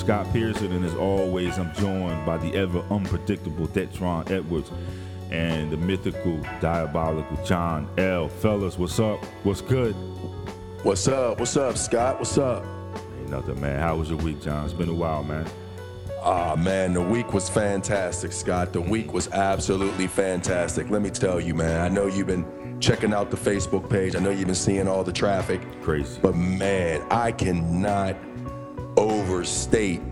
Scott Pearson, and as always, I'm joined by the ever unpredictable Detrone Edwards and the mythical, diabolical John L. Fellas, what's up? What's good? What's up? What's up, Scott? What's up? Ain't nothing, man. How was your week, John? It's been a while, man. Ah, man, the week was fantastic, Scott. The week was absolutely fantastic. Let me tell you, man. I know you've been checking out the Facebook page. I know you've been seeing all the traffic. Crazy. But man, I cannot overstate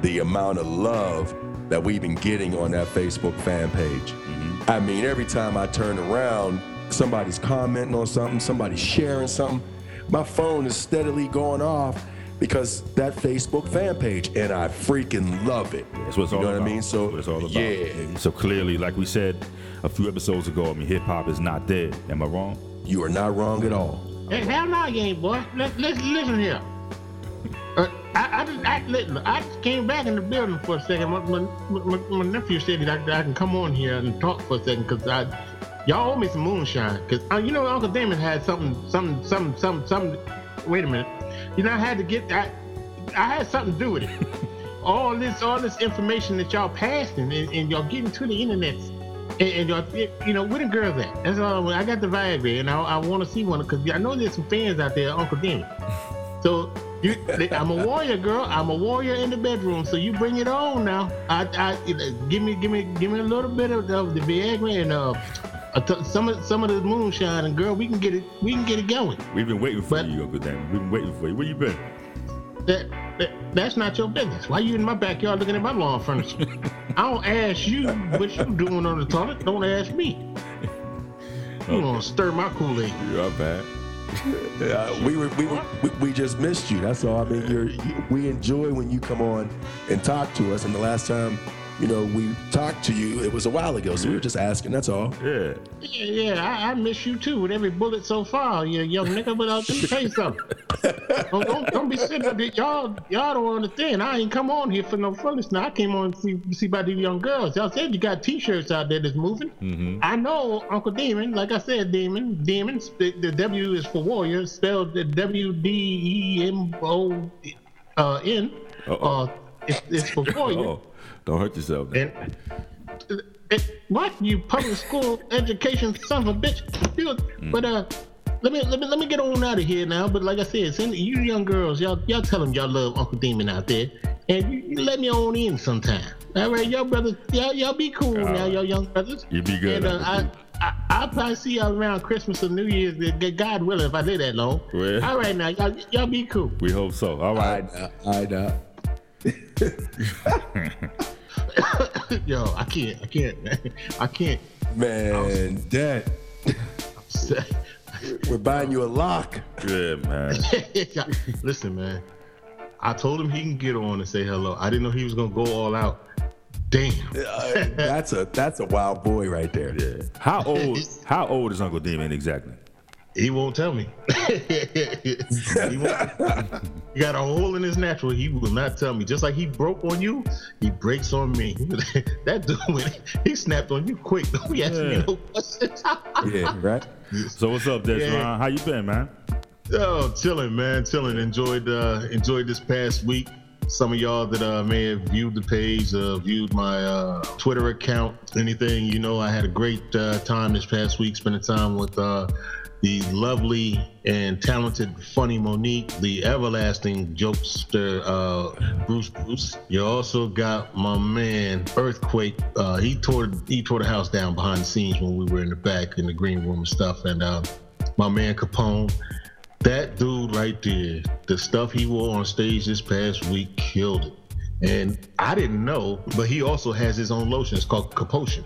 the amount of love that we've been getting on that Facebook fan page. Mm-hmm. I mean, every time I turn around, somebody's commenting on something, somebody's sharing something. My phone is steadily going off because that Facebook fan page, and I freaking love it. That's what it's you all know about. what I mean? So That's what it's all about. yeah, So clearly, like we said a few episodes ago, I mean, hip hop is not dead. Am I wrong? you are not wrong at all. Hey, hell no, you ain't, boy. Let, listen, listen here. I, I, just, I, I came back in the building for a second. My, my, my, my nephew said that I, I can come on here and talk for a second because I, y'all owe me some moonshine. Because uh, you know Uncle Damon had something, something, something, something, something. Wait a minute. You know I had to get I, I had something to do with it. all this, all this information that y'all passing and, and y'all getting to the internet. And, and y'all, you know, where the girls at? That's all. I. I got the Viagra, and I, I want to see one because I know there's some fans out there, Uncle Damon. So you, I'm a warrior, girl. I'm a warrior in the bedroom. So you bring it on now. I, I give me, give me, give me a little bit of, of the Viagra and uh, t- some of some of the moonshine, and girl, we can get it, we can get it going. We've been waiting for But- you, Uncle Dan. We've been waiting for you. Where you been? That, that that's not your business. Why you in my backyard looking at my lawn furniture? I don't ask you what you doing on the toilet. Don't ask me. You gonna stir my Kool-Aid? You're bad. Uh, we, were, we, were, we we just missed you. That's all. I mean, you, we enjoy when you come on and talk to us. And the last time, you know, we talked to you, it was a while ago. So we were just asking. That's all. Yeah. Yeah, yeah, I, I miss you too with every bullet so far, you young nigga. But uh, let me tell you something. don't, don't, don't be sitting up there. Y'all, y'all don't understand. I ain't come on here for no foolishness. I came on to see, see about these young girls. Y'all said you got T-shirts out there that's moving. I know Uncle Demon. Like I said, Demon, Demon. The, the W is for warrior, spelled the W D E M O uh, Uh-oh. Uh, it's, it's for warrior. Oh, don't hurt yourself. man. And it, what you public school education son of a bitch? You, But uh, let me let me let me get on out of here now. But like I said, send you young girls, y'all y'all tell them y'all love Uncle Demon out there, and you, you let me on in sometime. All right, y'all brothers, y'all y'all be cool now, y'all young brothers. You be good, And uh, I. Uncle I, I'll probably see y'all around Christmas or New Year's, uh, God willing, if I live that long. Well. All right, now, y'all, y'all be cool. We hope so. All right. I know. Yo, I can't, I can't, Man. I can't. Man, Dad, we're buying you a lock. Yeah, man. Listen, man. I told him he can get on and say hello. I didn't know he was gonna go all out. Damn. Uh, that's a that's a wild boy right there. Yeah. How old? How old is Uncle Demon exactly? He won't tell me. he, won't. he got a hole in his natural. He will not tell me. Just like he broke on you, he breaks on me. that dude, he snapped on you quick. Don't be asking Yeah. me no questions. Yeah, right. So what's up, Deshaun? Yeah. How you been, man? Oh, chilling, man, chilling. Enjoyed uh enjoyed this past week. Some of y'all that uh, may have viewed the page, uh, viewed my uh, Twitter account, anything, you know, I had a great uh, time this past week spending time with uh, the lovely and talented, funny Mo'Nique, the everlasting jokester uh, Bruce Bruce. You also got my man Earthquake. Uh, he tore he tore the house down behind the scenes when we were in the back in the green room and stuff. And uh, my man Capone. That dude right there, the stuff he wore on stage this past week killed it. And I didn't know, but he also has his own lotion. It's called Capotion.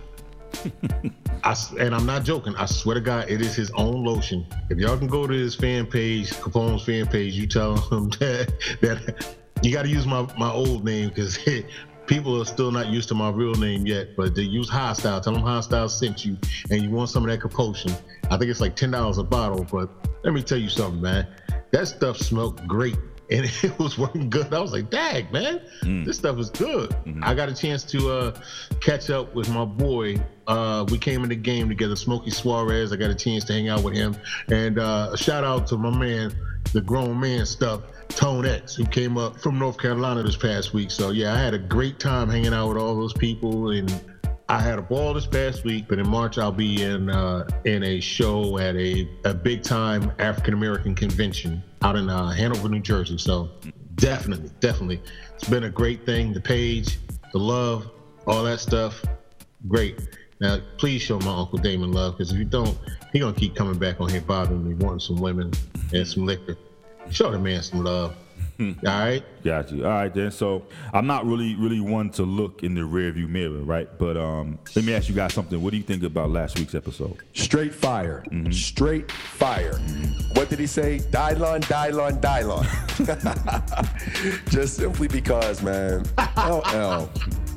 I and I'm not joking. I swear to God, it is his own lotion. If y'all can go to his fan page, Capone's fan page, you tell him that, that you got to use my, my old name because people are still not used to my real name yet. But they use Hostile. Tell them Hostile sent you, and you want some of that Capotion. I think it's like ten dollars a bottle. But let me tell you something, man. That stuff smelled great. And it was working good. I was like, "Dag, man, this stuff is good." I got a chance to uh, catch up with my boy. Uh, we came in the game together, Smokey Suarez. I got a chance to hang out with him, and uh, a shout out to my man the grown man stuff. Tone X, who came up from North Carolina this past week. So yeah, I had a great time hanging out with all those people, and I had a ball this past week. But in March, I'll be in uh, in a show at a, a big time African American convention out in uh, Hanover, New Jersey. So definitely, definitely, it's been a great thing. The page, the love, all that stuff, great. Now, please show my Uncle Damon love, because if you don't, he gonna keep coming back on here bothering me, wanting some women and some liquor. Show the man some love. All right. Got you. All right then. So I'm not really really one to look in the rearview mirror, right? But um, let me ask you guys something. What do you think about last week's episode? Straight fire. Mm-hmm. Straight fire. Mm-hmm. What did he say? Dylon, Dylon, Dylon. Just simply because, man, LL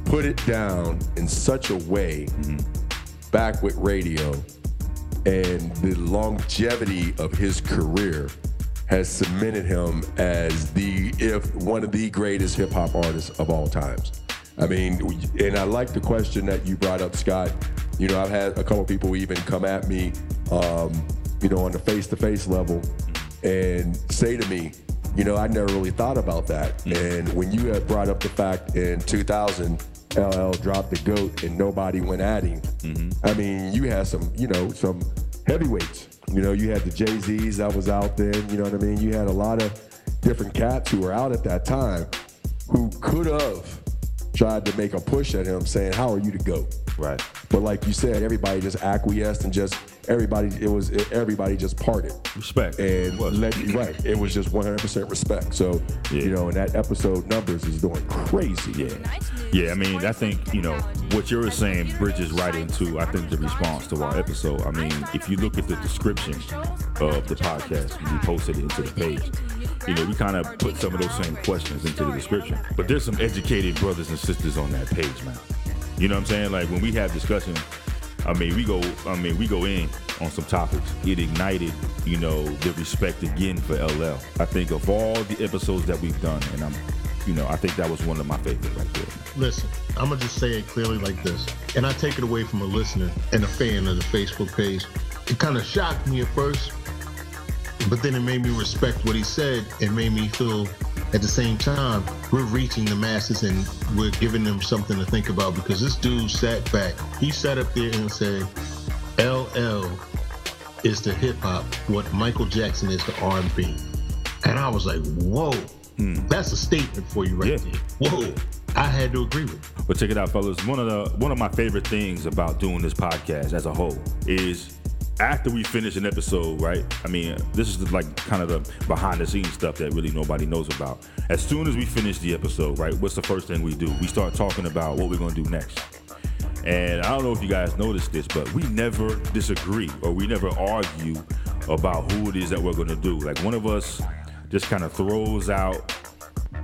put it down in such a way mm-hmm. back with radio and the longevity of his career has cemented him as the if one of the greatest hip hop artists of all times. I mean, and I like the question that you brought up, Scott. You know, I've had a couple people even come at me, um, you know, on the face to face level and say to me, you know, I never really thought about that. And when you had brought up the fact in 2000, LL dropped the GOAT and nobody went at him, I mean, you had some, you know, some heavyweights. You know, you had the Jay Z's that was out then. You know what I mean? You had a lot of different cats who were out at that time who could have tried to make a push at him saying, How are you to go? Right. But like you said, everybody just acquiesced and just everybody it was everybody just parted. Respect. And It let right. It was just 100% respect. So, Yeah. you know, and that episode numbers is doing crazy. Yeah. Yeah, I mean, I think, you know, what you're saying bridges right into, I think, the response to our episode. I mean, if you look at the description of the podcast, we posted it into the page. You know, we kind of put some of those same questions into the description. But there's some educated brothers and sisters on that page, man. You know what I'm saying? Like when we have discussion, I mean, we go, I mean, we go in on some topics. It ignited, you know, the respect again for LL. I think of all the episodes that we've done, and I'm, you know, I think that was one of my favorites right there. Listen, I'm gonna just say it clearly like this, and I take it away from a listener and a fan of the Facebook page. It kind of shocked me at first, but then it made me respect what he said and made me feel at the same time we're reaching the masses and we're giving them something to think about because this dude sat back. He sat up there and said, "LL is the hip hop what Michael Jackson is to R&B," and I was like, "Whoa." Hmm. That's a statement for you right Yeah. there. Whoa. I had to agree with it. But check it out, fellas. One of the one of my favorite things about doing this podcast as a whole is after we finish an episode, right? I mean, this is like kind of the behind the scenes stuff that really nobody knows about. As soon as we finish the episode, right, what's the first thing we do? We start talking about what we're gonna do next. And I don't know if you guys noticed this, but we never disagree or we never argue about who it is that we're gonna do. Like one of us just kind of throws out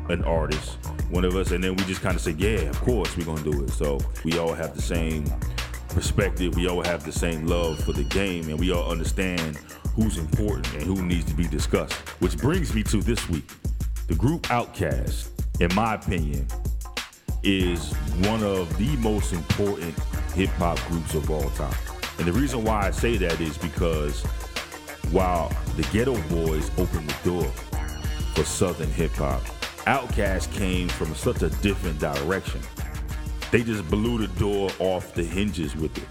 an artist, one of us, and then we just kind of say, yeah, of course we're gonna do it. So we all have the same perspective, we all have the same love for the game, and we all understand who's important and who needs to be discussed. Which brings me to this week. The group Outkast, in my opinion, is one of the most important hip hop groups of all time. And the reason why I say that is because while the Geto Boys opened the door for Southern hip hop, Outkast came from such a different direction. They just blew the door off the hinges with it.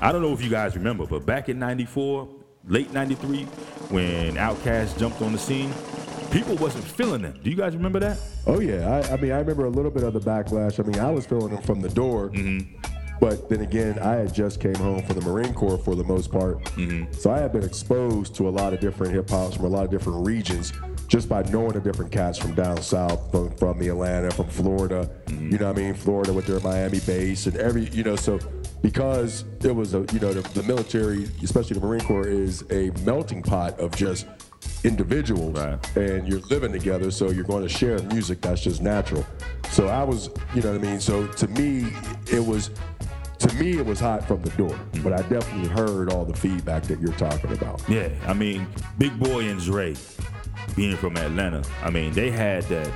I don't know if you guys remember, but back in 94, late 93, when Outkast jumped on the scene, people wasn't feeling them. Do you guys remember that? Oh yeah, I, I mean, I remember a little bit of the backlash. I mean, I was feeling them from the door, mm-hmm. but then again, I had just came home from the Marine Corps for the most part, mm-hmm. so I had been exposed to a lot of different hip hops from a lot of different regions just by knowing the different cats from down south, from from the Atlanta, from Florida. Mm-hmm. You know, what I mean, Florida with their Miami base and every, you know, so. Because it was a, you know, the, the military, especially the Marine Corps, is a melting pot of just individuals Right. and you're living together, so you're going to share music. That's just natural. So I was, you know what I mean. So to me, it was, to me, it was hot from the door. Mm-hmm. But I definitely heard all the feedback that you're talking about. Yeah, I mean, Big Boi and Dre, being from Atlanta, I mean, they had that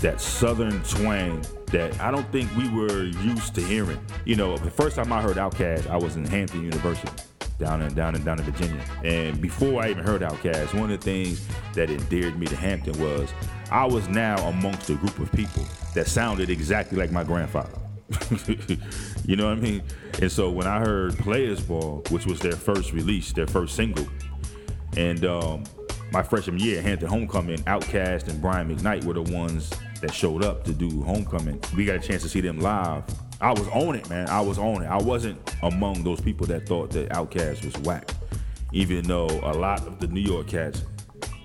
that southern twang that I don't think we were used to hearing. You know, the first time I heard Outkast, I was in Hampton University. down in down in down in Virginia. And before I even heard Outkast, one of the things that endeared me to Hampton was I was now amongst a group of people that sounded exactly like my grandfather. you know what I mean? And so when I heard Players Ball, which was their first release, their first single, and um, my freshman year, Hampton Homecoming, Outkast and Brian McKnight were the ones that showed up to do Homecoming. We got a chance to see them live. I was on it, man. I was on it. I wasn't among those people that thought that Outkast was whack, even though a lot of the New York cats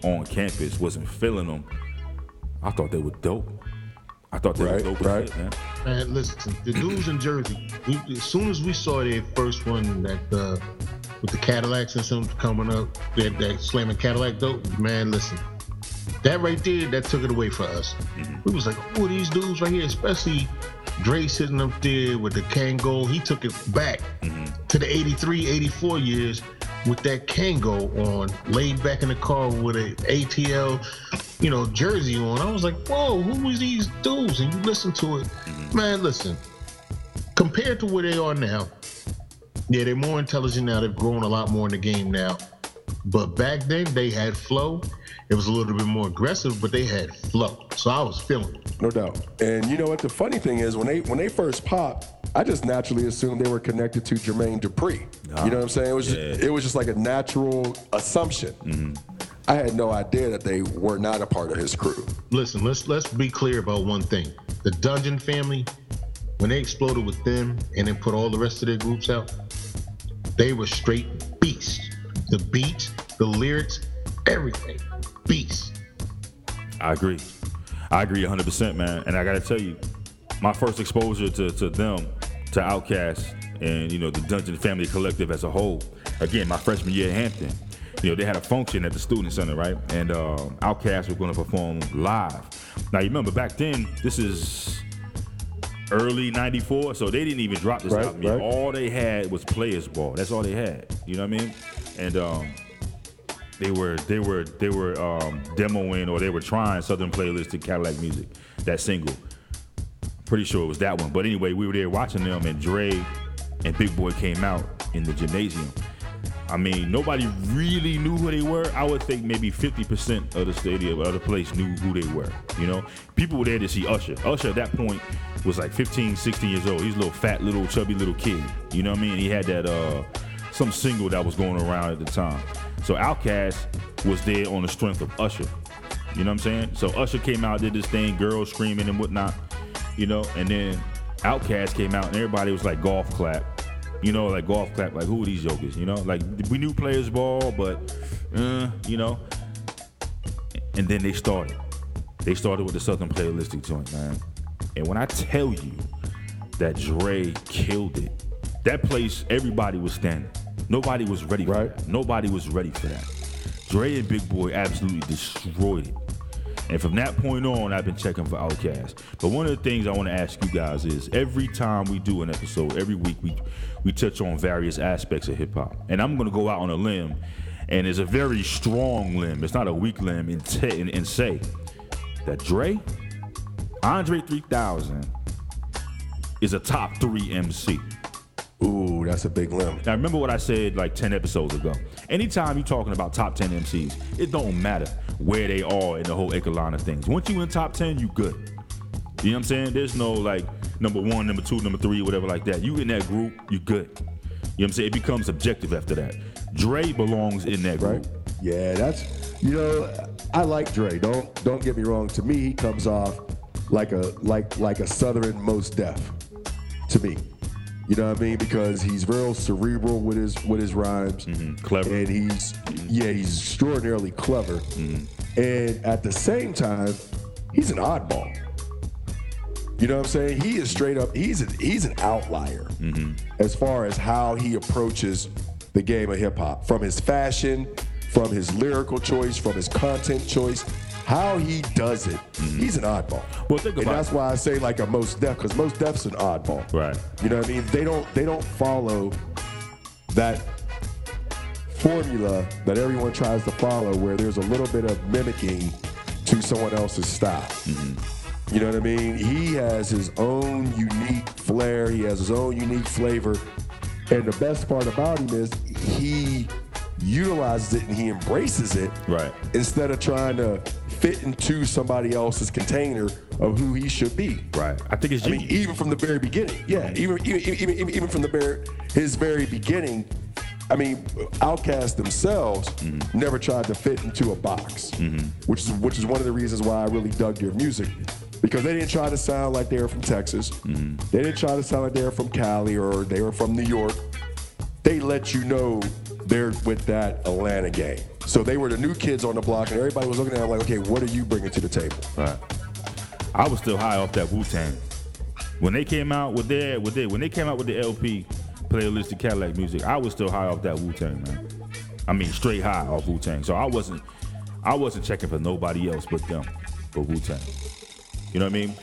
on campus wasn't feeling them. I thought they were dope. I thought they Right, were dope right. as shit, man. Man, listen, the dudes in Jersey. We, as soon as we saw their first one, that uh, with the Cadillacs and something coming up, that, that slamming Cadillac dope. Man, listen, that right there, that took it away for us. Mm-hmm. We was like, oh, these dudes right here, especially Dre sitting up there with the Kangol. He took it back mm-hmm. to the 83, 84 years with that Kangol on, laid back in the car with an ATL, you know, jersey on. I was like, whoa, who was these dudes? And you listen to it, mm-hmm. man, listen. Compared to where they are now, yeah, they're more intelligent now. They've grown a lot more in the game now. But back then, they had flow. It was a little bit more aggressive, but they had flow. So I was feeling it. No doubt. And you know what? The funny thing is, when they when they first popped, I just naturally assumed they were connected to Jermaine Dupri. You know what I'm saying? It was Yeah. just, it was just like a natural assumption. Mm-hmm. I had no idea that they were not a part of his crew. Listen, let's let's be clear about one thing. The Dungeon family, when they exploded with them and then put all the rest of their groups out, they were straight beasts. The beats, the lyrics, everything. Beasts. I agree. I agree 100%, man. And I got to tell you, my first exposure to, to them, to Outkast, and, you know, the Dungeon Family Collective as a whole, again, my freshman year at Hampton, you know, they had a function at the Student Center, right? And um, Outkast was going to perform live. Now, you remember back then, this is early 94, so they didn't even drop this Right, album right. All they had was Players Ball. That's all they had. You know what I mean? And, um, they were they were they were um, demoing or they were trying Southernplayalisticadillacmuzik, that single. Pretty sure it was that one. But anyway, we were there watching them, and Dre and Big Boi came out in the gymnasium. I mean, nobody really knew who they were. I would think maybe 50% of the stadium, of the place knew who they were. You know, people were there to see Usher. Usher at that point was like 15, 16 years old. He's a little fat, little chubby little kid. You know what I mean? He had that uh, some single that was going around at the time. So Outkast was there on the strength of Usher. You know what I'm saying? So Usher came out, did this thing, girls screaming and whatnot, you know, and then Outkast came out and everybody was like golf clap. You know, like golf clap, like who are these jokers? You know, like we knew players ball, but uh, you know. And then they started. They started with the Southern Playlistic joint, man. And when I tell you that Dre killed it, that place, everybody was standing. Nobody was ready for Right. that. Nobody was ready for that. Dre and Big Boi absolutely destroyed it. And from that point on, I've been checking for Outkast. But one of the things I want to ask you guys is every time we do an episode, every week we we touch on various aspects of hip hop. And I'm gonna go out on a limb, and it's a very strong limb. It's not a weak limb, and, t- and, and say that Dre, Andre 3000, is a top three MC. Ooh, that's a big limb. Now remember what I said like 10 episodes ago. Anytime you're talking about top 10 MCs, it don't matter where they are in the whole echelon of things. Once you in top 10, you good. You know what I'm saying? There's no like number one, number two, number three, whatever like that. You in that group, you're good. You know what I'm saying? It becomes objective after that. Dre belongs in that group. right? Yeah, that's you know, I like Dre. Don't don't get me wrong. To me, he comes off like a like like a Southern Mos Def. To me, you know what I mean? Because he's real cerebral with his with his rhymes, mm-hmm. Clever. and he's yeah, he's extraordinarily clever. Mm-hmm. And at the same time, he's an oddball. You know what I'm saying? He is straight up. He's a, he's an outlier mm-hmm. as far as how he approaches the game of hip hop. From his fashion, from his lyrical choice, from his content choice, how he does it. Mm-hmm. He's an oddball. Well, think and that's why I say like a Mos Def, because Mos Def's an oddball. Right. You know what I mean? They don't they don't follow that formula that everyone tries to follow where there's a little bit of mimicking to someone else's style. Mm-hmm. You know what I mean? He has his own unique flair, he has his own unique flavor. And the best part about him is he utilizes it and he embraces it Right. instead of trying to fit into somebody else's container of who he should be. Right. I think it's I mean, even from the very beginning. Yeah, even even even, even, from the very his very beginning. I mean, Outkast themselves Mm-hmm. never tried to fit into a box, which is which is one of the reasons why I really dug their music, because they didn't try to sound like they were from Texas. Mm-hmm. They didn't try to sound like they were from Cali or they were from New York. They let you know they're with that Atlanta game. So they were the new kids on the block, and everybody was looking at them like, okay, what are you bringing to the table? Right. I was still high off that Wu Tang. When they came out with their with their when they came out with the LP playlisted Cadillac music, I was still high off that Wu Tang, man. I mean straight high off Wu Tang. So I wasn't I wasn't checking for nobody else but them for Wu Tang. You know what I mean?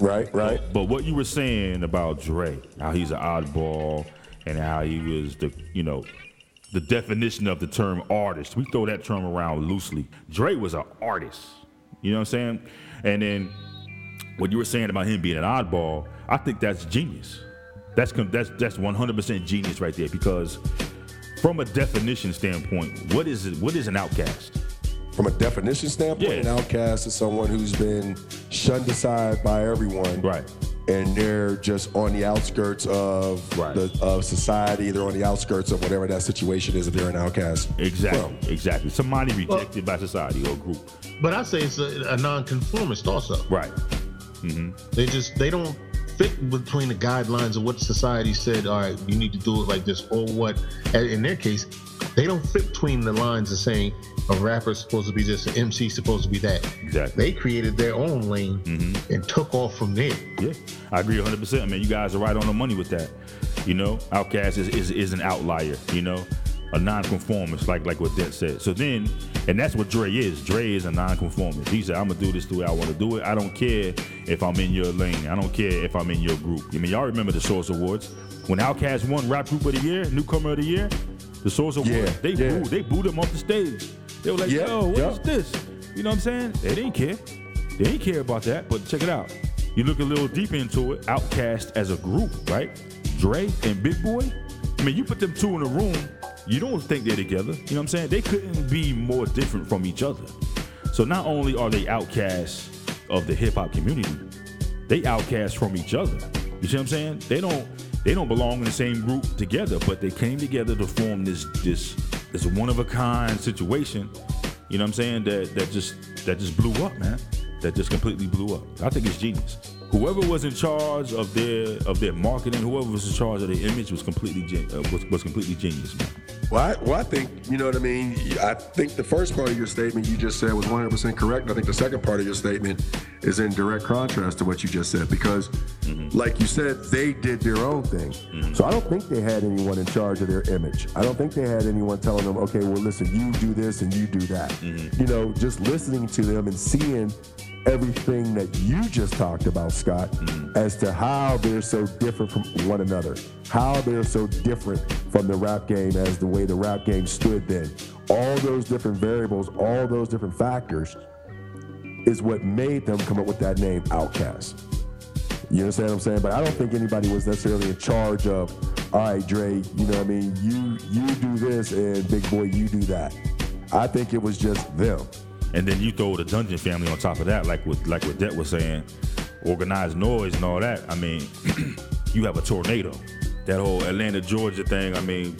Right, right. But what you were saying about Dre, how he's an oddball and how he was the, you know, the definition of the term artist. We throw that term around loosely. Dre was an artist. You know what I'm saying? And then what you were saying about him being an oddball, I think that's genius. That's that's that's 100% genius right there because from a definition standpoint, what is it? What is an outcast? From a definition standpoint, Yeah. an outcast is someone who's been shunned aside by everyone. Right. And they're just on the outskirts of Right. the of society. They're on the outskirts of whatever that situation is. If they're an outcast, Exactly. Well, exactly. Somebody rejected by society or group. But I say it's a, a non-conformist also. Right. Mm-hmm. They just they don't fit between the guidelines of what society said. All right, you need to do it like this, or what. In their case, they don't fit between the lines of saying a rapper's supposed to be this, an MC supposed to be that. Exactly. They created their own lane mm-hmm. and took off from there. Yeah, I agree 100. percent Man, you guys are right on the money with that. You know, Outkast is, is is an outlier. You know, a non-conformist, like like what Det said. So then, and that's what Dre is. Dre is a non-conformist. He said, "I'm gonna do this the way I want to do it. I don't care if I'm in your lane. I don't care if I'm in your group." I mean, y'all remember the Source Awards when Outkast won Rap Group of the Year, Newcomer of the Year. The Source Awards, Yeah, they yeah. booed, they booed him off the stage. They were like, Yeah, "Yo, what yeah. is this?" You know what I'm saying? They didn't care. They didn't care about that. But check it out. You look a little deep into it. Outkast as a group, right? Dre and Big Boi. I mean, you put them two in a room. You don't think they're together. You know what I'm saying? They couldn't be more different from each other. So not only are they outcasts of the hip hop community, they outcast from each other. You see what I'm saying? They don't they don't belong in the same group together, but they came together to form this this this one of a kind situation. You know what I'm saying? That that just that just blew up, man. That just completely blew up. I think it's genius. Whoever was in charge of their of their marketing, whoever was in charge of their image was completely gen- uh, was, was completely genius, man. Well, I, well, I think you know what I mean. I think the first part of your statement you just said was 100% correct. I think the second part of your statement is in direct contrast to what you just said because, mm-hmm. like you said, they did their own thing. Mm-hmm. So I don't think they had anyone in charge of their image. I don't think they had anyone telling them, okay, well, listen, you do this and you do that. Mm-hmm. You know, just listening to them and seeing everything that you just talked about, Scott, mm-hmm. as to how they're so different from one another, how they're so different from the rap game as the way the rap game stood then. All those different variables, all those different factors is what made them come up with that name, Outkast. You understand what I'm saying? But I don't think anybody was necessarily in charge of, all right, Dre, you know what I mean? You you do this and Big Boi, you do that. I think it was just them. And then you throw the Dungeon family on top of that, like what like what Det was saying, organized noise and all that. I mean, you have a tornado. That whole Atlanta, Georgia thing, I mean,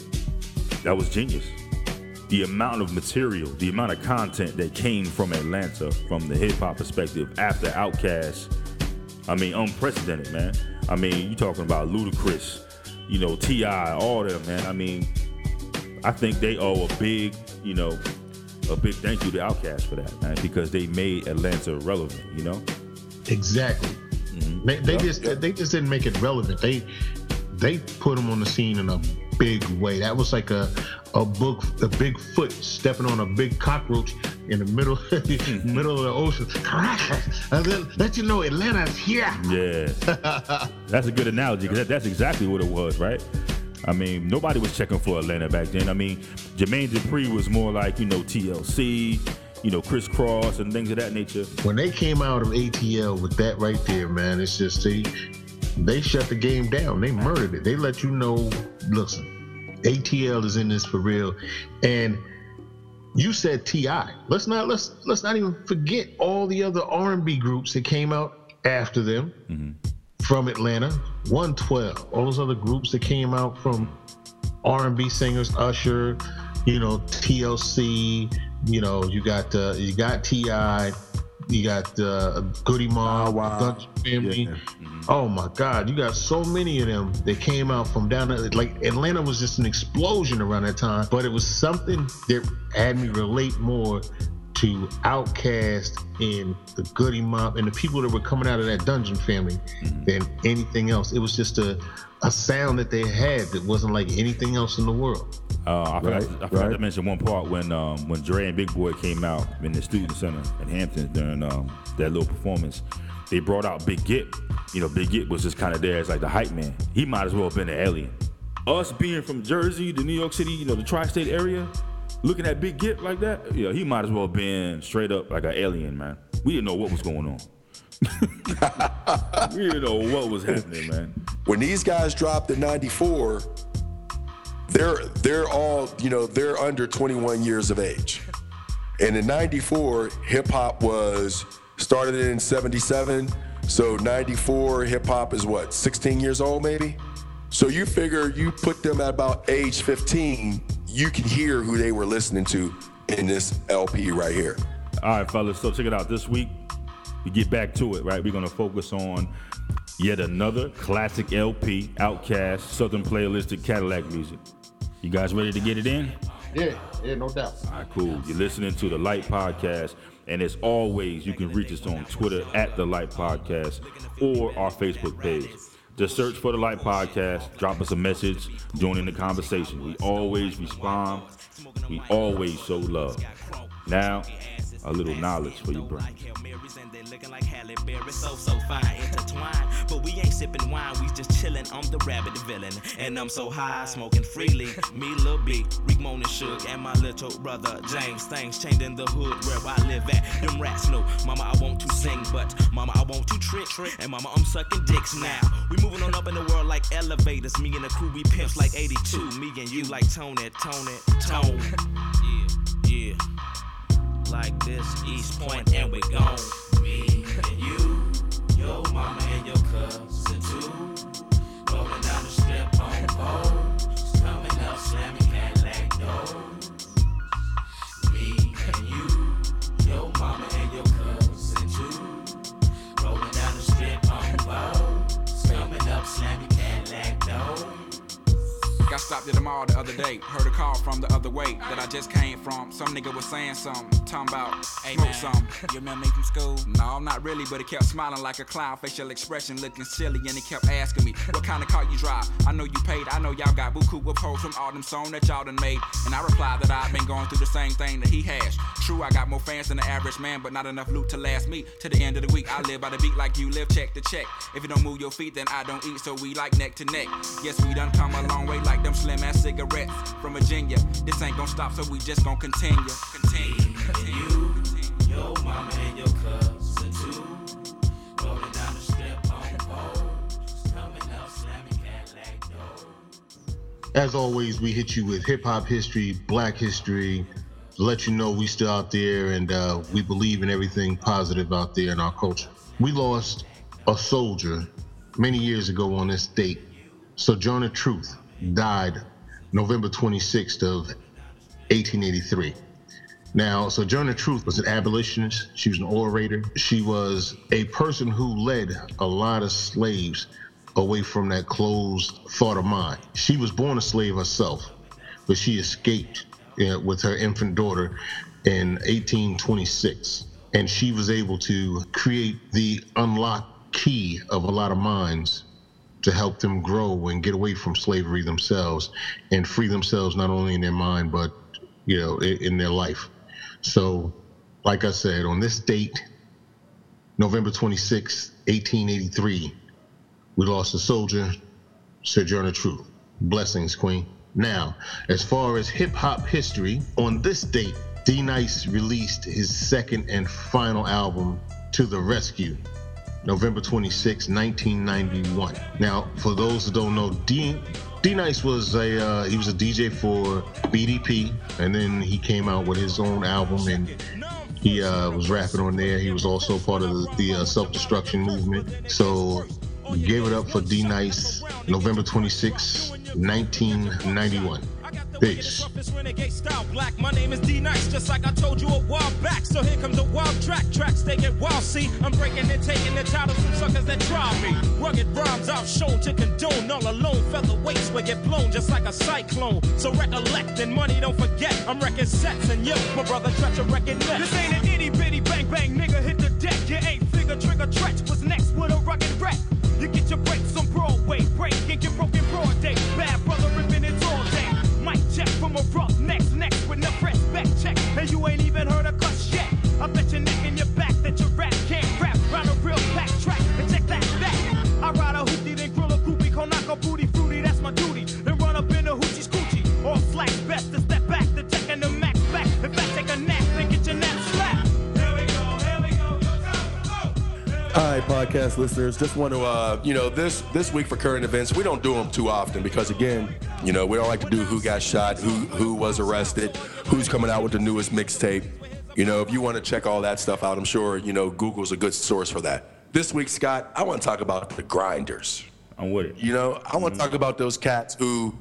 that was genius. The amount of material, the amount of content that came from Atlanta from the hip hop perspective after Outkast, I mean, unprecedented, man. I mean, you talking about Ludacris, you know, T.I., all them, man. I mean, I think they owe a big, you know, a big thank you to Outkast for that, man, because they made Atlanta relevant, you know? Exactly. Mm-hmm. They, they just they just didn't make it relevant. They they put them on the scene in a big way. That was like a a book a big foot stepping on a big cockroach in the middle mm-hmm. middle of the ocean. And then let you know Atlanta's here. Yeah. that's a good analogy, because that, that's exactly what it was, right? I mean, nobody was checking for Atlanta back then. I mean, Jermaine Dupri was more like, you know, TLC, you know, Kris Kross and things of that nature. When they came out of ATL with that right there, man, it's just they they shut the game down. They murdered it. They let you know, listen, ATL is in this for real. And you said T.I. Let's not let's let's not even forget all the other R&B groups that came out after them mm-hmm. From Atlanta. 112, all those other groups that came out from R&B singers, Usher, you know, TLC, you know, you got uh, you got T.I., you got uh, Goodie Mob, oh, wow. Family. Yeah. Mm-hmm. Oh my God, you got so many of them that came out from down there. Like Atlanta was just an explosion around that time, but it was something that had me relate more to Outkast and the Goodie Mob and the people that were coming out of that Dungeon family mm-hmm. than anything else. It was just a a sound that they had that wasn't like anything else in the world. Uh, I, forgot, right, I forgot right. to mention one part when um, when Dre and Big Boi came out in the student center in Hampton during um, that little performance. They brought out Big Gipp. You know, Big Gipp was just kind of there as like the hype man. He might as well have been an alien. Us being from Jersey the New York City, you know, the tri-state area, looking at Big Gipp like that, yeah, he might as well been straight up like an alien, man. We didn't know what was going on. we didn't know what was happening, man. When these guys dropped in '94, they're they're all you know they're under 21 years of age, and in '94, hip hop was started in '77. So '94 hip hop is what 16 years old, maybe. So you figure you put them at about age 15, you can hear who they were listening to in this LP right here. All right, fellas. So check it out. This week we get back to it, right? We're gonna focus on yet another classic LP, Outkast, Southern Playalistic Cadillac music. You guys ready to get it in? Yeah, yeah, no doubt. All right, cool. You're listening to the Light Podcast, and as always, you can reach us on Twitter at the Light Podcast or our Facebook page. Just search for the Light Podcast, drop us a message, join in the conversation. We always respond, we always show love. Now, a little knowledge for your brain looking like Halle Berry, so so fine, intertwined. But we ain't sipping wine, we just chillin'. I'm the rabbit villain, and I'm so high, smoking freely. Me, Lil B, Rick Moan and Suge, and my little brother James. Things changed in the hood where I live at. Them rats know, Mama, I want to sing, but Mama, I want to trick, trick and Mama, I'm sucking dicks now. We moving on up in the world like elevators. Me and the crew, we pimps like 82. Me and you like Tony, Tony, Tone. yeah, yeah. Like this, East Point, and we gone me and you, your mama Got stopped at the mall the other day. Heard a call from the other way that I just came from. Some nigga was saying something, talking about hey, smoke something. You remember me from school? No, not really, but he kept smiling like a clown, facial expression looking silly, and he kept asking me what kind of car you drive. I know you paid, I know y'all got buku with posts from all them songs that y'all done made. And I replied that I've been going through the same thing that he has. True, I got more fans than the average man, but not enough loot to last me to the end of the week. I live by the beat like you live, check to check. If you don't move your feet, then I don't eat, so we like neck to neck. Yes, we done come a long way like them slim ass cigarettes from Virginia. This ain't gonna stop, so we just gonna continue. Continue. continue. You, your mama and your cousin too. Rolling down the strip on poles. Coming up, slamming Cadillac doors. As always, we hit you with hip hop history, black history, let you know we still out there and uh, we believe in everything positive out there in our culture. We lost a soldier many years ago on this date. Sojourner Truth died November 26th of 1883. Now, Sojourner Truth was an abolitionist. She was an orator. She was a person who led a lot of slaves away from that closed thought of mind. She was born a slave herself, but she escaped you know, with her infant daughter in 1826. And she was able to create the unlocked key of a lot of minds to help them grow and get away from slavery themselves and free themselves not only in their mind but you know in, in their life. So like i said on this date november 26 1883 we lost a soldier sojourner truth blessings queen. Now as far as hip-hop history on this date d nice released his second and final album to the rescue November 26, 1991. Now, for those who don't know, D, D Nice was a uh, he was a DJ for BDP, and then he came out with his own album, and he uh, was rapping on there. He was also part of the, the uh, self destruction movement. So gave it up for D Nice, November 26, 1991. Peace. Renegade style black. My name is D Nice, just like I told you a while back. So here comes the wild track. Tracks they get wild. See, I'm breaking and taking the titles from suckers that try me. Rugged rhymes out shown to condone. All alone, featherweights will get blown just like a cyclone. So recollect and money don't forget. I'm wrecking sets and yo, my brother Treach a wrecking net. This ain't an itty bitty bang bang nigga hit the deck. You ain't figure trigger Treach. What's next with a rugged wreck? You get your breaks on Broadway, break and get broken broad day. Check from a rough next, next with no check. And you ain't even heard a cuss yet. I bet your neck your back that your rap can't rap. A real pack track and check that back. I ride a hoopty, then grill a groupie, Konako booty fruity, that's my duty. Then run up in the hoochie scoochie. All slacks best to step back, check and the max back. If I take a nap, then get your nap slapped. Hi, podcast listeners. Just want to, uh, you know, this this week for current events, we don't do them too often because, again, you know, we don't like to do who got shot, who who was arrested, who's coming out with the newest mixtape. You know, if you want to check all that stuff out, I'm sure you know Google's a good source for that. This week, Scott, I want to talk about the grinders. I'm with it. You know, I want to mm-hmm. talk about those cats who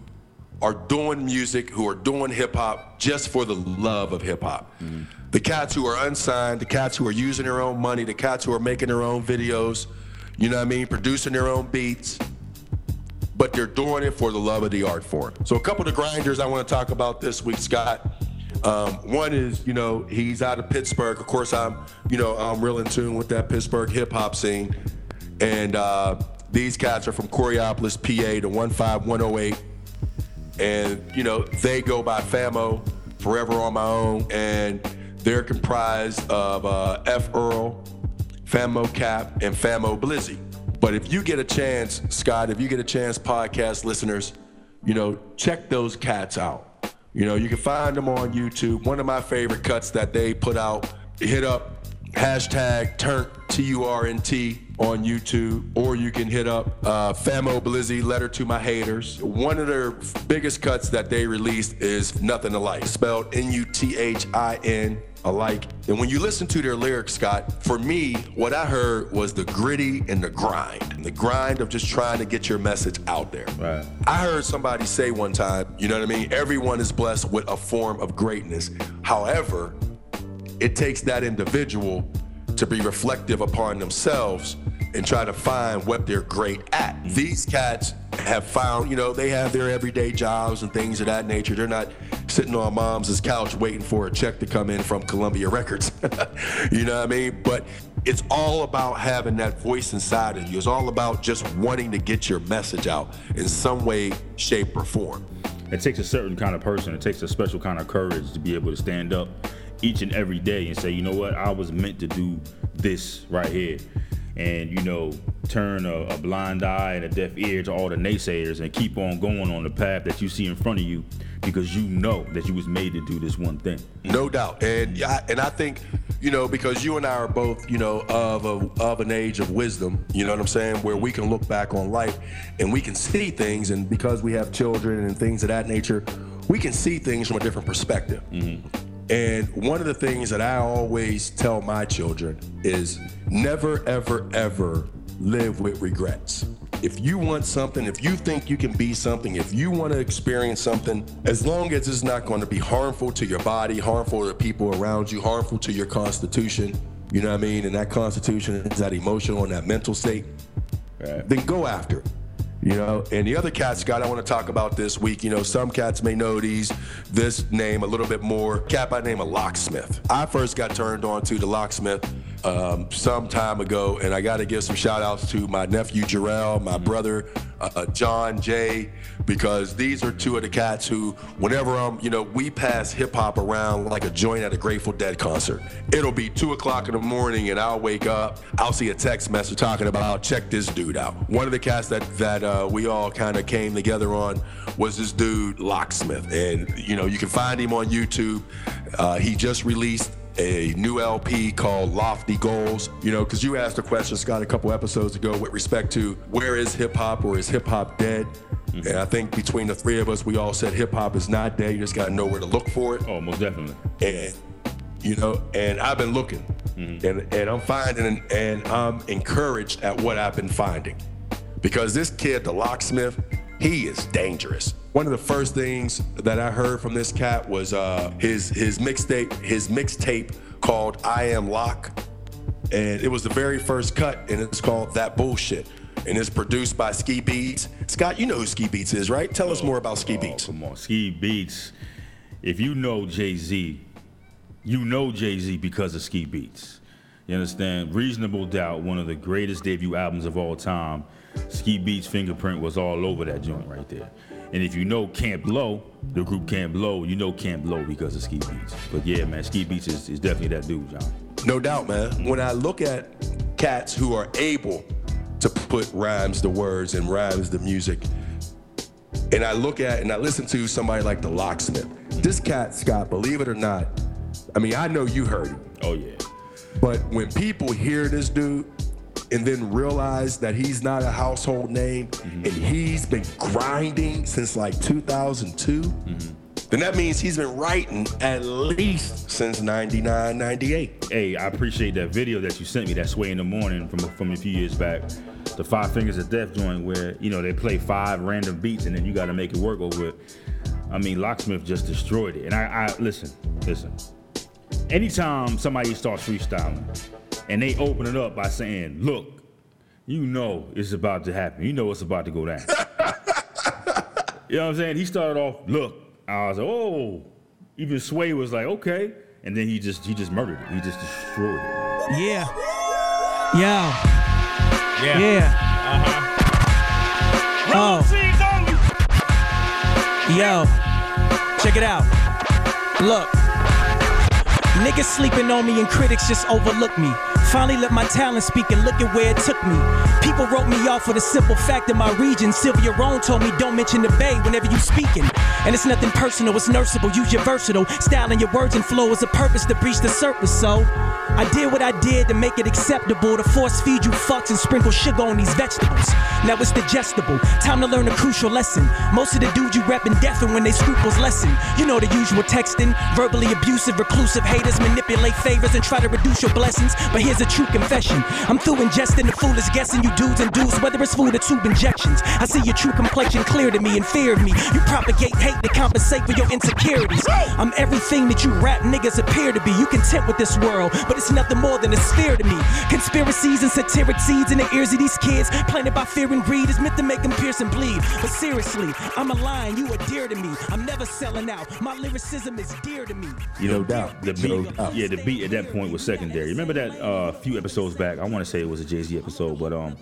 are doing music, who are doing hip hop just for the love of hip hop. Mm-hmm. The cats who are unsigned, the cats who are using their own money, the cats who are making their own videos, you know what I mean, producing their own beats, but they're doing it for the love of the art form. So a couple of the grinders I want to talk about this week, Scott. Um, one is, you know, he's out of Pittsburgh. Of course, I'm, you know, I'm real in tune with that Pittsburgh hip hop scene. And uh, these cats are from Coraopolis, PA, the 15108 and you know they go by Famo, Forever on My Own, and they're comprised of uh, F. Earl, Famo Cap, and Famo Blizzy. But if you get a chance, Scott, if you get a chance, podcast listeners, you know check those cats out. You know you can find them on YouTube. One of my favorite cuts that they put out. Hit up hashtag turn T U R N T on YouTube, or you can hit up uh, Famo Blizzy, Letter to My Haters. One of their biggest cuts that they released is Nothing Alike, spelled N U T H I N alike. And when you listen to their lyrics, Scott, for me, what I heard was the gritty and the grind. The grind of just trying to get your message out there. Right. I heard somebody say one time, you know what I mean? Everyone is blessed with a form of greatness. However, it takes that individual to be reflective upon themselves and try to find what they're great at. These cats have found, you know, they have their everyday jobs and things of that nature. They're not sitting on mom's couch waiting for a check to come in from Columbia Records. you know what I mean? But it's all about having that voice inside of you. It's all about just wanting to get your message out in some way, shape, or form. It takes a certain kind of person. It takes a special kind of courage to be able to stand up each and every day and say, you know what, I was meant to do this right here. And, you know, turn a, a blind eye and a deaf ear to all the naysayers and keep on going on the path that you see in front of you because you know that you was made to do this one thing. No doubt, and I, and I think you know because you and I are both you know of a, of an age of wisdom. You know what I'm saying? Where we can look back on life and we can see things, and because we have children and things of that nature, we can see things from a different perspective. Mm-hmm. And one of the things that I always tell my children is never, ever, ever live with regrets. If you want something, if you think you can be something, if you want to experience something, as long as it's not going to be harmful to your body, harmful to the people around you, harmful to your constitution, you know what I mean? And that constitution is that emotional and that mental state, then go after it. You know, and the other cat, Scott, I want to talk about this week. You know, some cats may know these, this name a little bit more. Cat by name of Locksmith. I first got turned on to the Locksmith um, some time ago, and I got to give some shout outs to my nephew Jarrell, my brother uh, uh, John Jay, because these are two of the cats who, whenever I'm, you know, we pass hip hop around like a joint at a Grateful Dead concert. It'll be two o'clock in the morning, and I'll wake up, I'll see a text message talking about I'll check this dude out. One of the cats that that uh, we all kind of came together on was this dude Locksmith, and you know, you can find him on YouTube. Uh, he just released a new LP called Lofty Goals. You know, because you asked a question, Scott, a couple episodes ago with respect to where is hip hop or is hip hop dead? Mm-hmm. And I think between the three of us, we all said hip hop is not dead. You just got to know where to look for it. Oh, most definitely. And you know, and I've been looking, mm-hmm. and and I'm finding, and I'm encouraged at what I've been finding, because this kid, the locksmith, he is dangerous. One of the first things that I heard from this cat was uh, his his mixtape, his mixtape called "I Am Lock," and it was the very first cut, and it's called "That Bullshit." and it's produced by Ski Beatz. Scott, you know who Ski Beatz is, right? Tell us more about Ski oh, Beatz. Come on, Ski Beatz. If you know Jay Z, you know Jay Z because of Ski Beatz. You understand? Reasonable Doubt, one of the greatest debut albums of all time. Ski Beatz fingerprint was all over that joint right there. And if you know Camp Lo, the group Camp Lo, you know Camp Lo because of Ski Beatz. But yeah, man, Ski Beatz is, is definitely that dude, John. No doubt, man. When I look at cats who are able to put rhymes to words and rhymes to music, and I look at and I listen to somebody like the locksmith. This cat, Scott, believe it or not, I mean, I know you heard him. Oh yeah. But when people hear this dude and then realize that he's not a household name mm-hmm. and he's been grinding since like 2002, mm-hmm. then that means he's been writing at least since 99, 98. Hey, I appreciate that video that you sent me, that Sway in the Morning from, from a few years back. The Five Fingers of Death joint where, you know, they play five random beats and then you got to make it work over it. I mean, Locksmith just destroyed it. And I, I listen, listen anytime somebody starts freestyling and they open it up by saying, look, you know it's about to happen. You know it's about to go down. you know what I'm saying? He started off, look. I was like, oh. Even Sway was like, okay. And then he just he just murdered it. He just destroyed it. Yeah. Yeah. Yeah. Yeah. Uh-huh. Oh. Yo. Check it out. Look. Niggas sleeping on me and critics just overlook me. Finally let my talent speak and look at where it took me. People wrote me off for the simple fact that my region. Sylvia Rhone told me don't mention the Bay whenever you speaking. And it's nothing personal, it's nurseable. Use your versatile style and your words and flow as a purpose to breach the surface. So I did what I did to make it acceptable to force feed you fucks and sprinkle sugar on these vegetables. Now it's digestible. Time to learn a crucial lesson. Most of the dudes you reppin' deafen when they scruples lessen. You know the usual texting, verbally abusive, reclusive haters manipulate favors and try to reduce your blessings. But here's a true confession. I'm through ingesting the foolish guessing you dudes and dudes, whether it's food or tube injections. I see your true complexion clear to me and fear of me. You propagate hate to compensate for your insecurities. I'm everything that you rap niggas appear to be. You content with this world, but it's nothing more than a sphere to me. Conspiracies and satiric seeds in the ears of these kids, planted by fear and greed, is meant to make them pierce and bleed. But seriously, I'm a lion, you are dear to me. I'm never selling out. My lyricism is dear to me. You know, doubt. The beat, no doubt. yeah, the beat at that point was secondary. Remember that uh, few episodes back? I want to say it was a Jay Z episode, but um,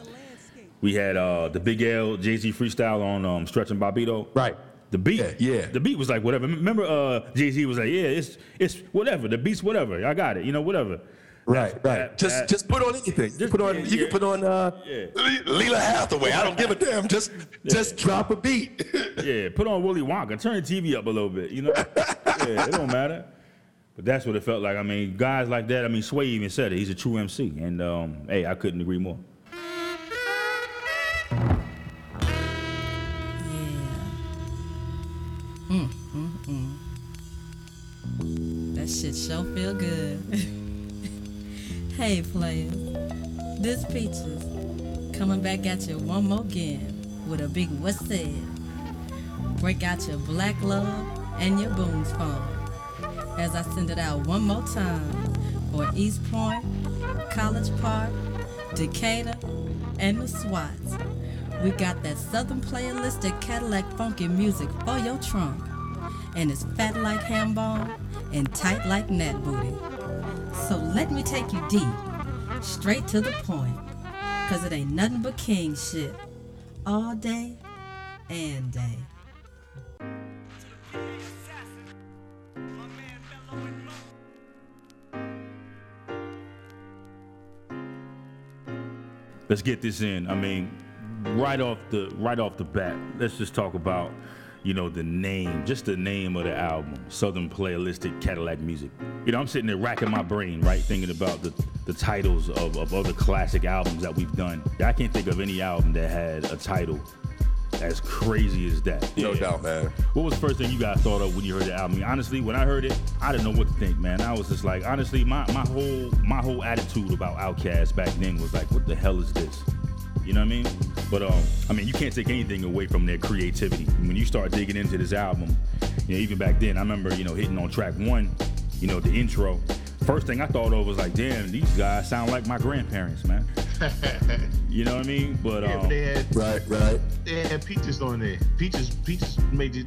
we had uh, the Big L Jay Z freestyle on um, Stretch and Bobbito. Right. The beat, yeah, yeah, The beat was like whatever. Remember, uh, Jay Z was like, yeah, it's it's whatever. The beat's whatever. I got it. You know, whatever. Right, right. That, just that, just put on anything. Just put on. Yeah, you yeah. can put on uh, yeah. Lalah Hathaway. I don't give a damn. Just just drop a beat. yeah, put on Willy Wonka. Turn the TV up a little bit. You know. yeah, it don't matter. But that's what it felt like. I mean, guys like that. I mean, Sway even said it. He's a true MC, and um, hey, I couldn't agree more. Sure feel good. hey, players. This Peaches coming back at you one more again with a big what's said. Break out your black love and your booms phone as I send it out one more time for East Point, College Park, Decatur, and the SWATs. We got that Southern playalistic Cadillac funky music for your trunk. And it's fat like ham bone and tight like net booty. So let me take you deep, straight to the point. Cause it ain't nothing but king shit. All day and day. Let's get this in. I mean, right off the right off the bat, let's just talk about you know, the name, just the name of the album, Southern Playalistic Cadillac Music. You know, I'm sitting there racking my brain, right, thinking about the, the titles of, of other classic albums that we've done. I can't think of any album that had a title as crazy as that. No doubt, man. What was the first thing you guys thought of when you heard the album? Honestly, when I heard it, I didn't know what to think, man. I was just like, honestly, my, my whole my whole attitude about Outkast back then was like, what the hell is this? You know what I mean? But um, I mean, you can't take anything away from their creativity. When you start digging into this album, you know, even back then, I remember, you know, hitting on track one, you know, the intro. First thing I thought of was like, damn, these guys sound like my grandparents, man. you know what I mean? But Yeah, um, they had Right, right. they had Peaches on there. Peaches Peaches made it.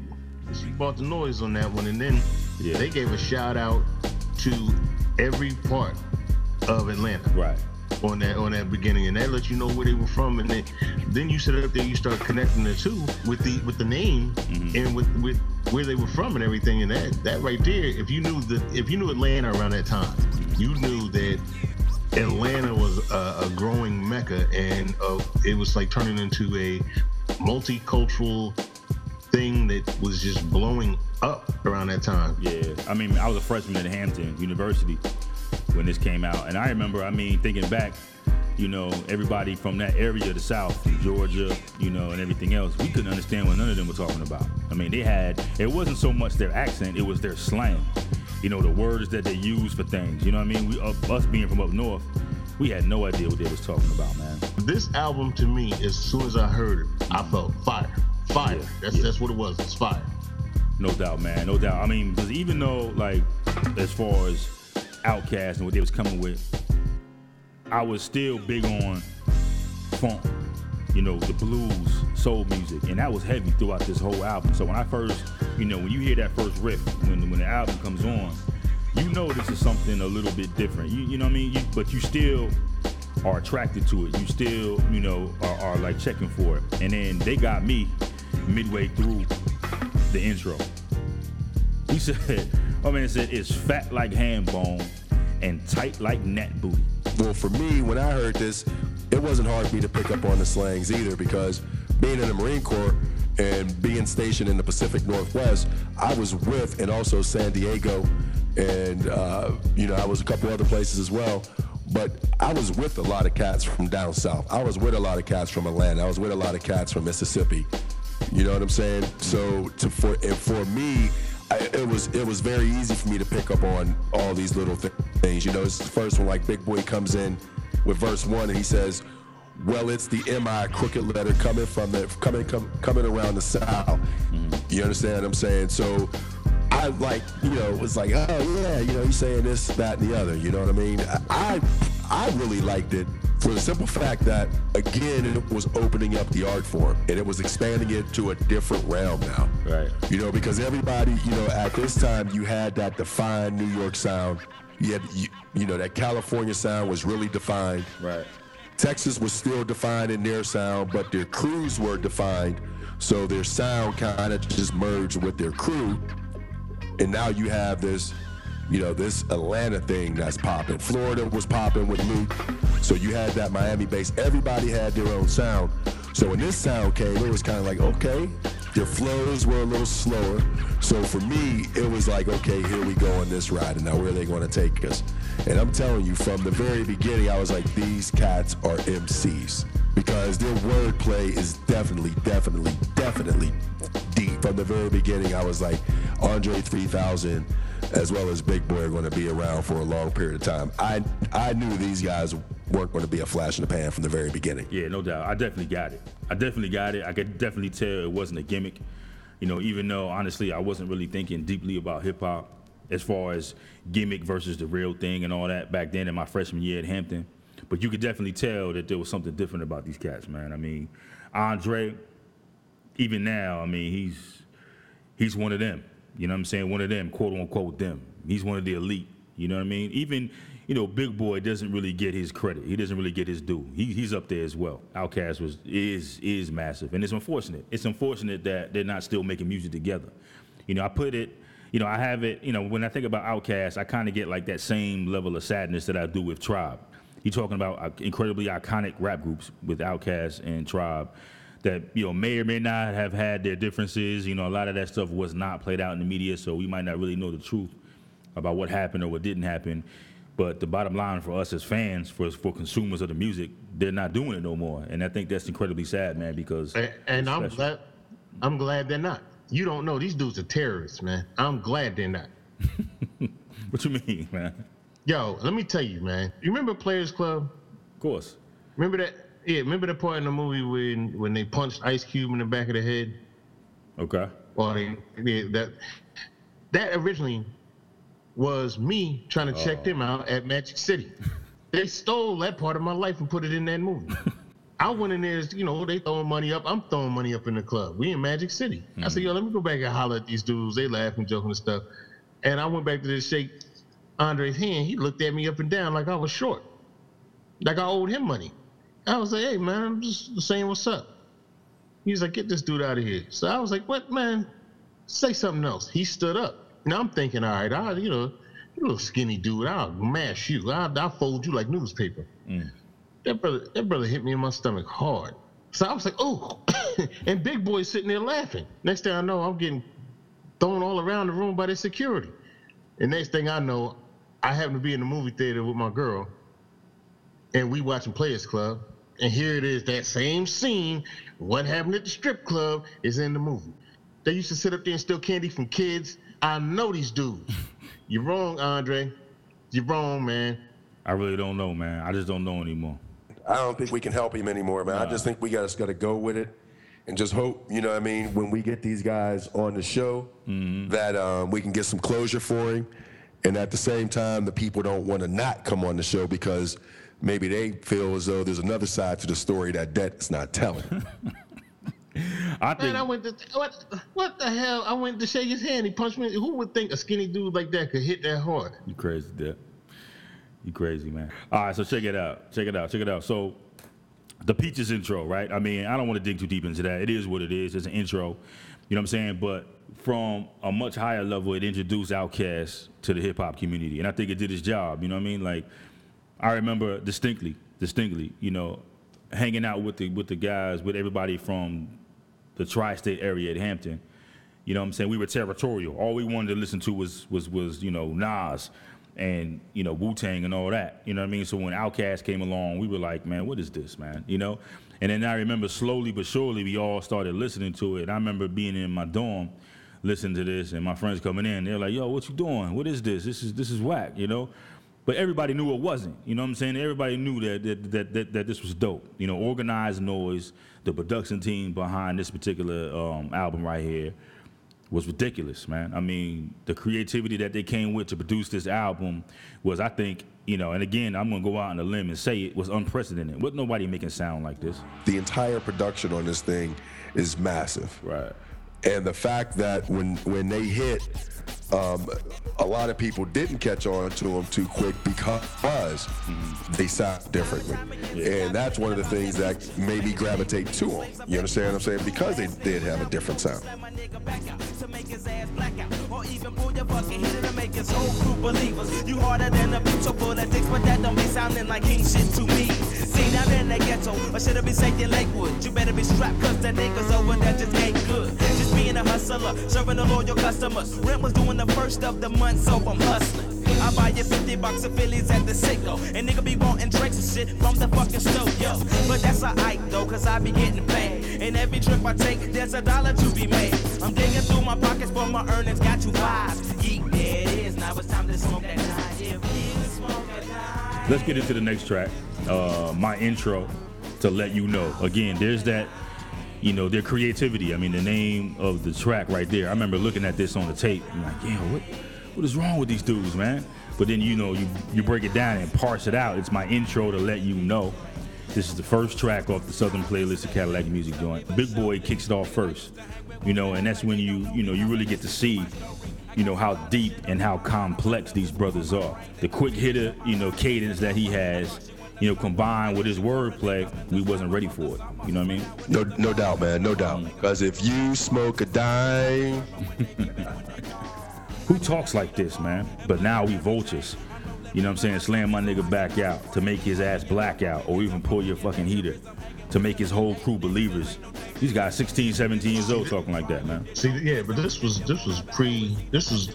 She brought the noise on that one, and then Yeah. they gave a shout out to every part of Atlanta. right. On that on that beginning, and that lets you know where they were from, and then then you sit up there, you start connecting the two with the with the name and with with where they were from and everything, and that that right there, if you knew the if you knew Atlanta around that time, you knew that Atlanta was a, a growing mecca, and uh, it was like turning into a multicultural thing that was just blowing up around that time. Yeah, I mean, I was a freshman at Hampton University when this came out, and I remember, I mean, thinking back, you know, everybody from that area, the South, Georgia, you know, and everything else, we couldn't understand what none of them were talking about. I mean, they had, it wasn't so much their accent, it was their slang. You know, the words that they use for things. You know what I mean? We, uh, us being from up north, we had no idea what they was talking about, man. This album to me, as soon as I heard it, I felt fire. Fire. Yeah, That's yeah. that's what it was. It's fire. No doubt, man. No doubt. I mean, because even though, like, as far as Outkast and what they was coming with, I was still big on funk, you know, the blues, soul music, and that was heavy throughout this whole album. So when I first, you know, when you hear that first riff, when when the album comes on, you know this is something a little bit different. You, you know what I mean? You, but you still are attracted to it. You still, you know, are, are like checking for it. And then they got me midway through the intro. He said, my man said, it's fat like ham bone and tight like net booty. Well, for me, when I heard this, it wasn't hard for me to pick up on the slangs either because being in the Marine Corps and being stationed in the Pacific Northwest, I was with and also San Diego, and uh, you know I was a couple other places as well. But I was with a lot of cats from down south. I was with a lot of cats from Atlanta. I was with a lot of cats from Mississippi. You know what I'm saying? So to for for me, I, it was it was very easy for me to pick up on all these little thi- things. You know, it's the first one like Big Boi comes in with verse one and he says, "Well, it's the MI crooked letter coming from the coming com, coming around the south." Mm-hmm. You understand what I'm saying? So. I like, you know, was like, oh yeah, you know, he's saying this, that, and the other. You know what I mean? I, I really liked it for the simple fact that, again, it was opening up the art form and it was expanding it to a different realm now. Right. You know, because everybody, you know, at this time you had that defined New York sound. You had, you, you know, that California sound was really defined. Right. Texas was still defined in their sound, but their crews were defined. So their sound kind of just merged with their crew. And now you have this, you know, this Atlanta thing that's popping. Florida was popping with Luke. So you had that Miami base. Everybody had their own sound. So when this sound came, it was kind of like, okay, their flows were a little slower. So for me, it was like, okay, here we go on this ride. And now where are they going to take us? And I'm telling you, from the very beginning, I was like, these cats are MCs. Because their wordplay is definitely, definitely, definitely deep. From the very beginning, I was like, Andre 3000 as well as Big Boi are going to be around for a long period of time. I I knew these guys weren't going to be a flash in the pan from the very beginning. Yeah, no doubt. I definitely got it. I definitely got it. I could definitely tell it wasn't a gimmick. You know, even though honestly I wasn't really thinking deeply about hip hop as far as gimmick versus the real thing and all that back then in my freshman year at Hampton. But you could definitely tell that there was something different about these cats, man. I mean, Andre, even now, I mean, he's he's one of them. You know what I'm saying? One of them, quote unquote them. He's one of the elite. You know what I mean? Even, you know, Big Boi doesn't really get his credit. He doesn't really get his due. He, he's up there as well. Outkast was is is massive, and it's unfortunate. It's unfortunate that they're not still making music together. You know, I put it. You know, I have it. You know, when I think about Outkast, I kind of get like that same level of sadness that I do with Tribe. You're talking about uh, incredibly iconic rap groups with Outkast and Tribe that you know may or may not have had their differences. You know, a lot of that stuff was not played out in the media, so we might not really know the truth about what happened or what didn't happen. But the bottom line for us as fans, for for consumers of the music, they're not doing it no more, and I think that's incredibly sad, man. Because And, and I'm Special. glad. I'm glad they're not. You don't know these dudes are terrorists, man. I'm glad they're not. what you mean, man? Yo, let me tell you, man. You remember Players Club? Of course. Remember that? Yeah, remember the part in the movie when when they punched Ice Cube in the back of the head? Okay. Or they, yeah, that that originally was me trying to check them oh. out at Magic City. They stole that part of my life and put it in that movie. I went in there, you know, they throwing money up. I'm throwing money up in the club. We in Magic City. I said, mm-hmm. yo, let me go back and holler at these dudes. They laughing, joking and stuff. And I went back to this shake Andre's hand. He looked at me up and down like I was short. Like I owed him money. I was like, hey man, I'm just saying what's up. He was like, get this dude out of here. So I was like, what man? Say something else. He stood up. Now I'm thinking, all right, I, you know, you little skinny dude, I'll mash you. I'll, I'll fold you like newspaper. Mm. That brother, that brother hit me in my stomach hard. So I was like, oh, and Big Boi sitting there laughing. Next thing I know, I'm getting thrown all around the room by the security. And next thing I know, I happen to be in the movie theater with my girl, and we watching Players Club. And here it is, that same scene. What happened at the strip club is in the movie. They used to sit up there and steal candy from kids. I know these dudes. You're wrong, Andre. You're wrong, man. I really don't know, man. I just don't know anymore. I don't think we can help him anymore, man. I just think we just got to go with it and just hope, you know what I mean, when we get these guys on the show, that um, we can get some closure for him. And at the same time, the people don't want to not come on the show because maybe they feel as though there's another side to the story that Det's not telling. I think Man, I went to what? What the hell? I went to shake his hand. He punched me. Who would think a skinny dude like that could hit that hard? You crazy, Dip. You crazy, man. All right, so check it out. Check it out. Check it out. So the Peaches intro, right? I mean, I don't want to dig too deep into that. It is what it is. It's an intro. You know what I'm saying? But from a much higher level, it introduced Outkast to the hip hop community. And I think it did its job. You know what I mean? Like, I remember distinctly, distinctly, you know, hanging out with the with the guys, with everybody from the tri-state area at Hampton. You know what I'm saying? We were territorial. All we wanted to listen to was was was, you know, Nas and, you know, Wu-Tang and all that. You know what I mean? So when Outkast came along, we were like, man, what is this, man? You know? And then I remember slowly but surely we all started listening to it. I remember being in my dorm listening to this and my friends coming in, they're like, yo, what you doing? What is this? This is this is whack, you know? But everybody knew it wasn't. You know what I'm saying? Everybody knew that that, that, that, that this was dope. You know, organized noise, the production team behind this particular um, album right here was ridiculous, man. I mean, the creativity that they came with to produce this album was, I think, you know, and again, I'm gonna go out on a limb and say it was unprecedented. With nobody making sound like this. the entire production on this thing is massive. Right. And the fact that when when they hit, um, a lot of people didn't catch on to them too quick because they sound differently, and that's one of the things that made me gravitate to them. You understand what I'm saying? Because they did have a different sound. my nigga back out to make his ass black out. Or even pull your fucking heater to make his whole crew believers. You harder than a bitch full of dicks, but that don't be sounding like king shit to me. See down in the ghetto, or should I be saying Lakewood? You better be strapped, cause the niggas over there just ain't good. Just being a hustler, serving the loyal customers. Rent was doing the first of the month, so I'm hustling. I buy you 50 bucks of Phillies at the Sicko. And nigga be wanting drinks and shit from the fucking stove, yo. But that's alright though, cause I be getting paid. And every trip I take, there's a dollar to be made. I'm digging through my pockets, but my earnings got you vibes. Yeet, there it is. Now it's time to smoke that that. Let's get into the next track. Uh, my intro to let you know. Again, there's that, you know, their creativity. I mean, the name of the track right there. I remember looking at this on the tape. I'm like, yeah, what, what is wrong with these dudes, man? But then you know, you you break it down and parse it out. It's my intro to let you know. This is the first track off the Southern playalistic Cadillac Music Joint. Big Boi kicks it off first, you know, and that's when you you know you really get to see you know how deep and how complex these brothers are. The quick hitter, you know, cadence that he has, you know, combined with his wordplay, we wasn't ready for it. You know what I mean? No, no doubt, man, no doubt. Mm. Because if you smoke a dime, Who talks like this, man? But now we vultures. You know what I'm saying? Slam my nigga back out to make his ass black out, or even pull your fucking heater to make his whole crew believers. These guys 16, 17 years old talking like that, man. See, yeah, but this was this was pre. This was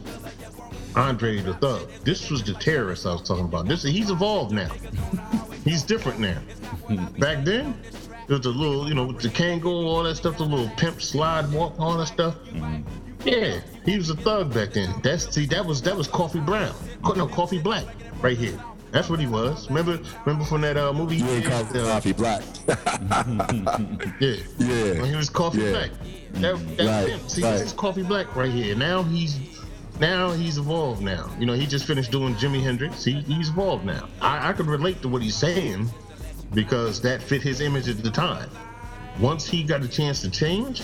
Andre the Thug. This was the terrorist I was talking about. This he's evolved now. he's different now. Back then, there was a little, you know, with the Kangol, all that stuff, the little pimp slide walk, all that stuff. Yeah, he was a thug back then. That's see, that was that was Coffee Brown. No, Coffee Black, right here. That's what he was. Remember, remember from that uh, movie? Ain't called Uh, coffee black. Yeah. Yeah. When he was Coffee Yeah. Black. That, that's Right, him. See, right. this is Coffee Black right here. Now he's now he's evolved now. You know, he just finished doing Jimi Hendrix. He, he's evolved now. I, I could relate to what he's saying because that fit his image at the time. Once he got a chance to change,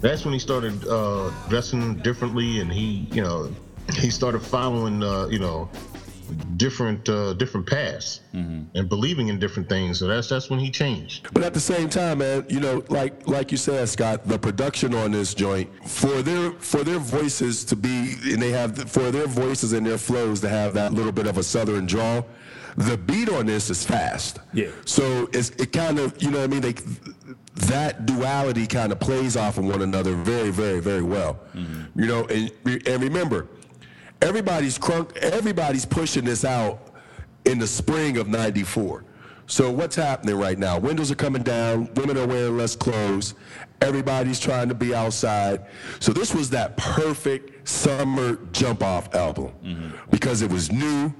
that's when he started uh, dressing differently and he, you know, he started following, uh, you know, different uh, different paths and believing in different things. So that's that's when he changed. But at the same time, man, you know, like like you said, Scott, the production on this joint for their for their voices to be, and they have for their voices and their flows to have that little bit of a southern draw. The beat on this is fast. Yeah. So it's it kind of you know what I mean they that duality kind of plays off of one another very very very well. You know, and and remember, everybody's crunk everybody's pushing this out in the spring of 94 so what's happening right now? Windows are coming down women are wearing less clothes everybody's trying to be outside. So this was that perfect summer jump off album mm-hmm. because it was new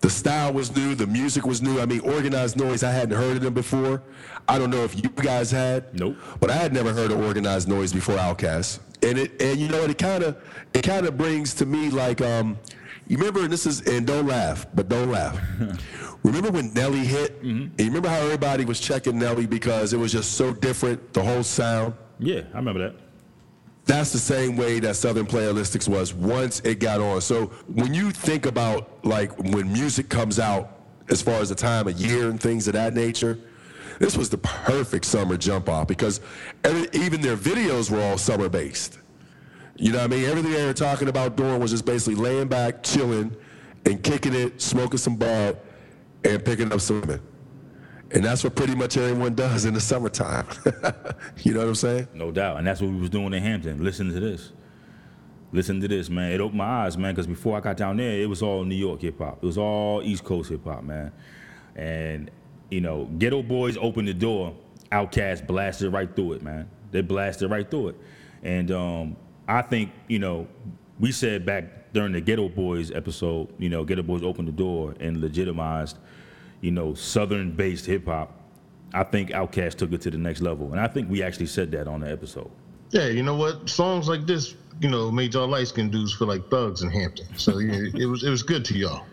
the style was new the music was new. I mean organized noise i hadn't heard of them before. I don't know if you guys had Nope. but I had never heard of organized noise before Outkast. And it and you know what it kind of it kind of brings to me like um you remember and this is and don't laugh, but don't laugh. remember when Nelly hit? And you remember how everybody was checking Nelly because it was just so different, the whole sound. Yeah, I remember that. That's the same way that Southern Playalistics was once it got on. So when you think about like when music comes out, as far as the time of year and things of that nature, this was the perfect summer jump off because every, even their videos were all summer based. You know what I mean? Everything they were talking about doing was just basically laying back, chilling, and kicking it, smoking some bud, and picking up some women. And that's what pretty much everyone does in the summertime. you know what I'm saying? No doubt. And that's what we was doing in Hampton. Listen to this. Listen to this, man. It opened my eyes, man, because before I got down there, it was all New York hip hop. It was all East Coast hip hop, man. And, you know, Geto Boys opened the door. Outkast blasted right through it, man. They blasted right through it. And um, I think, you know, we said back during the Geto Boys episode, you know, Geto Boys opened the door and legitimized, you know, Southern based hip hop. I think Outkast took it to the next level. And I think we actually said that on the episode. Yeah, you know what? Songs like this, you know, made y'all light skinned dudes feel like thugs in Hampton. So yeah, it was it was good to y'all.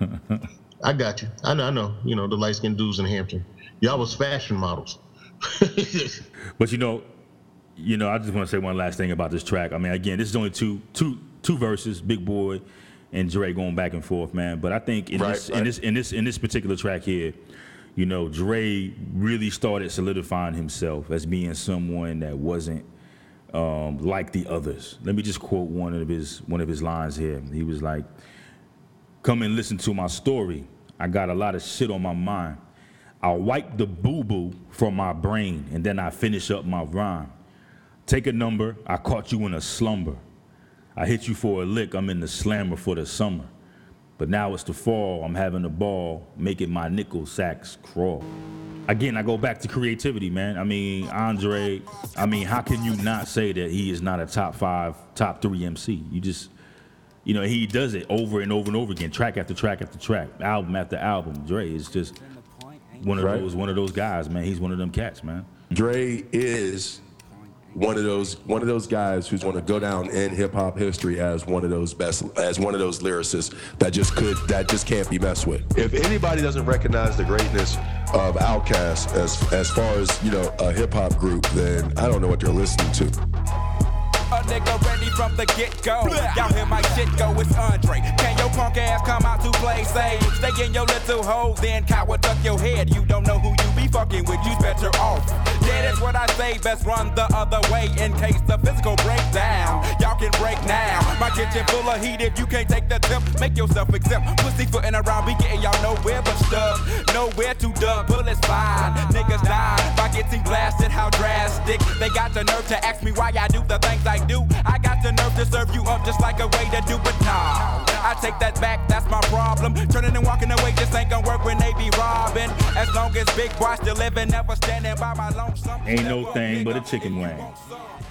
I got you. I know, I know. You know, the light skinned dudes in Hampton. Y'all was fashion models. But you know, you know, I just want to say one last thing about this track. I mean, again, this is only two two two verses, Big Boi and Dre going back and forth, man. But I think in Right, this in this in this in this particular track here, you know, Dre really started solidifying himself as being someone that wasn't um, like the others. Let me just quote one of his one of his lines here. He was like, "Come and listen to my story. I got a lot of shit on my mind. I wipe the boo boo from my brain and then I finish up my rhyme. Take a number. I caught you in a slumber. I hit you for a lick. I'm in the slammer for the summer. But now it's the fall. I'm having a ball, making my nickel sacks crawl. Again, I go back to creativity, man. I mean, Andre, I mean, how can you not say that he is not a top five, top three MC? You just, you know, he does it over and over and over again, track after track after track, album after album. Dre is just one of Right. those, one of those guys, man. He's one of them cats, man. Dre is one of those one of those guys who's going to go down in hip hop history as one of those best as one of those lyricists that just could that just can't be messed with. If anybody doesn't recognize the greatness of Outkast as as far as you know a hip hop group, then I don't know what they're listening to. A nigga ready from the get go. Y'all hear my shit go, it's Andre. Can your punk ass come out to play safe? Stay in your little hole, then coward duck your head. You don't know who fucking with, you better off. Yeah, that's what I say, best run the other way in case the physical breakdown. Y'all can break now. My kitchen full of heat, if you can't take the temp, make yourself exempt. Pussy footing around, be getting y'all nowhere but stuck. Nowhere to duck, bullets fine. Niggas die by getting blasted, how drastic. They got the nerve to ask me why I do the things I do. I got the nerve to serve you up just like a way to do, but nah. I take that back, that's my problem. Turning and walking away just ain't gonna work when they be robbing. As long as Big Boi still living, never standing by my lonesome. Ain't no thing but a chicken wing.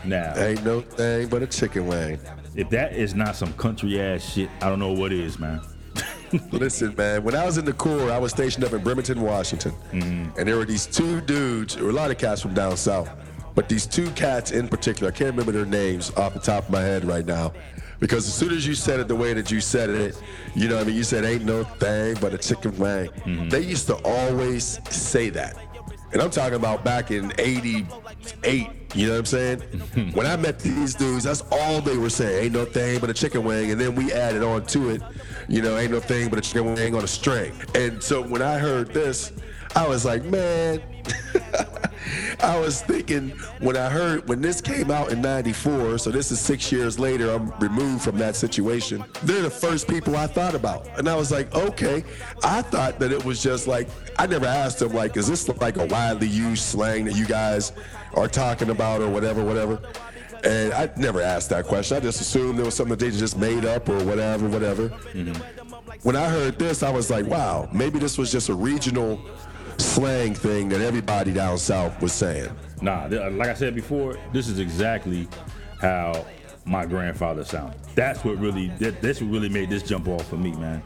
Now, Ain't no thing but a chicken wing. if that is not some country ass shit, I don't know what is, man. Listen, man, when I was in the Corps, I was stationed up in Bremerton, Washington. Mm-hmm. And there were these two dudes, or a lot of cats from down south, but these two cats in particular, I can't remember their names off the top of my head right now. Because as soon as you said it the way that you said it, you know what I mean? You said, ain't no thing but a chicken wing. Mm-hmm. They used to always say that. And I'm talking about back in 88, you know what I'm saying? when I met these dudes, that's all they were saying. Ain't no thing but a chicken wing. And then we added on to it, you know, ain't no thing but a chicken wing on a string. And so when I heard this, I was like, man, I was thinking when I heard when this came out in 94, so this is six years later, I'm removed from that situation. They're the first people I thought about. And I was like, okay. I thought that it was just like, I never asked them, like, is this like a widely used slang that you guys are talking about or whatever, whatever? And I never asked that question. I just assumed it was something that they just made up or whatever, whatever. Mm-hmm. When I heard this, I was like, wow, maybe this was just a regional slang thing that everybody down south was saying. Nah, th- uh, like I said before, this is exactly how my grandfather sounded. That's what really that, that's what really made this jump off for me, man.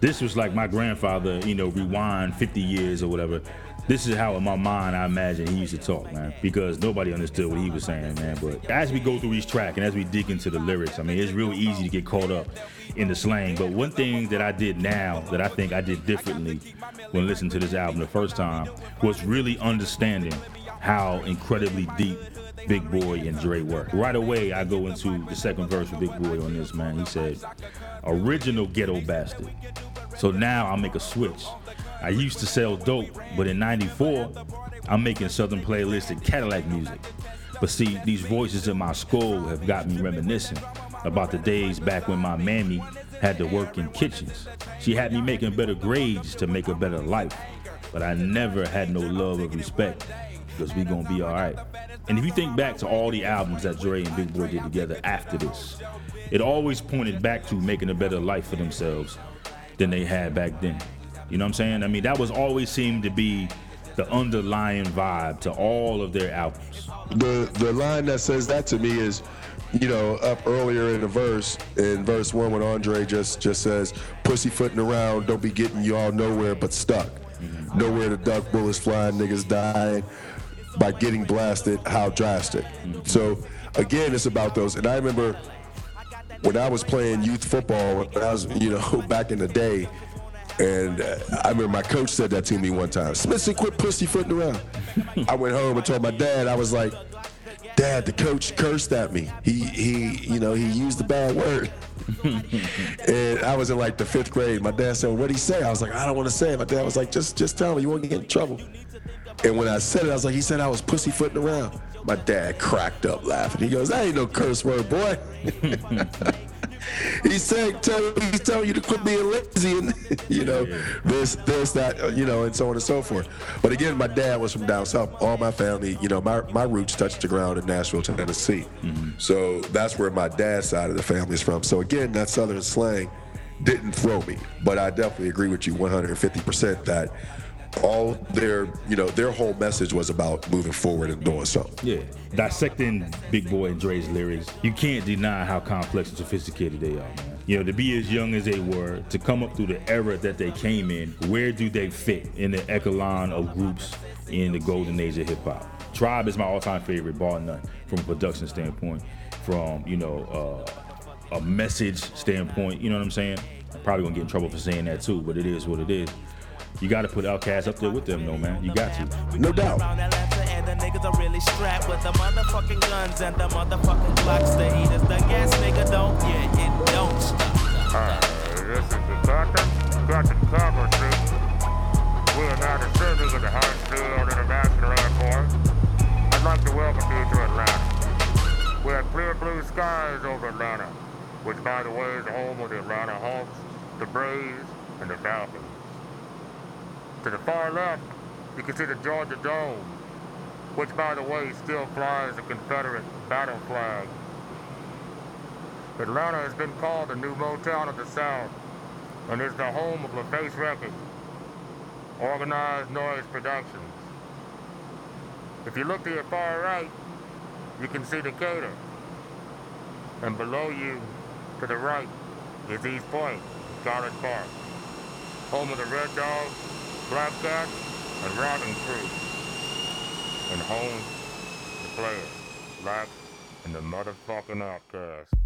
This was like my grandfather, you know, rewind 50 years or whatever. This is how in my mind I imagine he used to talk, man, because nobody understood what he was saying, man. But as we go through each track and as we dig into the lyrics, I mean, it's real easy to get caught up in the slang. But one thing that I did now that I think I did differently when listening to this album the first time was really understanding how incredibly deep Big Boi and Dre were. Right away, I go into the second verse with Big Boi on this, man. He said, original ghetto bastard. So now I make a switch. I used to sell dope, but in 94, I'm making Southern playalistic Cadillac music. But see, these voices in my skull have got me reminiscing about the days back when my mammy had to work in kitchens. She had me making better grades to make a better life, but I never had no love or respect because we gonna be all right. And if you think back to all the albums that Dre and Big Boi did together after this, it always pointed back to making a better life for themselves than they had back then. You know what I'm saying? I mean, that was always seemed to be the underlying vibe to all of their albums. The the line that says that to me is, you know, up earlier in the verse, in verse one when Andre just just says, pussyfooting around, don't be getting y'all nowhere but stuck. Nowhere to duck, bullets flying, niggas dying by getting blasted, how drastic. So again, it's about those. And I remember when I was playing youth football, I was, you know, back in the day, and uh, I remember my coach said that to me one time. Smithson, quit pussyfooting around. I went home and told my dad. I was like, Dad, the coach cursed at me. He he, you know, he used the bad word. and I was in like the fifth grade. My dad said, "What'd he say?" I was like, "I don't want to say it." My dad was like, "Just just tell me. You won't get in trouble." And when I said it, I was like, "He said I was pussyfooting around." My dad cracked up laughing. He goes, "That ain't no curse word, boy." he said, tell, he's telling you to quit being lazy and, you know, this, this, that, uh, you know, and so on and so forth. But again, my dad was from down south. All my family, you know, my, my roots touched the ground in Nashville, Tennessee. So that's where my dad's side of the family is from. So again, that Southern slang didn't throw me. But I definitely agree with you 150% that all their, you know, their whole message was about moving forward and doing something. Yeah. Dissecting Big Boi and Dre's lyrics, you can't deny how complex and sophisticated they are. You know, to be as young as they were, to come up through the era that they came in, where do they fit in the echelon of groups in the golden age of hip hop? Tribe is my all-time favorite, bar none, from a production standpoint, from, you know, uh, a message standpoint, you know what I'm saying? I'm probably gonna get in trouble for saying that too, but it is what it is. You gotta put Outkast up there with them though, man. You got to. No doubt. Around Atlanta and the niggas are really strapped with the motherfucking guns and the motherfucking Glocks. The heat is the gas, nigga. Don't, yeah, it don't stop. Hi, this is the doctor, Dr. Carver Street. We are now the servers of the high school on International Airport. I'd like to welcome you to Atlanta. We have clear blue skies over Atlanta, which by the way is the home of the Atlanta Hawks, the Braves, and the Falcons. To the far left, you can see the Georgia Dome. which by the way still flies the Confederate battle flag. Atlanta has been called the new Motown of the South and is the home of LaFace Records, Organized Noise Productions. If you look to your far right, you can see Decatur. And below you, to the right, is East Point, College Park, home of the Red Dogs, Cats, and Robin Crew, and home the players, Black, and the motherfucking Outkast.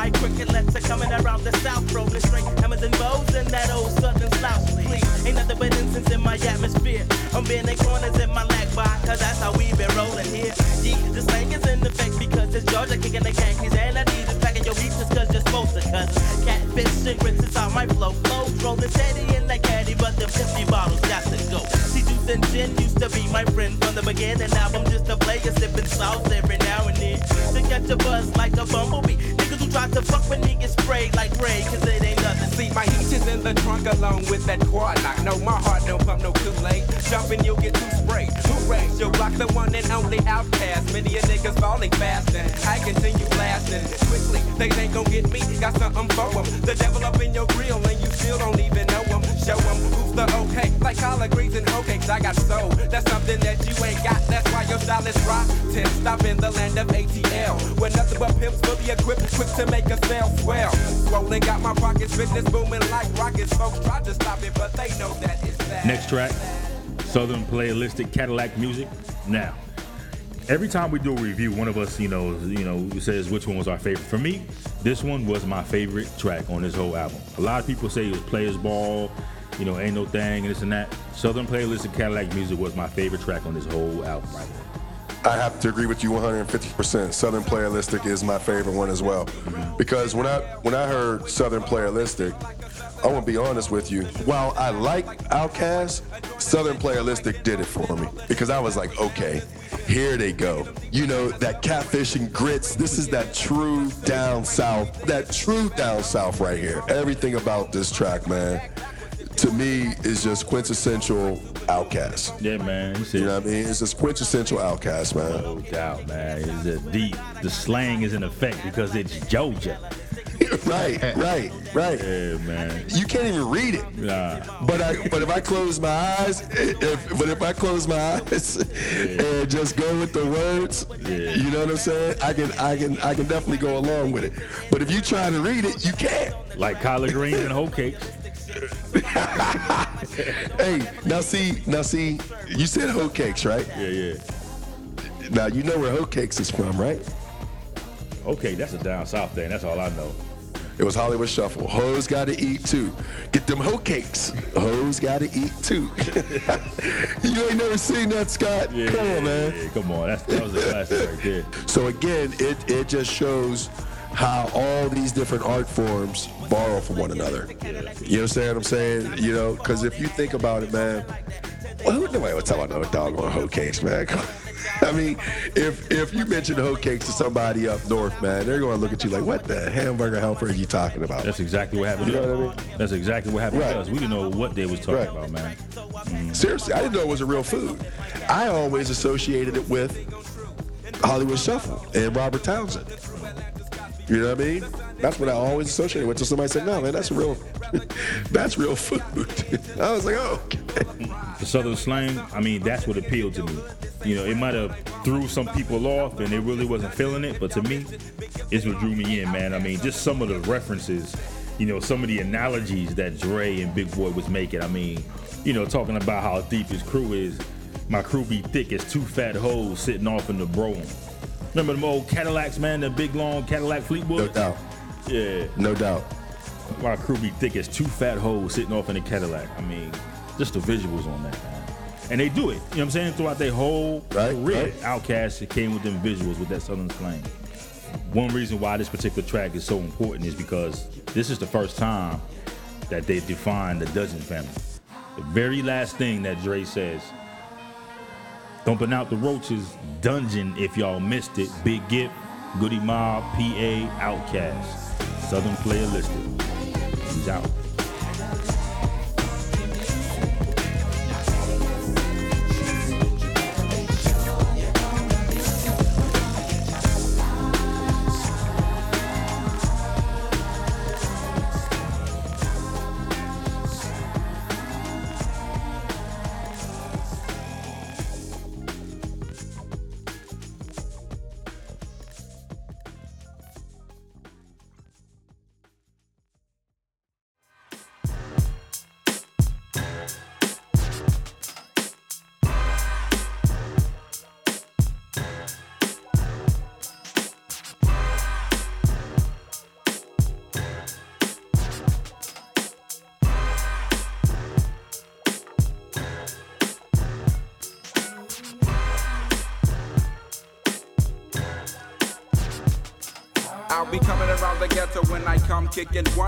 The M.I. cricket letter coming around the south, rolling straight hammers and bows in that old southern slouch. Please, ain't nothing but incense in my atmosphere. I'm bending corners in my lag bar, cause that's how we been rolling here. Yeah, the slang is in effect because it's Georgia kicking the khakis, and I need to packing your beats just cause you're supposed to. Cause catfish and grits is how my flow flows. Rolling steady in that caddy, but the 50 bottles got to go. See, juice and gin used to be my friend from the beginning. Now I'm just a player sipping sauce every now and then. To catch a buzz like a bumblebee. Who to fuck with niggas get sprayed like Ray, cause it ain't nothing. See, my heat is in the trunk along with that quad lock. No, my heart don't pump no Kool-Aid. Jumping, you'll get too sprayed. Hooray, you'll block the one and only Outkast. Many a niggas falling fast and I continue blasting. Quickly, they ain't gon' get me. Got something for 'em. The devil up in your grill and you still don't even know 'em. Show 'em who's the okay. Like collard greens and hoe cakes, I got soul. That's something that you ain't got. That's why your style is rotten. Stop in the land of ATL. Where nothing but pimps fully equipped, quick to make sale swell. Got my pockets, business booming like rockets. Folks try to stop it, but they know that it's bad. Next track, Southern Playalistic Cadillac Music. Now, every time we do a review, one of us, you know, you know, says which one was our favorite. For me, this one was my favorite track on this whole album. A lot of people say it was Players Ball, you know, ain't no thing and this and that. Southern Playalistic Cadillac Music was my favorite track on this whole album right. I have to agree with you 150%. Southern Playalistic is my favorite one as well. Because when I when I heard Southern Playalistic, I want to be honest with you. While I like Outkast, Southern Playalistic did it for me because I was like, okay, here they go. You know that catfish and grits. This is that true down south. That true down south right here. Everything about this track, man, to me is just quintessential Outkast. Yeah, man. You You know what I mean? It's just quintessential Outkast, man. No doubt, man. It's a deep. The slang is in effect because it's Georgia. right, right, right. Yeah, man. You can't even read it. Nah. But I, but if I close my eyes, if, but if I close my eyes and just go with the words, Yeah. you know what I'm saying? I can, I can, I can definitely go along with it. But if you try to read it, you can't. Like collard greens and hoe cakes. Hey, now see, now see, you said hoe cakes, right? Yeah, yeah. Now you know where hoe cakes is from, right? Okay, that's a down south thing. That's all I know. It was Hollywood Shuffle. Hoes gotta eat too. Get them hoe cakes. Hoes gotta eat too. you ain't never seen that, Scott? Yeah, Come on, man. Yeah, come on. That's, that was a classic right there. So again, it, it just shows how all these different art forms borrow from one another. You understand what I'm saying? You know, because if you think about it, man, well, who nobody would talk about no dog on hoe cakes, man. I mean, if if you mention hoe cakes to somebody up north, man, they're going to look at you like, "What the hamburger helper are you talking about?" That's exactly what happened. You to know us. what I mean? That's exactly what happened Right. to us. We didn't know what they was talking Right. about, man. Mm. Seriously, I didn't know it was a real food. I always associated it with Hollywood Shuffle and Robert Townsend. You know what I mean? That's what I always associated with. So somebody said, "No, man, that's real. that's real food." I was like, "Oh, okay." The southern slang, I mean, that's what appealed to me. You know, it might have threw some people off and they really wasn't feeling it, but to me, it's what drew me in, man. I mean, just some of the references, you know, some of the analogies that Dre and Big Boi was making. I mean, you know, talking about how deep his crew is. My crew be thick as two fat hoes sitting off in the bro. Remember them old Cadillacs, man? The big long Cadillac Fleetwood. No doubt, Yeah. no doubt. My crew be thick as two fat hoes sitting off in a Cadillac. I mean, just the visuals on that, man. And they do it, you know what I'm saying? Throughout their whole Right, career, right. Outkast came with them visuals with that Southern slang. One reason why this particular track is so important is because this is the first time that they defined the Dungeon Family. The very last thing that Dre says Thumping out the roaches, Dungeon, if y'all missed it. Big Gipp, Goodie Mob, PA, Outkast. Southern Player listed. He's out.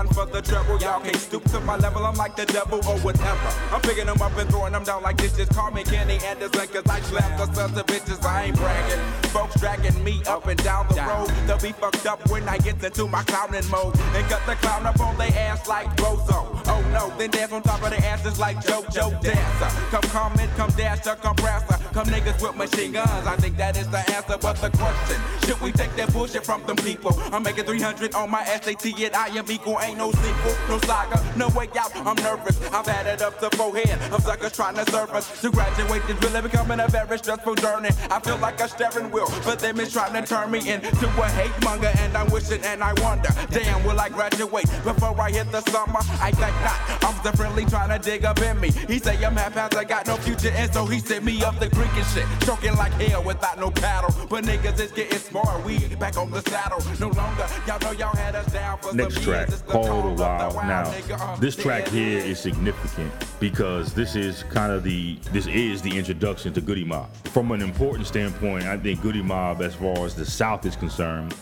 For the trouble. Y'all can't stoop to my level, I'm like the devil or whatever. I'm picking them up and throwing them down like. Just call me Kenny Anderson, cause I slap the sons of bitches. I ain't bragging. Folks dragging me up and down the road. They'll be fucked up when I get into my clowning mode. And cut the clown up on their ass like Bozo. Oh no, then dance on top of their asses like JoJo Dancer. Come comment, come dash the compressor. Come niggas with machine guns. I think that is the answer, but the question should we take that bullshit from them people? I'm making 300 on my SAT and I am equal. Ain't no sequel, no saga, no way out. I'm nervous. I've it up to forehead of suckers trying to surface. To graduate is really becoming a very stressful journey. I feel like a steering wheel, but them is trying to turn me into a hate monger. And I'm wishing and I wonder, damn, will I graduate before I hit the summer? I think not. I'm definitely trying to dig up in me. He say I'm half I got no future, and so he sent me up the creek and shit. Choking like hell without no paddle. But niggas is getting smart. We back on the saddle. No longer, y'all know y'all had us down for Next some track, years. Called a tone of the While. Now. Uh, this track here is significant because this is kind of the this is the introduction to Goodie Mob. From an important standpoint, I think Goodie Mob, as far as the South is concerned,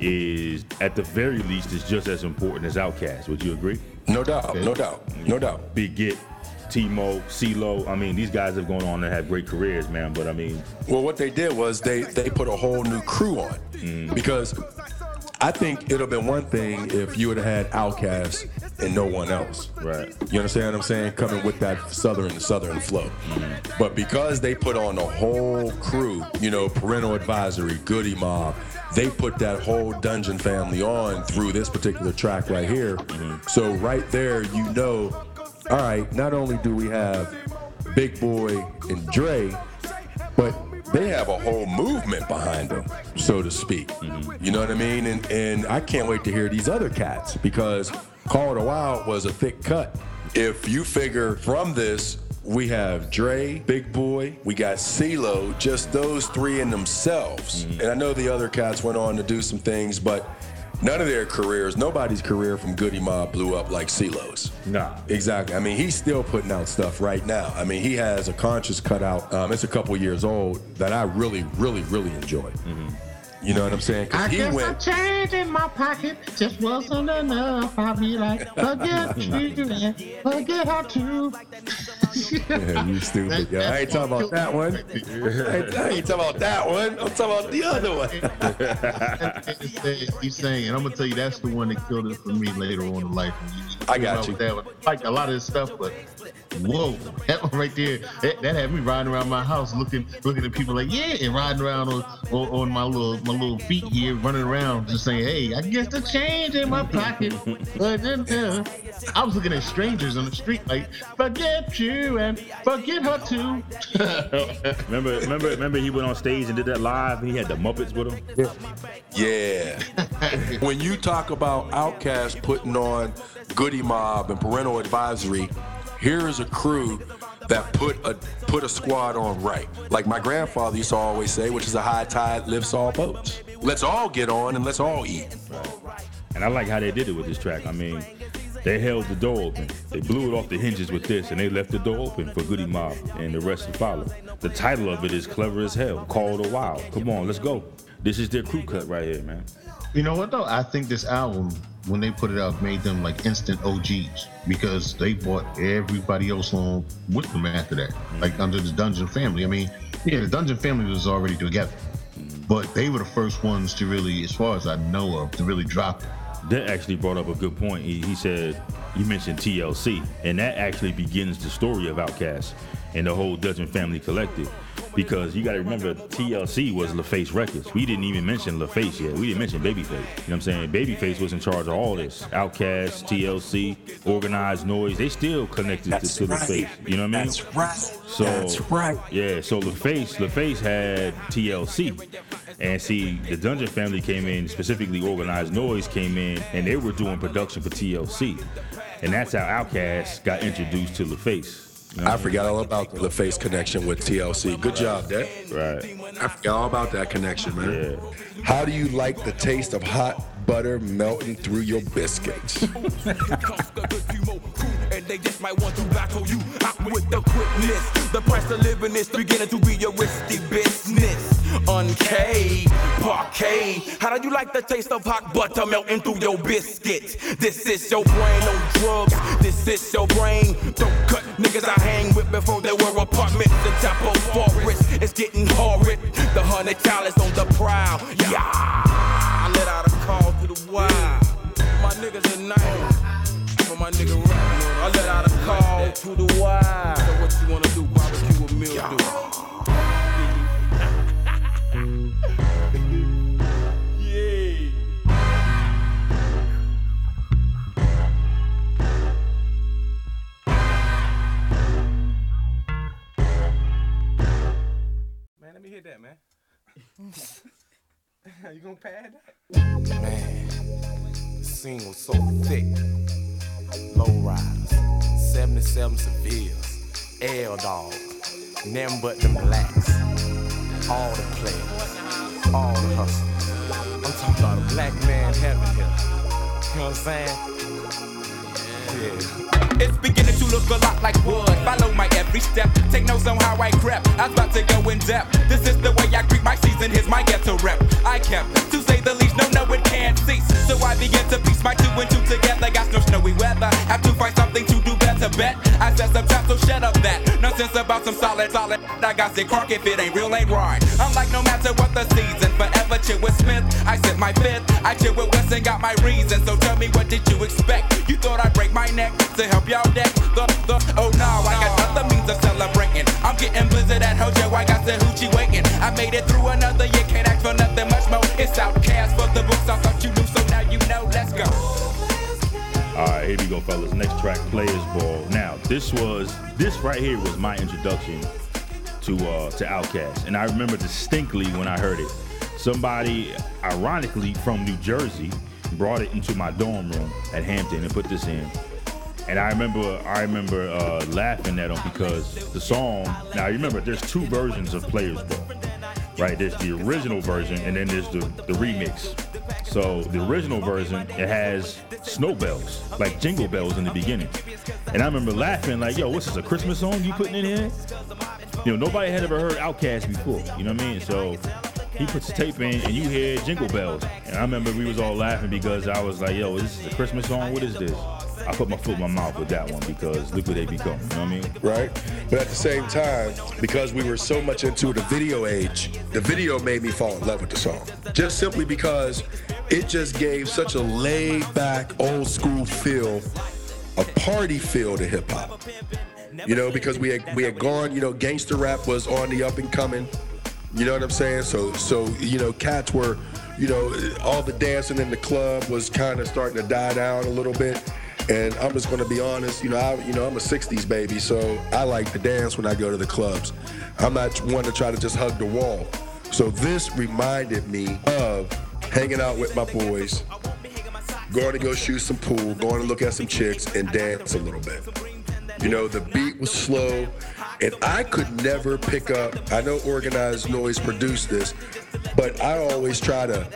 is at the very least is just as important as Outkast. Would you agree? No doubt, no doubt, no doubt. Big Gipp, T-Mo, CeeLo. I mean, these guys have gone on to have great careers, man. But I mean, Well, what they did was they they put a whole new crew on mm. because I think it'd have been one thing if you would have had Outkast and no one else. right. You understand what I'm saying? Coming with that southern southern flow. Mm-hmm. But because they put on a whole crew, you know, parental advisory, Goodie Mob, they put that whole dungeon family on through this particular track right here. Mm-hmm. So right there, you know, all right, not only do we have Big Boi and Dre, but they have a whole movement behind them, so to speak. Mm-hmm. You know what I mean? And and I can't wait to hear these other cats because Call It a Wild was a thick cut. If you figure from this, we have Dre, Big Boi, we got CeeLo, just those three in themselves. Mm-hmm. And I know the other cats went on to do some things, but none of their careers, nobody's career from Goodie Mob blew up like CeeLo's. Nah. Exactly. I mean, he's still putting out stuff right now. I mean, he has a conscious cutout. Um, it's a couple years old that I really, really, really enjoy. You know what I'm saying? I he guess went. a change in my pocket just wasn't enough. I'll be like, forget you and forget how to. Yeah, you stupid, yo. I ain't talking about that one. I ain't, I ain't talking about that one. I'm talking about the other one. He's saying, and I'm gonna tell you, that's the one that killed it for me later on in life. I got you. That one. Like a lot of this stuff, but whoa, that one right there, that, that had me riding around my house looking, looking at people like, yeah, and riding around on, on, on my little, my little feet here, running around, just saying, hey, I guess the change in my pocket. But then, uh, I was looking at strangers on the street, like, forget you and forget her too. Remember, remember, remember he went on stage and did that live and he had the Muppets with him. Yeah. when you talk about Outkast putting on Goodie Mob and Parental Advisory, here is a crew that put a put a squad on right. Like my grandfather used to always say, which is a high tide lifts all boats. Let's all get on and let's all eat. And I like how they did it with this track. I mean, they held the door open. They blew it off the hinges with this, and they left the door open for Goodie Mob, and the rest to follow. The title of it is clever as hell. Called a Wild. Come on, let's go. This is their crew cut right here, man. You know what though? I think this album, when they put it out, made them like instant OGs because they bought everybody else on with them after that, like under the Dungeon family. I mean, yeah, the Dungeon family was already together, but they were the first ones to really, as far as I know of, to really drop it. That actually brought up a good point. He, he said, you mentioned TLC, and that actually begins the story of Outkast and the whole Dungeon Family Collective. Because you got to remember, TLC was LaFace Records. We didn't even mention LaFace yet. We didn't mention Babyface. You know what I'm saying? Babyface was in charge of all this. Outkast, TLC, Organized Noise. They still connected to, That's to right. LaFace. You know what I mean? That's right. So That's right. Yeah, so LaFace, LaFace had TLC. And see, the Dungeon family came in, specifically Organized Noise came in, and they were doing production for TLC. And that's how Outkast got introduced to LaFace. You know? I forgot all about the face connection with TLC. Good job, Dad. Right. I forgot all about that connection, man. Yeah. How do you like the taste of hot butter melting through your biscuits? they just might want to battle you out with the quickness. The price of living is beginning to be a risky business. Uncave, parquet. How do you like the taste of hot butter melting through your biscuit? This is your brain on drugs. This is your brain. Don't cut niggas I hang with before they were apartments in of Forest. It's getting horrid. The hundred talents on the prowl. Yeah. I let out a call to the wild. My niggas at night. For my nigga Ryan, I let out a call to the wild. So what you wanna do? Barbecue or meal Yeah. Man, let me hear that, man. you gonna pad that? Man, the scene was so thick. Low riders, 77 Sevilles, L dog, them but them blacks. All the players, all the hustlers. I'm talking about a black man heaven here. You know what I'm saying? Yeah. It's beginning to look a lot like wood. Follow my every step. Take notes on how I crept. I was about to go in depth. This is the way I greet my season. Here's my ghetto rep. I kept, to say the least, no, no, it can't cease. So I begin to piece my two and two together. Got no snowy weather. Have to find something to do better. Bet I said some time, so shut up that. Nonsense about some solid, solid. I got sick crunk if it ain't real, ain't right. I'm like, no matter what the season, forever chill with Smith. I said my fifth. I chill with West and got my reason. So tell me, what did you expect? You thought I'd break my neck to help y'all deck? The, the, oh no, I got other means of celebrating. I'm getting blizzard at Hojo. I got the hoochie waiting. I made it through another year, can't ask for nothing much more. It's Outkast for the books. I thought you knew, so now you know. Let's go. All right, here we go, fellas. Next track, Players Ball. Now, this was this right here was my introduction to uh to Outkast, and I remember distinctly when I heard it. Somebody, ironically from New Jersey, brought it into my dorm room at Hampton and put this in. And I remember, I remember uh, laughing at them because the song. Now, you remember, there's two versions of Players Ball, right? There's the original version, and then there's the the remix. So the original version, it has snow bells, like jingle bells in the beginning. And I remember laughing, like, "Yo, what's this? A Christmas song you putting in here?" You know, nobody had ever heard Outkast before. You know what I mean? So he puts the tape in, and you hear jingle bells. And I remember we was all laughing because I was like, "Yo, this is a Christmas song. What is this?" I put my foot in my mouth with that one because look what they become. You know what I mean? right? But at the same time, because we were so much into the video age, the video made me fall in love with the song. Just simply because it just gave such a laid back, old school feel, a party feel to hip hop. You know, because we had we had gone, you know, gangster rap was on the up and coming. You know what I'm saying? So so you know, cats were, you know, all the dancing in the club was kind of starting to die down a little bit. And I'm just gonna be honest, you know, I, you know, I'm a '60s baby, so I like to dance when I go to the clubs. I'm not one to try to just hug the wall. So this reminded me of hanging out with my boys, going to go shoot some pool, going to look at some chicks, and dance a little bit. You know, the beat was slow, and I could never pick up. I know Organized Noise produced this, but I always try to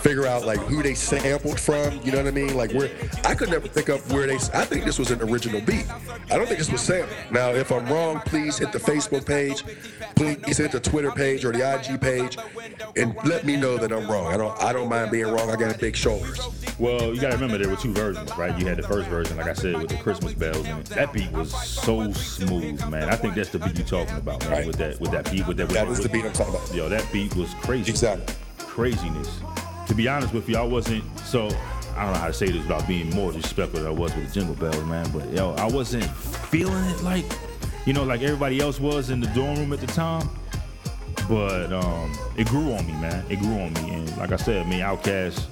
figure out like who they sampled from. You know what I mean? Like where I could never pick up where they. I think this was an original beat. I don't think this was sampled. Now, if I'm wrong, please hit the Facebook page. please hit the Twitter page or the IG page and let me know that I'm wrong. I don't I don't mind being wrong. I got big shoulders. Well, you gotta remember there were two versions, right? You had the first version, like I said, with the Christmas bells, and that beat was so smooth, man. I think that's the beat you're talking about, man. Right. With that, with that beat, with that. That with, is the beat I'm talking about. Yo, that beat was crazy. Exactly. Craziness. To be honest with you, I wasn't so. I don't know how to say this without being more disrespectful than I was with the Jingle Bells, man. But yo, I wasn't feeling it like, you know, like everybody else was in the dorm room at the time. But um, it grew on me, man. It grew on me, and like I said, me Outkast,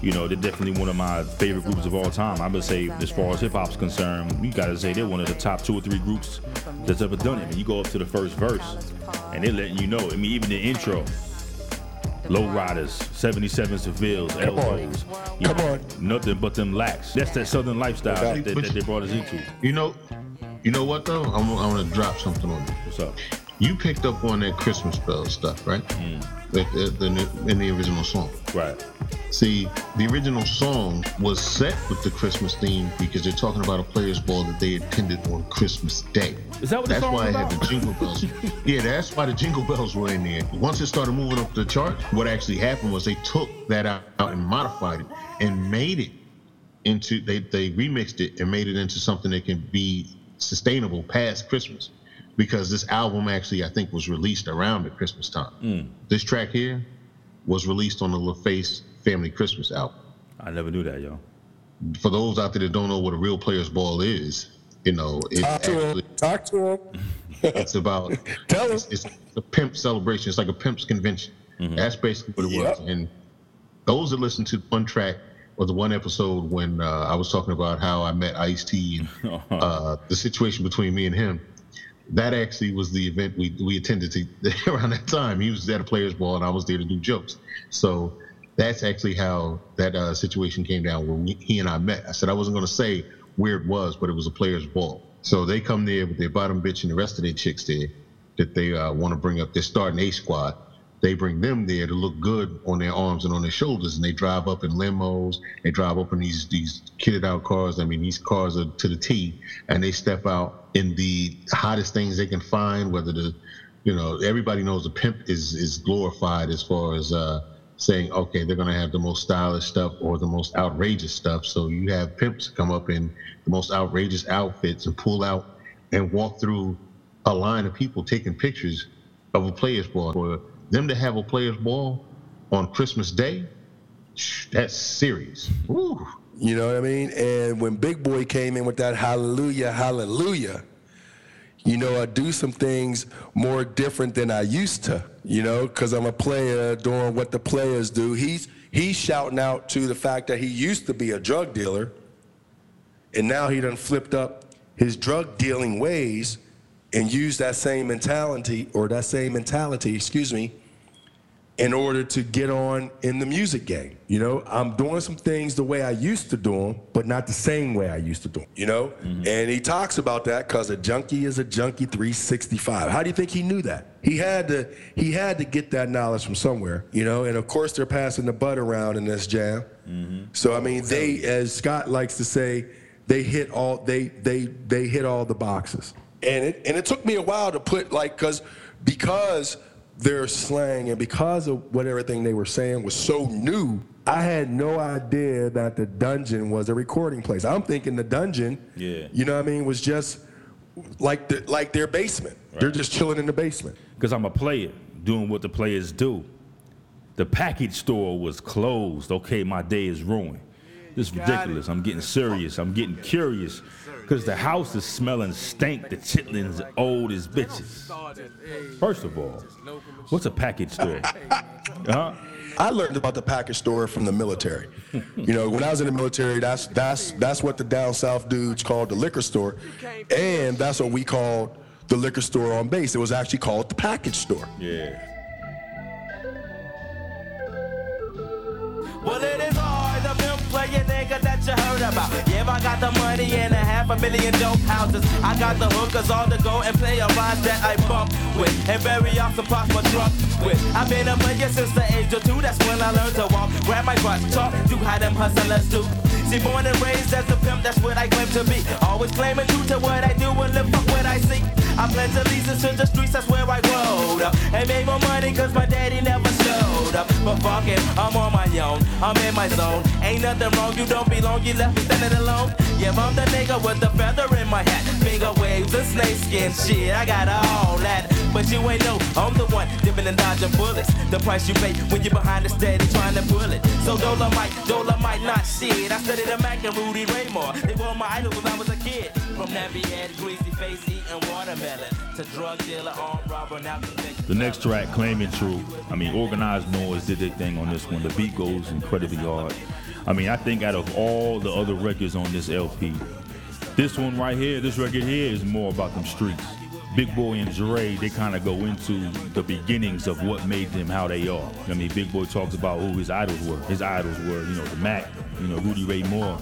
you know, they're definitely one of my favorite groups of all time. I would say, as far as hip hop's concerned, you gotta say they're one of the top two or three groups that's ever done it. And you go up to the first verse, and they're letting you know. I mean, even the intro, Low Riders, 77 Sevilles. Elbows, you Come know, on. nothing but them lacks. That's that Southern lifestyle that, that, that they brought us into. You know, you know what though? I'm, I'm gonna drop something on you. What's up? You picked up on that Christmas bell stuff, right? Mm. That- In, in the original song. Right. See, the original song was set with the Christmas theme because they're talking about a players' ball that they attended on Christmas Day. Is that what the That's why was I had the jingle bells. yeah, that's why the jingle bells were in there. Once it started moving up the chart, what actually happened was they took that out and modified it and made it into they they remixed it and made it into something that can be sustainable past Christmas. Because this album actually, I think, was released around the Christmas time. Mm. This track here was released on the LaFace Family Christmas album. I never knew that, yo. For those out there that don't know what a real player's ball is, you know, it's Talk to actually him. Talk to him. it's about Tell it's, us. it's a pimp celebration. It's like a pimp's convention. That's basically what it was. And those that listen to one track or the one episode when uh, I was talking about how I met Ice T and uh, the situation between me and him, that actually was the event we, we attended to around that time. He was at a player's ball and I was there to do jokes. So that's actually how that uh, situation came down when we, he and I met. I said I wasn't going to say where it was, but it was a player's ball. So they come there with their bottom bitch and the rest of their chicks there that they uh, want to bring up. They're starting A squad. They bring them there to look good on their arms and on their shoulders, and they drive up in limos. They drive up in these these kitted out cars. I mean, these cars are to the T, and they step out in the hottest things they can find. Whether the, you know, everybody knows the pimp is is glorified as far as uh, saying, okay, they're gonna have the most stylish stuff or the most outrageous stuff. So you have pimps come up in the most outrageous outfits and pull out and walk through a line of people taking pictures of a player's ball. For them to have a player's ball on Christmas Day, that's serious. You know what I mean? And when Big Boi came in with that hallelujah, hallelujah, you know, I do some things more different than I used to, you know, because I'm a player doing what the players do. He's he's shouting out to the fact that he used to be a drug dealer, and now he done flipped up his drug dealing ways and used that same mentality or that same mentality, excuse me, in order to get on in the music game. You know, I'm doing some things the way I used to do them, but not the same way I used to do them, you know? Mm-hmm. And he talks about that because a junkie is a junkie 365. How do you think he knew that? He had to he had to get that knowledge from somewhere, you know, and of course they're passing the butt around in this jam. Mm-hmm. So I mean they as Scott likes to say, they hit all they they they hit all the boxes. And it and it took me a while to put like cause because their slang and because of what everything they were saying was so new, I had no idea that the dungeon was a recording place. I'm thinking the dungeon, Yeah. you know what I mean, was just like the, like their basement. They're just chilling in the basement. Because I'm a player doing what the players do. The package store was closed. Okay, my day is ruined. This is ridiculous. I'm getting serious. I'm getting curious. Because the house is smelling stank. The chitlins old as bitches. First of all, what's a package store? Huh? I learned about the package store from the military. you know, when I was in the military, that's that's that's what the down south dudes called the liquor store, and that's what we called the liquor store on base. It was actually called the package store. Yeah. I got the money and a half a million dope houses. I got the hookers all to go and play a ride that I bump with. And very often pop my trunk with. I've been a player since the age of two. That's when I learned to walk. Grab my brush, talk, do how them hustlers do. See, born and raised as a pimp, that's what I claim to be. Always claiming true to what I do and live up what I see. I pledge allegiance to the streets, that's where I growed up. And made more money cause my daddy never up. But fuck it, I'm on my own, I'm in my zone. Ain't nothing wrong, you don't belong, you left me standing alone. Yeah, I'm the nigga with the feather in my hat. Finger waves and snakeskin shit, I got all that. But you ain't know, I'm the one dipping and dodging bullets. The price you pay when you're behind the steady trying to pull it. So Dolomite, Dolomite, not shit. I studied a Mac and Rudy Ray Moore. They were my idols when I was a kid. The next track, Claiming True. I mean, Organized Noise did their thing on this one. The beat goes incredibly hard. I mean, I think out of all the other records on this LP, this one right here, this record here is more about them streets. Big Boi and Dre, they kind of go into the beginnings of what made them how they are. I mean, Big Boi talks about who his idols were. His idols were, you know, the Mac, you know, Rudy Ray Moore,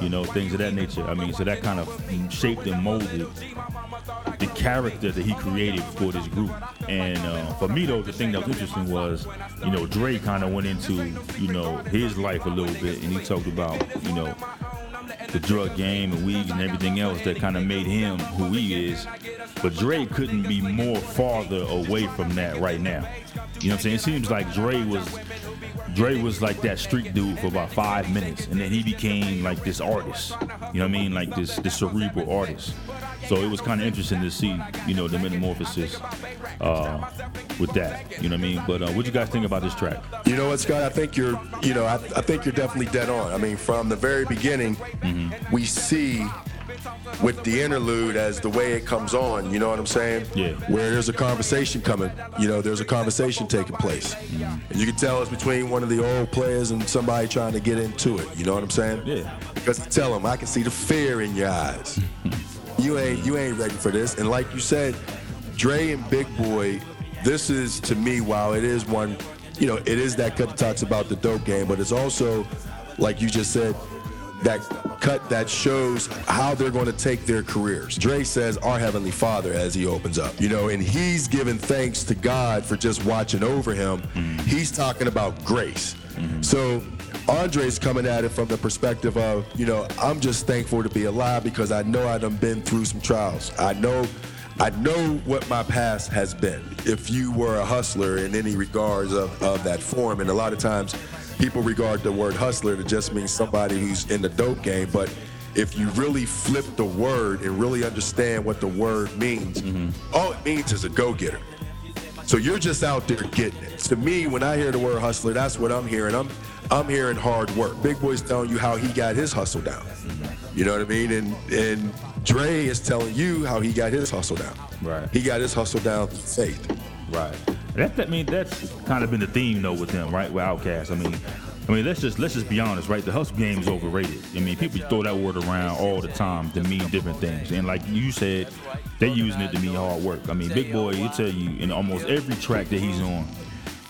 you know, things of that nature. I mean, so that kind of shaped and molded the character that he created for this group. And uh, for me, though, the thing that was interesting was, you know, Dre kind of went into, you know, his life a little bit, and he talked about, you know, the drug game and weed and everything else that kind of made him who he is. But Dre couldn't be more farther away from that right now. You know what I'm saying? It seems like Dre was Dre was like that street dude for about five minutes, and then he became like this artist. You know what I mean? Like this this cerebral artist. So it was kind of interesting to see, you know, the metamorphosis uh, with that. You know what I mean? But uh, what you guys think about this track? You know what, Scott? I think you're, you know, I, I think you're definitely dead on. I mean, from the very beginning, we see with the interlude as the way it comes on. You know what I'm saying? Yeah. Where there's a conversation coming. You know, there's a conversation taking place, mm-hmm. and you can tell it's between one of the old players and somebody trying to get into it. You know what I'm saying? Yeah. Because to tell them, I can see the fear in your eyes. you ain't you ain't ready for this. And like you said, Dre and Big Boi, this is to me, while it is one, you know, it is that cut that talks about the dope game, but it's also, like you just said, that cut that shows how they're going to take their careers. Dre says, Our Heavenly Father, as he opens up, you know, and he's giving thanks to God for just watching over him. Mm-hmm. He's talking about grace. Mm-hmm. So Andre's coming at it from the perspective of, you know, I'm just thankful to be alive because I know I done been through some trials. I know I know what my past has been. If you were a hustler in any regards of, of that form, and a lot of times people regard the word hustler to just mean somebody who's in the dope game, but if you really flip the word and really understand what the word means, mm-hmm. all it means is a go-getter. So you're just out there getting it. To me, when I hear the word hustler, that's what I'm hearing. I'm I'm hearing hard work. Big Boi's telling you how he got his hustle down. Mm-hmm. You know what I mean? And and Dre is telling you how he got his hustle down. Right. He got his hustle down through faith. Right. That, that I mean that's kind of been the theme though with them, right? With Outkast. I mean, I mean let's just let's just be honest, right? The hustle game is overrated. I mean, people throw that word around all the time to mean different things, and like you said, they using it to mean hard work. I mean, Big Boi, he tell you in almost every track that he's on.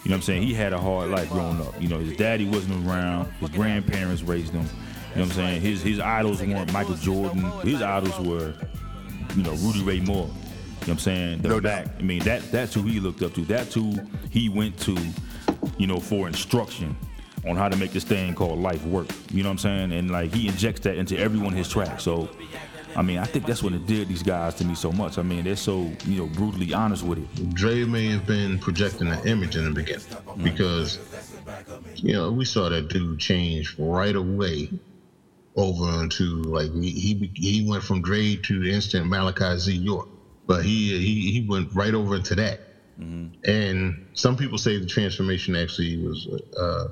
You know what I'm saying? He had a hard life growing up. You know, his daddy wasn't around. His grandparents raised him. You know what I'm saying? His his idols weren't Michael Jordan. His idols were, you know, Rudy Ray Moore. You know what I'm saying? The No back. doubt. I mean, that that's who he looked up to. That's who he went to, you know, for instruction on how to make this thing called life work. You know what I'm saying? And like he injects that into every one of his tracks. So I mean, I think that's what it did these guys to me so much. I mean, they're so, you know, brutally honest with it. Dre may have been projecting an image in the beginning because, you know, we saw that dude change right away over into like he he, he went from Dre to instant Malachi Z York, but he he he went right over into that. And some people say the transformation actually was uh,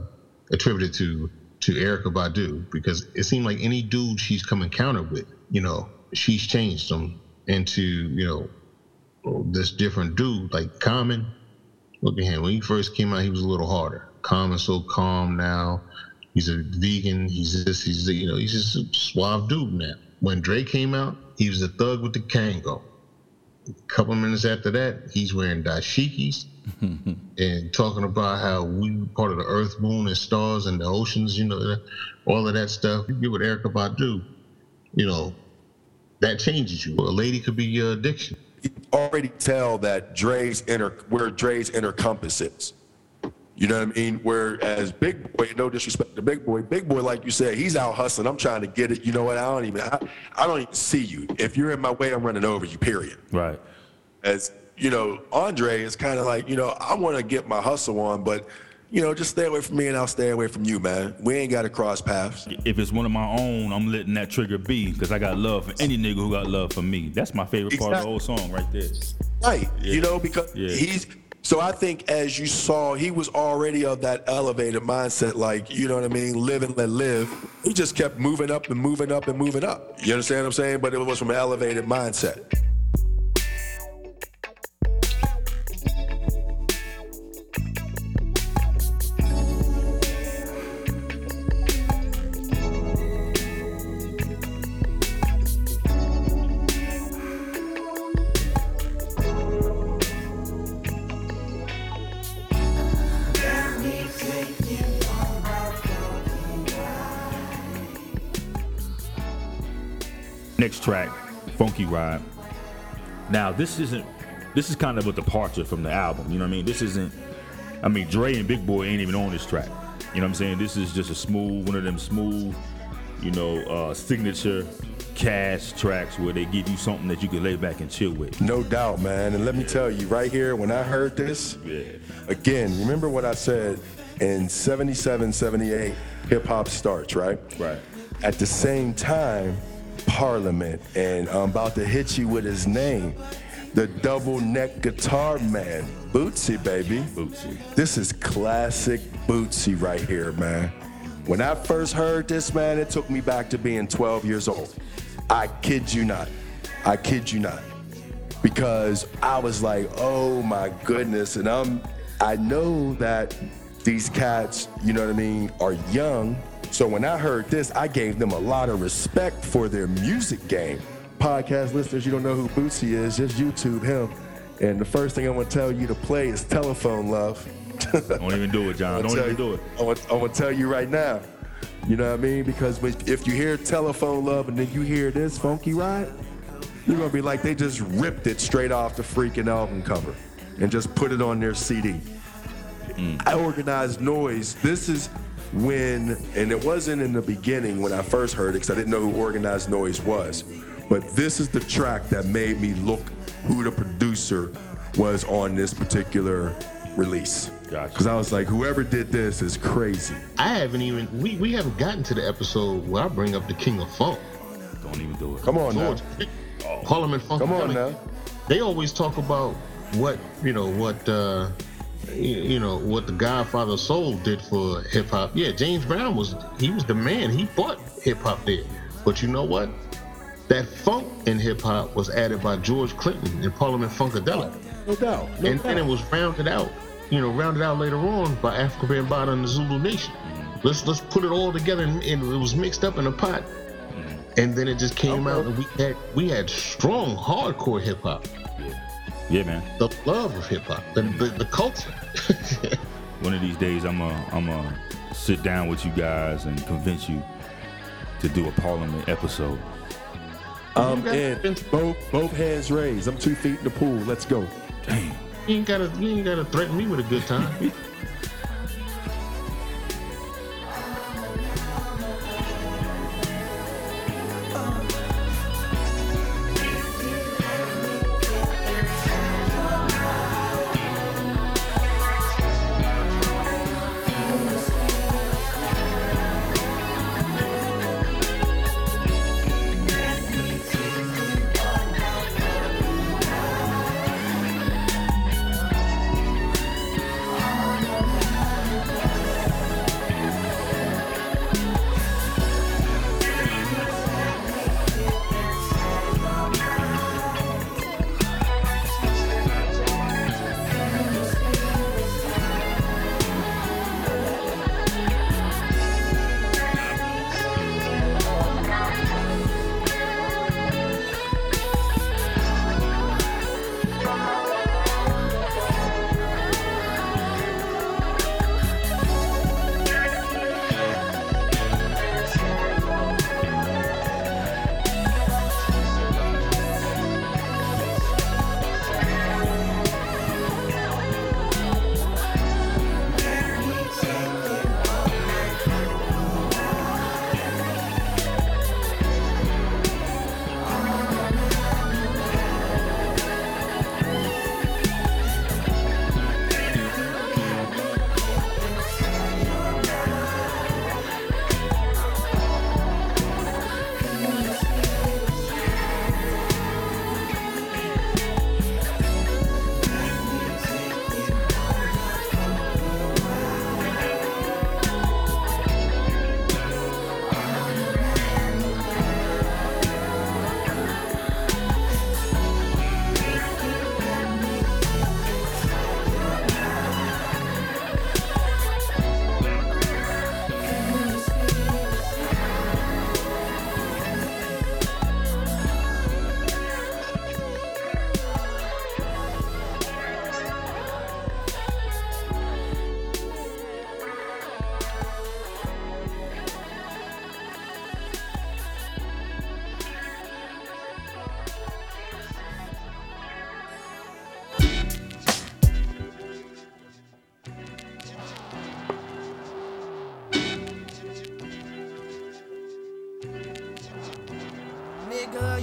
attributed to to Erykah Badu because it seemed like any dude she's come encounter with, you know, she's changed them into you know this different dude like Common. Look at him. When he first came out, he was a little harder. Common's so calm now. He's a vegan. He's just He's you know. He's just a suave dude now. When Dre came out, he was a thug with the Kangol. A couple minutes after that, he's wearing dashikis and talking about how we part of the Earth, Moon, and stars and the oceans. You know, all of that stuff. You get with Erykah Badu, you know, that changes you. A lady could be your addiction. You already tell that Dre's inner where Dre's inner compass is. You know what I mean? Whereas Big Boi, no disrespect to Big Boi, Big Boi, like you said, he's out hustling. I'm trying to get it. You know what? I don't even, I, I don't even see you. If you're in my way, I'm running over you. Period. Right. As you know, Andre is kind of like, you know, I want to get my hustle on, but you know, just stay away from me and I'll stay away from you, man. We ain't got to cross paths. If it's one of my own, I'm letting that trigger be because I got love for any nigga who got love for me. That's my favorite part of the whole song right there. Right. Yeah. You know, because Yeah. he's so I think as you saw, he was already of that elevated mindset, like, you know what I mean, live and let live. He just kept moving up and moving up and moving up. You understand what I'm saying? But it was from an elevated mindset. Next track, Funky Ride. Now this isn't this is kind of a departure from the album. You know what I mean? This isn't I mean Dre and Big Boi ain't even on this track. You know what I'm saying? This is just a smooth, one of them smooth, you know, uh, signature cash tracks where they give you something that you can lay back and chill with. No doubt, man. And let me tell you, right here, when I heard this, Yeah. again, remember what I said in 77, 78, hip hop starts, right? Right. At the same time, Parliament, and I'm about to hit you with his name, the double neck guitar man, Bootsy, baby. Bootsy. This is classic Bootsy right here, man. When I first heard this, man, it took me back to being 12 years old. I kid you not. I kid you not. Because I was like, oh my goodness. And I'm I know that these cats, you know what I mean, are young. So when I heard this, I gave them a lot of respect for their music game. Podcast listeners, you don't know who Bootsy is, just YouTube him. And the first thing I'm gonna tell you to play is Telephone Love. Don't even do it, John. Don't even you- do it. I want, I want to tell you right now. You know what I mean? Because if you hear telephone love and then you hear this funky ride, you're gonna be like they just ripped it straight off the freaking album cover and just put it on their CD. Mm. I organized noise. This is when, and it wasn't in the beginning when I first heard it because I didn't know who organized noise was. But this is the track that made me look who the producer was on this particular release. Gotcha. Because I was like, whoever did this is crazy. I haven't even we, we haven't gotten to the episode where I bring up the King of Funk, Don't even do it. Come on now. Parliament Funk. Come on now. They always talk about what you know what uh, you, know what the Godfather Soul did for hip hop. Yeah, James Brown was he was the man. He brought hip hop there. But you know what? That funk in hip hop was added by George Clinton in Parliament Funkadelic. No doubt. No and then it was rounded out, you know, rounded out later on by Afrika Bambaataa and the Zulu Nation. Let's let's put it all together, and, and it was mixed up in a pot, mm-hmm. and then it just came out, and we had we had strong hardcore hip hop, Yeah, man. the love of hip hop, the, the the culture. One of these days, I'm gonna I'm gonna sit down with you guys and convince you to do a Parliament episode. I'm got- in. Both both hands raised. I'm two feet in the pool. Let's go. Damn. you ain't gotta you ain't gotta threaten me with a good time.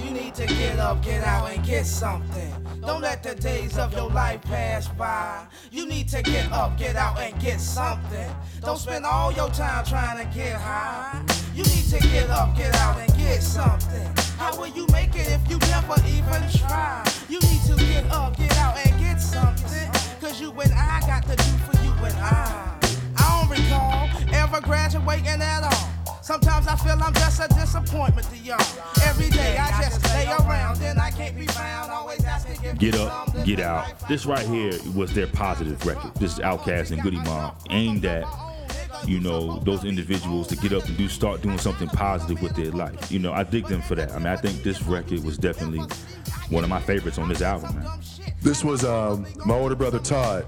you need to get up, get out, and get something. Don't let the days of your life pass by. You need to get up, get out, and get something. Don't spend all your time trying to get high. You need to get up, get out, and get something. How will you make it if you never even try? You need to get up, get out, and get something. Cause you and I got to do for you and I. I don't recall ever graduating at all. Sometimes I feel I'm just a disappointment to y'all. Every day I just stay around, then I can't be found. Always asking if Get up, get out. This right here was their positive record. This is Outkast and Goodie Mob aimed at, you know, those individuals to get up and do start doing something positive with their life. You know, I dig them for that. I mean, I think this record was definitely one of my favorites on this album, man. This was um, my older brother Todd.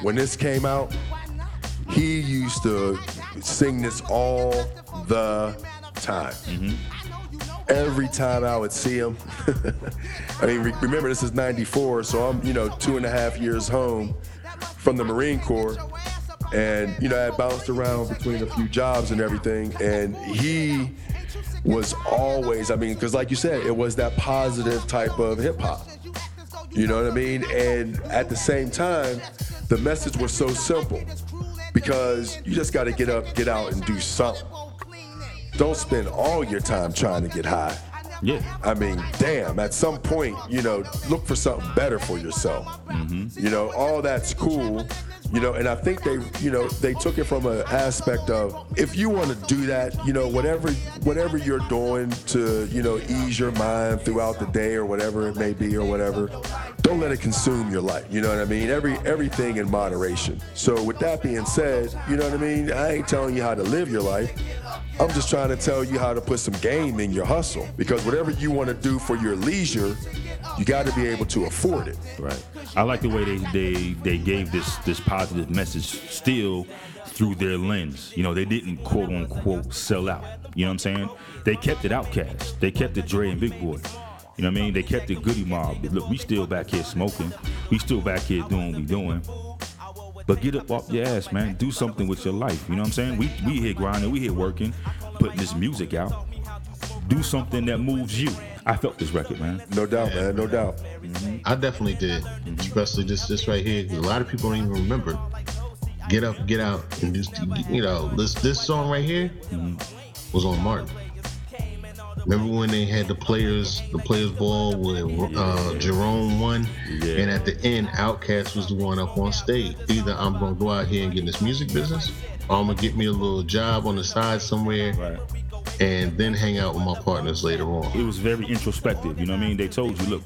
When this came out, he used to sing this all the time. Every time I would see him, I mean, re- remember this is '94, so I'm you know two and a half years home from the Marine Corps, and you know I bounced around between a few jobs and everything, and he was always, I mean, because like you said, it was that positive type of hip hop. You know what I mean? And at the same time, the message was so simple because you just got to get up, get out, and do something. Don't spend all your time trying to get high. Yeah. I mean, damn, at some point, you know, look for something better for yourself. Mm-hmm. You know, all that's cool. You know, and I think they, you know, they took it from an aspect of if you want to do that, you know, whatever, whatever you're doing to, you know, ease your mind throughout the day or whatever it may be or whatever, don't let it consume your life. You know what I mean? Every everything in moderation. So with that being said, you know what I mean? I ain't telling you how to live your life. I'm just trying to tell you how to put some game in your hustle because whatever you want to do for your leisure, you got to be able to afford it. Right. I like the way they they they gave this this positive message still through their lens. You know, they didn't quote unquote sell out. You know what I'm saying? They kept it Outkast. They kept it Dre and Big Boi. You know what I mean? They kept it Goodie Mob. Look, we still back here smoking. We still back here doing what we doing. But get up off your ass, man. Do something with your life. You know what I'm saying? We we here grinding, we here working, putting this music out. Do something that moves you. I felt this record, man. No doubt, man. No doubt. Mm-hmm. I definitely did, mm-hmm. especially this this right here. 'cause a lot of people don't even remember. Get up, get out, and just you know this this song right here mm-hmm. was on Martin. Remember when they had the players the players ball with uh, Jerome won, Yeah. and at the end, Outkast was the one up on stage. Either I'm gonna go out here and get in this music business, or I'm gonna get me a little job on the side somewhere, Right. And then hang out with my partners later on. it was very introspective. You know what I mean? They told you, look,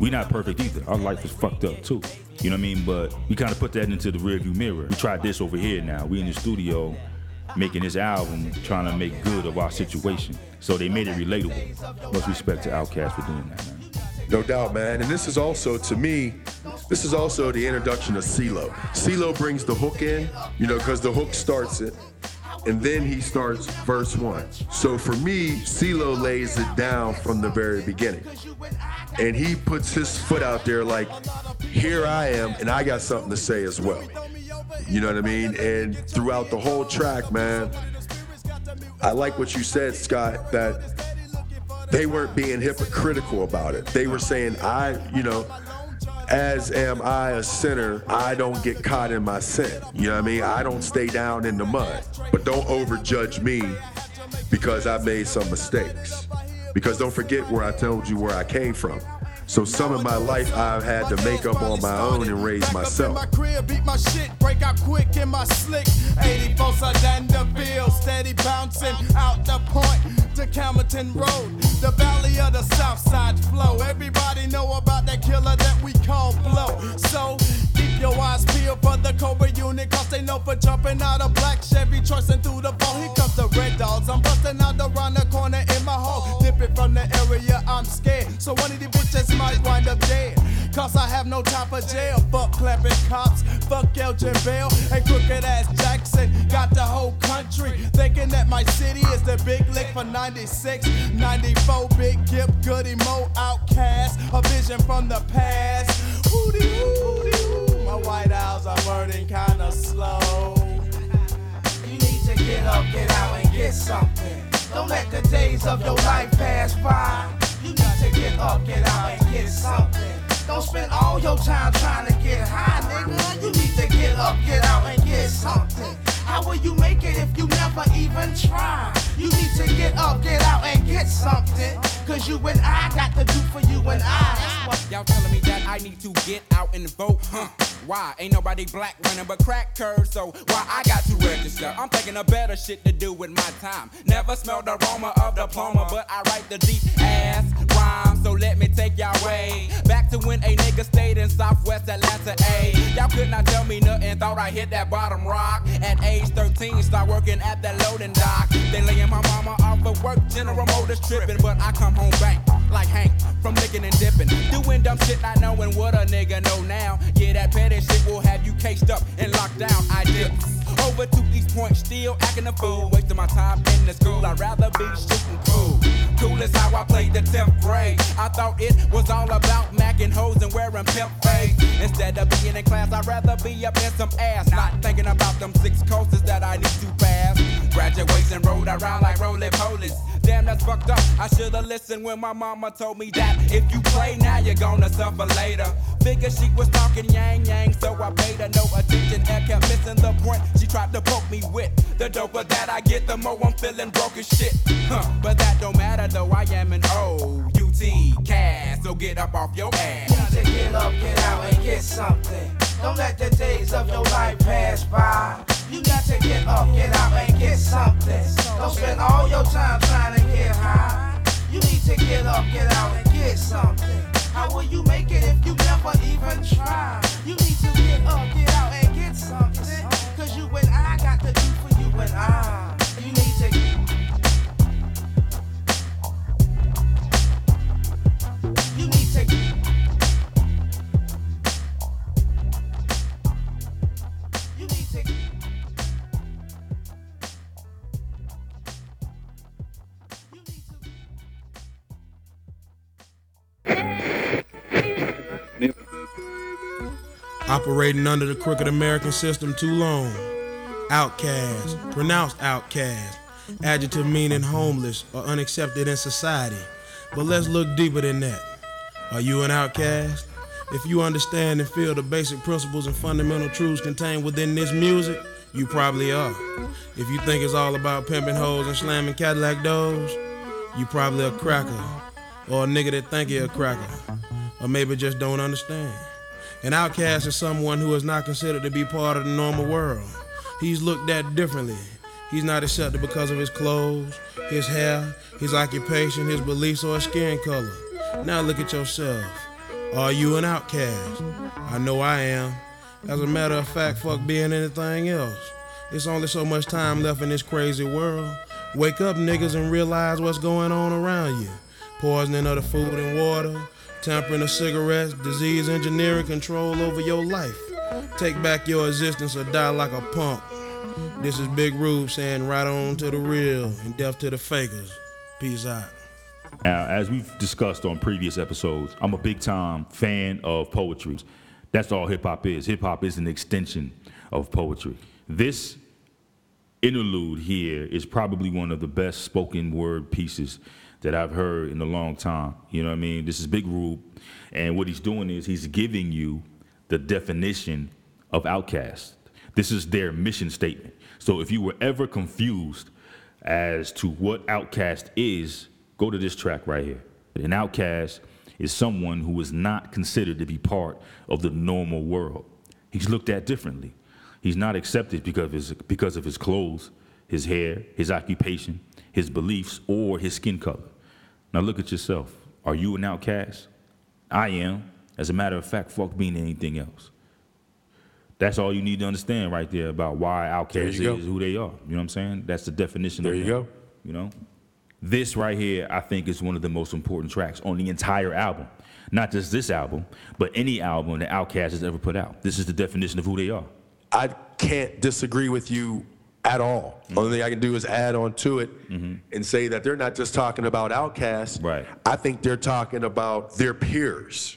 we not perfect either. Our life is fucked up too. You know what I mean? But we kind of put that into the rearview mirror. We tried this over here now. We in the studio making this album, trying to make good of our situation. So they made it relatable. Much respect to Outkast for doing that, man. No doubt, man. And this is also, to me, this is also the introduction of CeeLo. CeeLo brings the hook in, you know, because the hook starts it, and then he starts verse one. So for me, CeeLo lays it down from the very beginning. And he puts his foot out there like, here I am, and I got something to say as well. You know what I mean? And throughout the whole track, man, I like what you said, Scott, that they weren't being hypocritical about it. They were saying, I, you know, as am I a sinner, I don't get caught in my sin. You know what I mean? I don't stay down in the mud. But don't overjudge me because I made some mistakes. Because don't forget where I told you where I came from. So some of my life I've had to make up on my own and raise myself. 84 Vanderbilt, steady bouncing out the point to Campbellton Road. The valley of the south side flow. Everybody know about that killer that we call Blow. So keep your eyes peeled for the Cobra unit, cause they know for jumping out a black Chevy choicing through the ball. Here comes the red dogs. I'm busting out the my From the area, I'm scared. So one of these bitches might wind up dead. Cause I have no time for jail. Fuck clapping cops, fuck Eldrin Bell, and crooked ass Jackson. Got the whole country thinking that my city is the big lick for 96, 94. Big Gipp, Goodie Mob, Outkast. A vision from the past. Hootie hoo, my white owls are burning kinda slow. You need to get up, get out, and get something. Don't let the days of your life pass by. You need to get up, get out, and get something. Don't spend all your time trying to get high, nigga. You need to get up, get out, and get something. How will you make it if you never even try? You need to get up, get out, and get something. Cause you and I got to do for you and I. Y'all telling me that I need to get out and vote, huh? Why? Ain't nobody black running but crack curves, so why I got to register? I'm thinking of better shit to do with my time. Never smelled the aroma of diploma, but I write the deep ass rhyme, so let me take y'all way back to when a nigga stayed in Southwest Atlanta, A. Y'all could not tell me nothing, thought I hit that bottom rock. At age 13, start working at that loading dock. Then laying my mama off of work, General Motors tripping, but I come home bank like Hank from licking and dipping. Doing dumb shit not knowing what a nigga know now. Yeah, that petty shit will have you cased up and locked down. I dip over to East Point, still acting a fool. Wasting my time in the school, I'd rather be shooting pool. Cool as how I played the 10th grade. I thought it was all about macking hoes and wearing pimp fades. Instead of being in class, I'd rather be up in some ass. Not thinking about them six coasters that I need to pass. Graduation rode around like roly polies. Damn, that's fucked up. I should've listened when my mama told me that if you play now, you're gonna suffer later. Figure she was talking yang yang, so I paid her no attention and kept missing the point she tried to poke me with. The doper that I get, the more I'm feeling broke as shit. Huh, but that don't matter though, I am an O-U-T cast, so get up off your ass. Need to get up, get out, and get something. Don't let the days of your life pass by. You got to get up, get out, and get something. Don't spend all your time trying to get high. You need to get up, get out, and get something. How will you make it if you never even try? You need to get up, get out, and. Cause you and I got to do for you and I. Operating under the crooked American system too long. Outkast, pronounced outcast. Adjective meaning homeless or unaccepted in society. But let's look deeper than that. Are you an outcast? If you understand and feel the basic principles and fundamental truths contained within this music, you probably are. If you think it's all about pimping hoes and slamming Cadillac doors, you probably a cracker. Or a nigga that think he a cracker. Or maybe just don't understand. An outcast is someone who is not considered to be part of the normal world. He's looked at differently. He's not accepted because of his clothes, his hair, his occupation, his beliefs, or his skin color. Now look at yourself. Are you an outcast? I know I am. As a matter of fact, fuck being anything else. It's only so much time left in this crazy world. Wake up, niggas, and realize what's going on around you. Poisoning of the food and water, tampering of cigarettes, disease engineering control over your life. Take back your existence or die like a punk. This is Big Rube saying right on to the real and death to the fakers. Peace out. Now, as we've discussed on previous episodes, I'm a big time fan of poetry. That's all hip hop is. Hip hop is an extension of poetry. This interlude here is probably one of the best spoken word pieces that I've heard in a long time. You know what I mean? This is Big Rube, and what he's doing is he's giving you the definition of outcast. This is their mission statement. So if you were ever confused as to what outcast is, go to this track right here. An outcast is someone who is not considered to be part of the normal world. He's looked at differently. He's not accepted because of his, because of his clothes, his hair, his occupation, his beliefs, or his skin color. Now look at yourself. Are you an outcast? I am. As a matter of fact, fuck being anything else. That's all you need to understand right there about why outcasts is go. who they are. You know what I'm saying? That's the definition There of you them, go. You know? This right here, I think, is one of the most important tracks on the entire album. Not just this album, but any album that Outkast has ever put out. This is the definition of who they are. I can't disagree with you at all. Mm-hmm. Only thing I can do is add on to it mm-hmm. and say that they're not just talking about outcasts. Right. I think they're talking about their peers.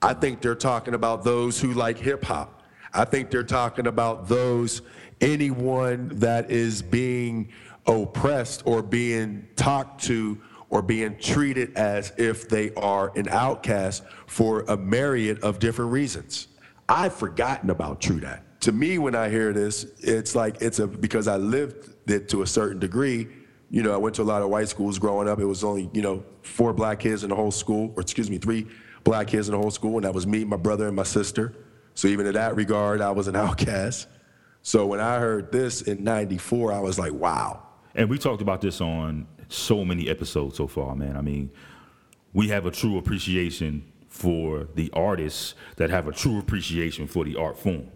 I think they're talking about those who like hip hop. I think they're talking about those, anyone that is being oppressed or being talked to or being treated as if they are an outcast for a myriad of different reasons. I've forgotten about True Dat. To me, when I hear this, it's like it's a because I lived it to a certain degree. You know, I went to a lot of white schools growing up. It was only, you know, four black kids in the whole school, or excuse me, three black kids in the whole school, and that was me, my brother, and my sister. So even in that regard, I was an outcast. So when I heard this in 94, I was like, wow. And we talked about this on so many episodes so far, man. I mean, we have a true appreciation for the artists that have a true appreciation for the art form.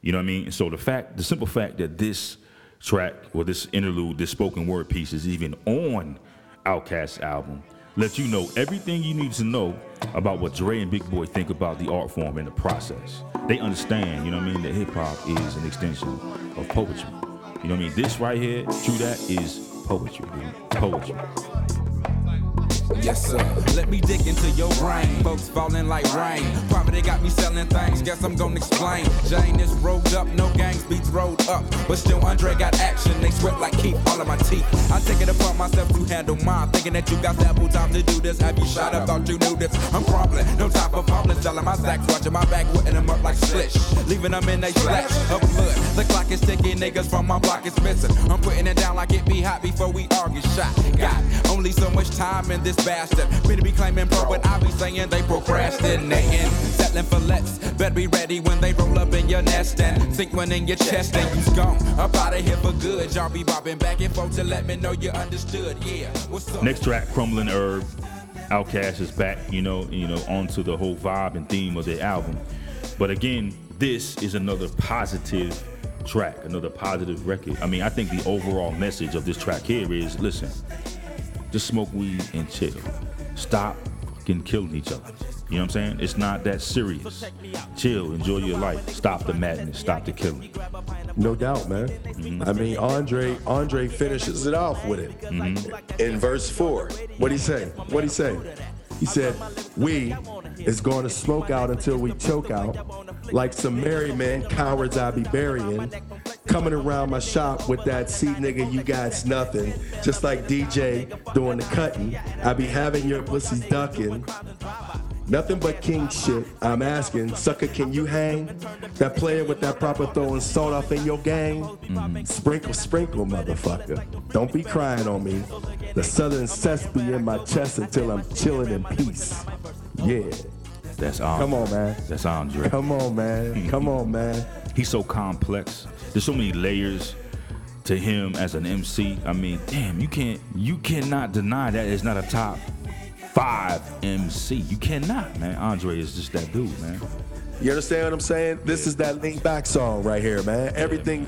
You know what I mean? So the fact, the simple fact that this track or this interlude, this spoken word piece is even on Outkast's album, lets you know everything you need to know about what Dre and Big Boi think about the art form and the process. They understand, you know what I mean, that hip hop is an extension of poetry. You know what I mean? This right here, True Dat, is poetry, dude. Poetry. Yes, sir. Let me dig into your brain. Folks falling like rain. Probably got me selling things. Guess I'm gonna explain. Jane is rolled up, no gangs beats rolled up. But still, Andre got action. They sweat like keep all of my teeth. I take it upon myself to handle mine. Thinking that you got ample time to do this. Have you shot up? Thought you knew this. I'm crumbling. No time for fumbling. Selling my stacks. Watching my back. Wetting them up like slish. Leaving them in they splash of blood. The clock is ticking. Niggas from my block is missing. I'm putting it down like it be hot before we argue shot. Got only so much time in this bastard. Better be claiming pro, but I be saying they procrastinating. Settling for less. Better be ready when they roll up in your nest and sink one in your chest and you's gone. Up out of here for good. Y'all be bobbing back and forth to let me know you understood. Yeah, what's up? Next track, Crumbling Herb. Outkast is back, you know, you know, onto the whole vibe and theme of the album. But again, this is another positive track, another positive record. I mean, I think the overall message of this track here is listen, just smoke weed and chill. Stop fucking killing each other. You know what I'm saying? It's not that serious. Chill, enjoy your life. Stop the madness, stop the killing. No doubt, man. Mm-hmm. I mean, Andre Andre finishes it off with it mm-hmm. in verse four. What he say? What he say? He said, "We is going to smoke out until we choke out, like some merry men, cowards I be burying." Coming around my shop with that see nigga, you guys nothing. Just like DJ doing the cutting, I be having your pussies ducking. Nothing but king shit. I'm asking, sucker, can you hang? That player with that proper throwing salt off in your game? Mm-hmm. Sprinkle, sprinkle, motherfucker. Don't be crying on me. The southern cess be in my chest until I'm chilling in peace. Yeah. That's Andre. Come on, man. That's Andre. Come on, man. Come on, man. He's so complex. There's so many layers to him as an MC. I mean, damn, you can't you cannot deny that it's not a top five MC. You cannot, man. Andre is just that dude, man. You understand what I'm saying? This is that lean back song right here, man. Everything,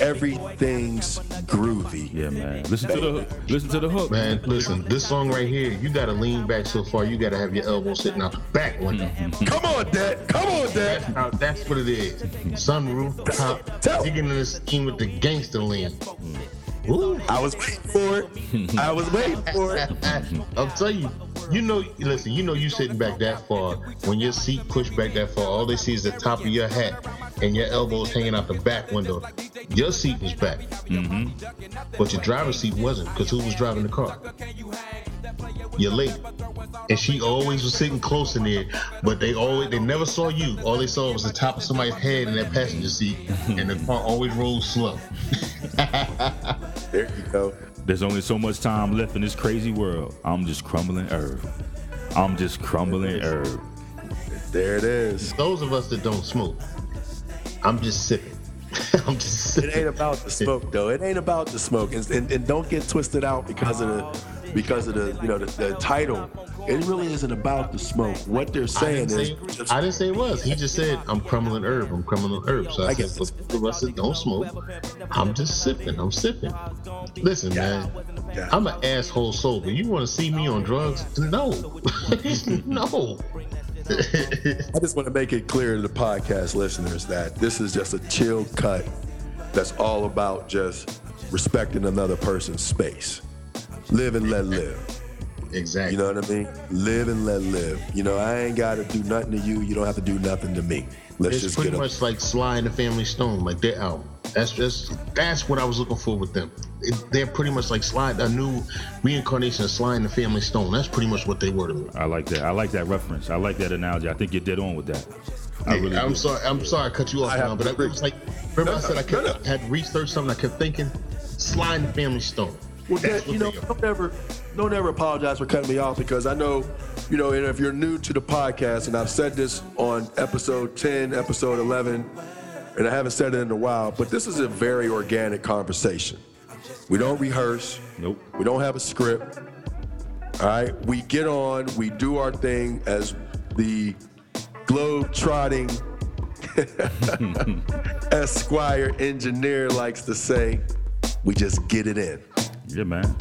everything's groovy. Yeah, man. Listen to the listen to the hook. Man, listen, this song right here, you gotta lean back so far, you gotta have your elbow sitting out the back window. Mm-hmm. Come on, Dad. Come on, Dad. That's, how, that's what it is. Sunroof, top, digging in the scheme with the gangster lean. Ooh. I was waiting for it. I was waiting for it. I'll tell you, you know, listen, you know, you sitting back that far. When your seat pushed back that far, all they see is the top of your hat and your elbows hanging out the back window. Your seat was back, Mm-hmm. but your driver's seat wasn't because who was driving the car? Your lady. And she always was sitting close in there, but they always they never saw you. All they saw was the top of somebody's head in that passenger seat, and the car always rolled slow. there you go. There's only so much time left in this crazy world. I'm just crumbling herb. I'm just crumbling herb. There it is. Those of us that don't smoke, I'm just sipping. I'm just sipping. It ain't about the smoke though. It ain't about the smoke, and, and, and don't get twisted out because of the because of the you know the, the title. It really isn't about the smoke. What they're saying didn't, is, say, I didn't say it was. He just said, I'm crumbling herb. I'm crumbling herb. So I, I guess. for those of us don't smoke, I'm just sipping. I'm sipping. Listen, man, Yeah. I'm an asshole sober. You want to see me on drugs? No. no. I just want to make it clear to the podcast listeners that this is just a chill cut that's all about just respecting another person's space. Live and let live. Exactly. You know what I mean? Live and let live. You know, I ain't got to do nothing to you. You don't have to do nothing to me. Let's it's just pretty get up. much like Sly and the Family Stone, like their album. That's just that's what I was looking for with them. It, they're pretty much like slide a new reincarnation of Sly and the Family Stone. That's pretty much what they were to me. I like that. I like that reference. I like that analogy. I think you're dead on with that. I really I'm do. sorry. I'm sorry. I cut you off I now, but to it was like remember I said I kept, had researched something. I kept thinking Sly and the Family Stone. Well, That's that, you know, they are. don't ever, don't ever apologize for cutting me off because I know, you know, and if you're new to the podcast, and I've said this on episode 10, episode 11, and I haven't said it in a while, but this is a very organic conversation. We don't rehearse. Nope. We don't have a script. All right. We get on, we do our thing as the globe trotting Esquire engineer likes to say. We just get it in. Yeah, man.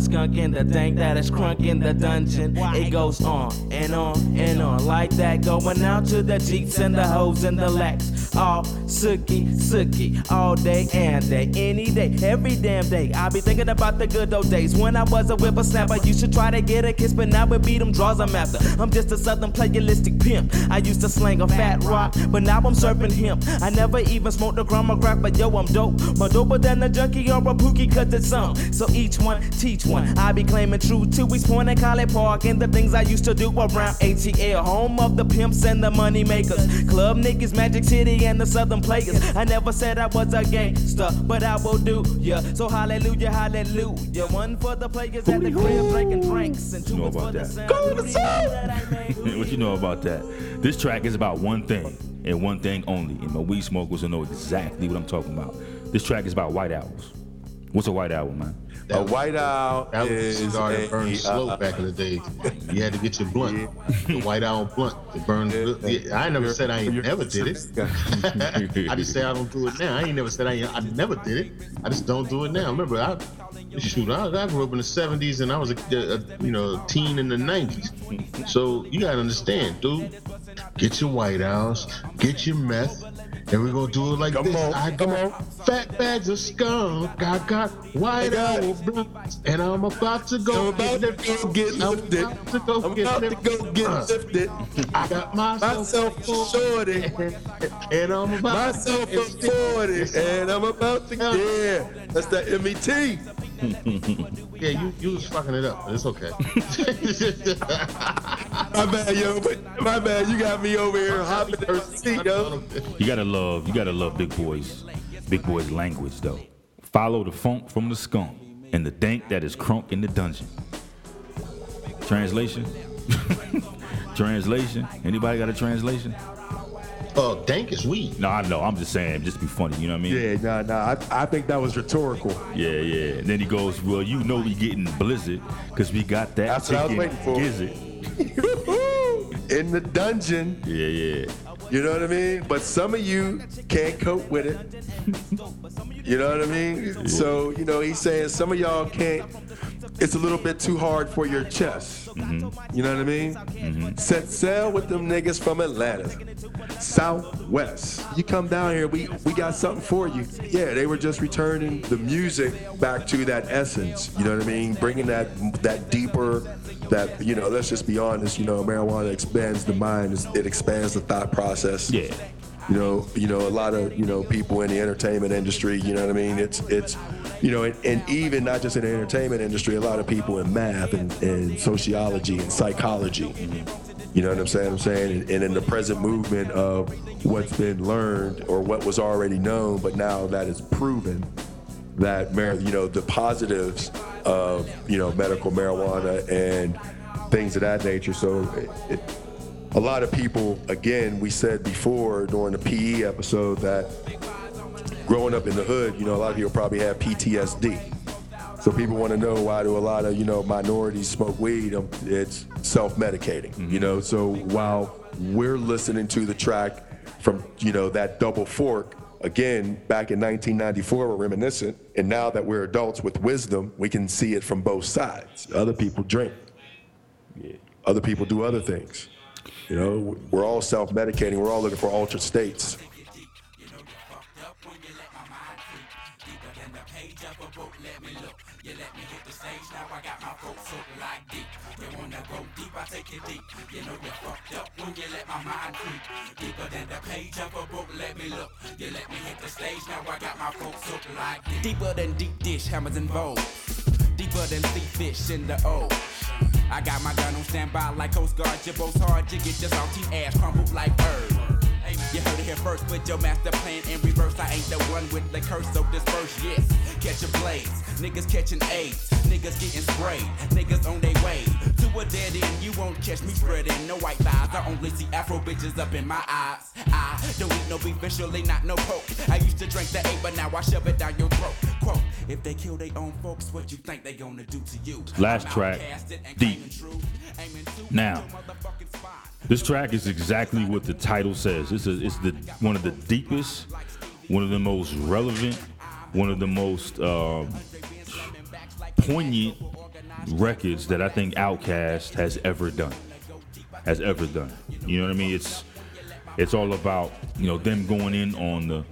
Skunk in the dank that is crunk in the dungeon. It goes on and on and on like that. Going out to the jeeps and the hoes and the lax. All sooky, sooky, all day and day, any day, every damn day. I be thinking about the good old days when I was a whippersnapper. You should try to get a kiss, but now it beat them draws I'm after. I'm just a southern playalistic pimp. I used to slang a fat rock, but now I'm serving him. I never even smoked a gram of crack, but yo, I'm dope. More doper than a junkie or a pookie, cause it's some. So each one, teach one. I be claiming true to East Point and College Park and the things I used to do around ATL, home of the pimps and the money makers. Club niggas, Magic City, and the Southern players. I never said I was a gangster, but I will do ya. So hallelujah, hallelujah. One for the players at the crib drinking drinks, and You two know is for about the that. sound. Go to the sound. what you know about that? This track is about one thing and one thing only. And my weed smokers will know exactly what I'm talking about. This track is about white owls. What's a white owl, man? A white owl That was is that burned uh, slow back in the day. You had to get your blunt, the White Owl blunt. It burned. Yeah, I never said I ain't never did it. I just say I don't do it now. I ain't never said I ain't, I never did it. I just don't do it now. Remember, I shoot. I, I grew up in the '70s and I was a, a you know a teen in the '90s. So you gotta understand, dude. Get your White Owls, get your meth. And we're gonna do it like Come this. on, I come got fat bags of skunk. I got white got owl blunts, and I'm about to go. I'm about to go get I'm lifted. about to go I'm get about to go get Uh, lifted. I got myself, Myself a shorty, and I'm about myself a 40, and I'm about to, yeah, that's that E MET. Yeah, you you was fucking it up. It's okay. My bad, yo, my bad, you got me over here hopping in the seat, yo. You gotta love, you gotta love Big Boi's, Big Boi's language though. Follow the funk from the skunk and the dank that is crunk in the dungeon. Translation? translation? Anybody got a translation? Oh, dank is weed. No, I know. I'm just saying, just be funny. You know what I mean? Yeah, nah, nah, I, I think that was rhetorical. Yeah, yeah. And then he goes, "Well, you know we getting blizzard because we got that That's what I was waiting for. gizzard." In the dungeon, Yeah, yeah. you know what I mean? But some of you can't cope with it. You know what I mean? So, you know, he's saying some of y'all can't, it's a little bit too hard for your chest. Mm-hmm. You know what I mean? Mm-hmm. Set sail with them niggas from Atlanta. Southwest. You come down here, we, we got something for you. Yeah, they were just returning the music back to that essence. You know what I mean? Bringing that that deeper, that, you know, let's just be honest, you know, marijuana expands the mind, it expands the thought process. Yeah. You know, you know, a lot of you know people in the entertainment industry. You know what I mean? It's it's, you know, and, and even not just in the entertainment industry, a lot of people in math and, and sociology and psychology. You know what I'm saying? I'm saying, and, and in the present movement of what's been learned or what was already known, but now that is proven that you know the positives of you know medical marijuana and things of that nature. So it, it, a lot of people, again, we said before during the PE episode that growing up in the hood, you know, a lot of people probably have PTSD. So people want to know why do a lot of you know minorities smoke weed? Um, It's self-medicating, you know. So while we're listening to the track from you know that double fork again back in 1994, we're reminiscent, and now that we're adults with wisdom, we can see it from both sides. Other people drink, other people do other things. You know, we're all self-medicating. We're all looking for altered states. Deeper than deep dish, hammers and bowls. Deeper than sea fish in the O. I got my gun on standby like Coast Guard. Your hard, you get your salty ass crumbled like herb. You heard it here first with your master plan in reverse. I ain't the one with the curse, so disperse, yes. Catch a blaze. Niggas catching AIDS. Niggas getting sprayed. Niggas on their way to a dead end. You won't catch me spreading no white thighs. I only see Afro bitches up in my eyes. I don't eat no beef, visually not no coke. I used to drink the eight, but now I shove it down your throat. Quote, if they kill their own folks, what you think they gonna do to you? Last track, Deep. Now, your motherfucking spine. This track is exactly what the title says. This is it's the one of the deepest, one of the most relevant, one of the most um, poignant records that I think Outkast has ever done. Has ever done. You know what I mean? It's it's all about you know them going in on the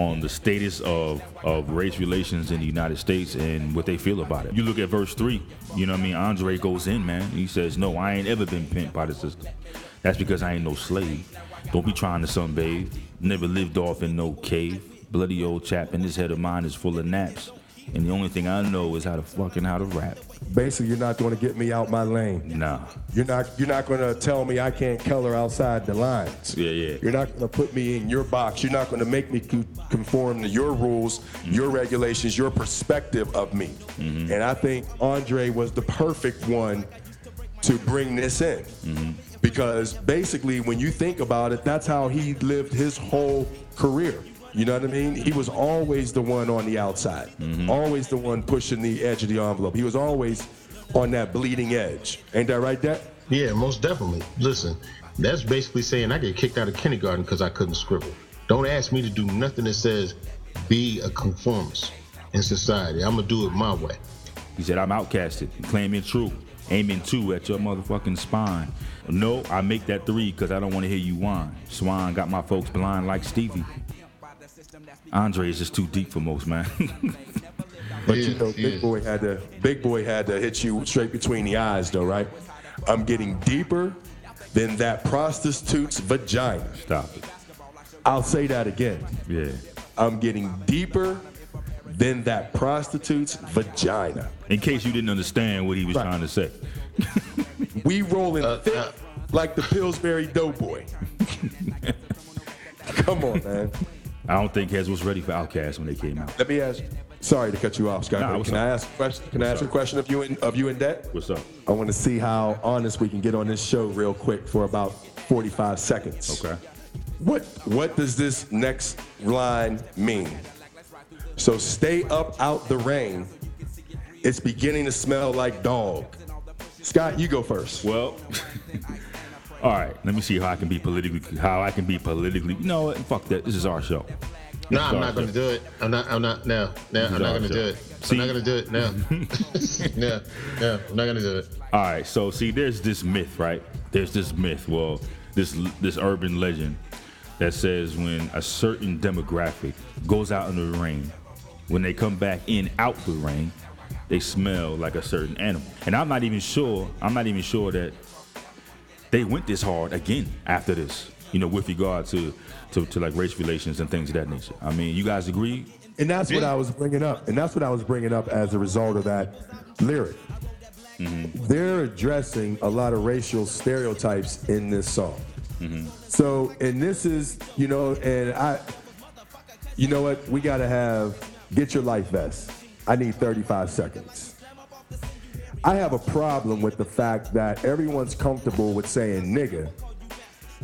on the status of, of race relations in the United States and what they feel about it. You look at verse three, you know what I mean? Andre goes in, man. He says, No, I ain't ever been pimped by the system. That's because I ain't no slave. Don't be trying to sunbathe. Never lived off in no cave. Bloody old chap in this head of mine is full of naps. And the only thing I know is how to fucking how to rap. Basically, you're not going to get me out my lane. Nah. You're not. You're not going to tell me I can't color outside the lines. Yeah, yeah. You're not going to put me in your box. You're not going to make me conform to your rules, mm-hmm. your regulations, your perspective of me. Mm-hmm. And I think Andre was the perfect one to bring this in. Mm-hmm. Because basically, when you think about it, that's how he lived his whole career. You know what I mean? He was always the one on the outside, mm-hmm. always the one pushing the edge of the envelope. He was always on that bleeding edge. Ain't that right, Dad? Yeah, most definitely. Listen, that's basically saying I get kicked out of kindergarten because I couldn't scribble. Don't ask me to do nothing that says be a conformist in society. I'm gonna do it my way. He said, I'm outcasted, claiming true, aiming two at your motherfucking spine. No, I make that three because I don't want to hear you whine. Swine got my folks blind like Stevie. Andre is just too deep for most, man. But you know, Big Boi had to Big Boi had to hit you straight between the eyes, though, right? I'm getting deeper than that prostitute's vagina. Stop it. I'll say that again. Yeah. I'm getting deeper than that prostitute's vagina. In case you didn't understand what he was trying to say. We rolling thick like the Pillsbury Doughboy. Come on, man. I don't think Hez was ready for Outkast when they came out. Let me ask. Sorry to cut you off, Scott. Nah, what's can I ask a question? Can I ask a question of you in of you in debt? What's up? I want to see how honest we can get on this show real quick for about 45 seconds. Okay. What what does this next line mean? So stay up out the rain. It's beginning to smell like dog. Scott, you go first. Well, all right. Let me see how I can be politically how I can be politically. You know what? Fuck that. This is our show. No, This is I'm not gonna do it. I'm not. I'm not. No, no, I'm not gonna show. do it. See? I'm not gonna do it. No, no, no, I'm not gonna do it. All right, so see, there's this myth, right? There's this myth, well, this this urban legend that says when a certain demographic goes out in the rain, when they come back in out the rain, they smell like a certain animal. And I'm not even sure. I'm not even sure that they went this hard again after this. You know, with regard to to, to like race relations and things of that nature. I mean, you guys agree? And that's what I was bringing up. And that's what I was bringing up as a result of that lyric. Mm-hmm. They're addressing a lot of racial stereotypes in this song. Mm-hmm. So, and this is, you know, and I, you know what? We got to have get your life vest. I need 35 seconds. I have a problem with the fact that everyone's comfortable with saying nigga.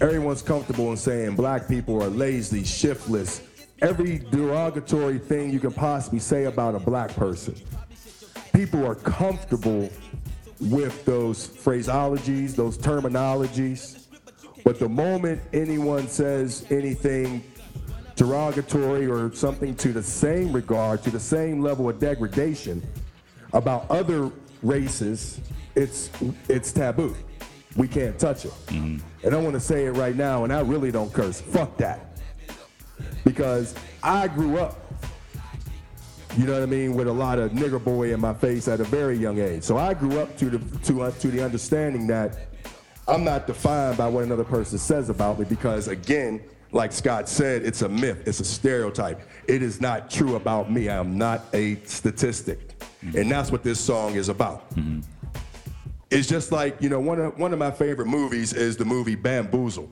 Everyone's comfortable in saying black people are lazy, shiftless, every derogatory thing you can possibly say about a black person. People are comfortable with those phraseologies, those terminologies. But the moment anyone says anything derogatory or something to the same regard, to the same level of degradation about other races, it's it's taboo. We can't touch it. And I want to say it right now, and I really don't curse. Fuck that. Because I grew up you know what I mean, with a lot of nigger boy in my face at a very young age. So I grew up to the to uh, to the understanding that I'm not defined by what another person says about me because again, like Scott said, it's a myth, it's a stereotype. It is not true about me. I am not a statistic. Mm-hmm. And that's what this song is about. Mm-hmm. It's just like, you know, one of one of my favorite movies is the movie Bamboozle.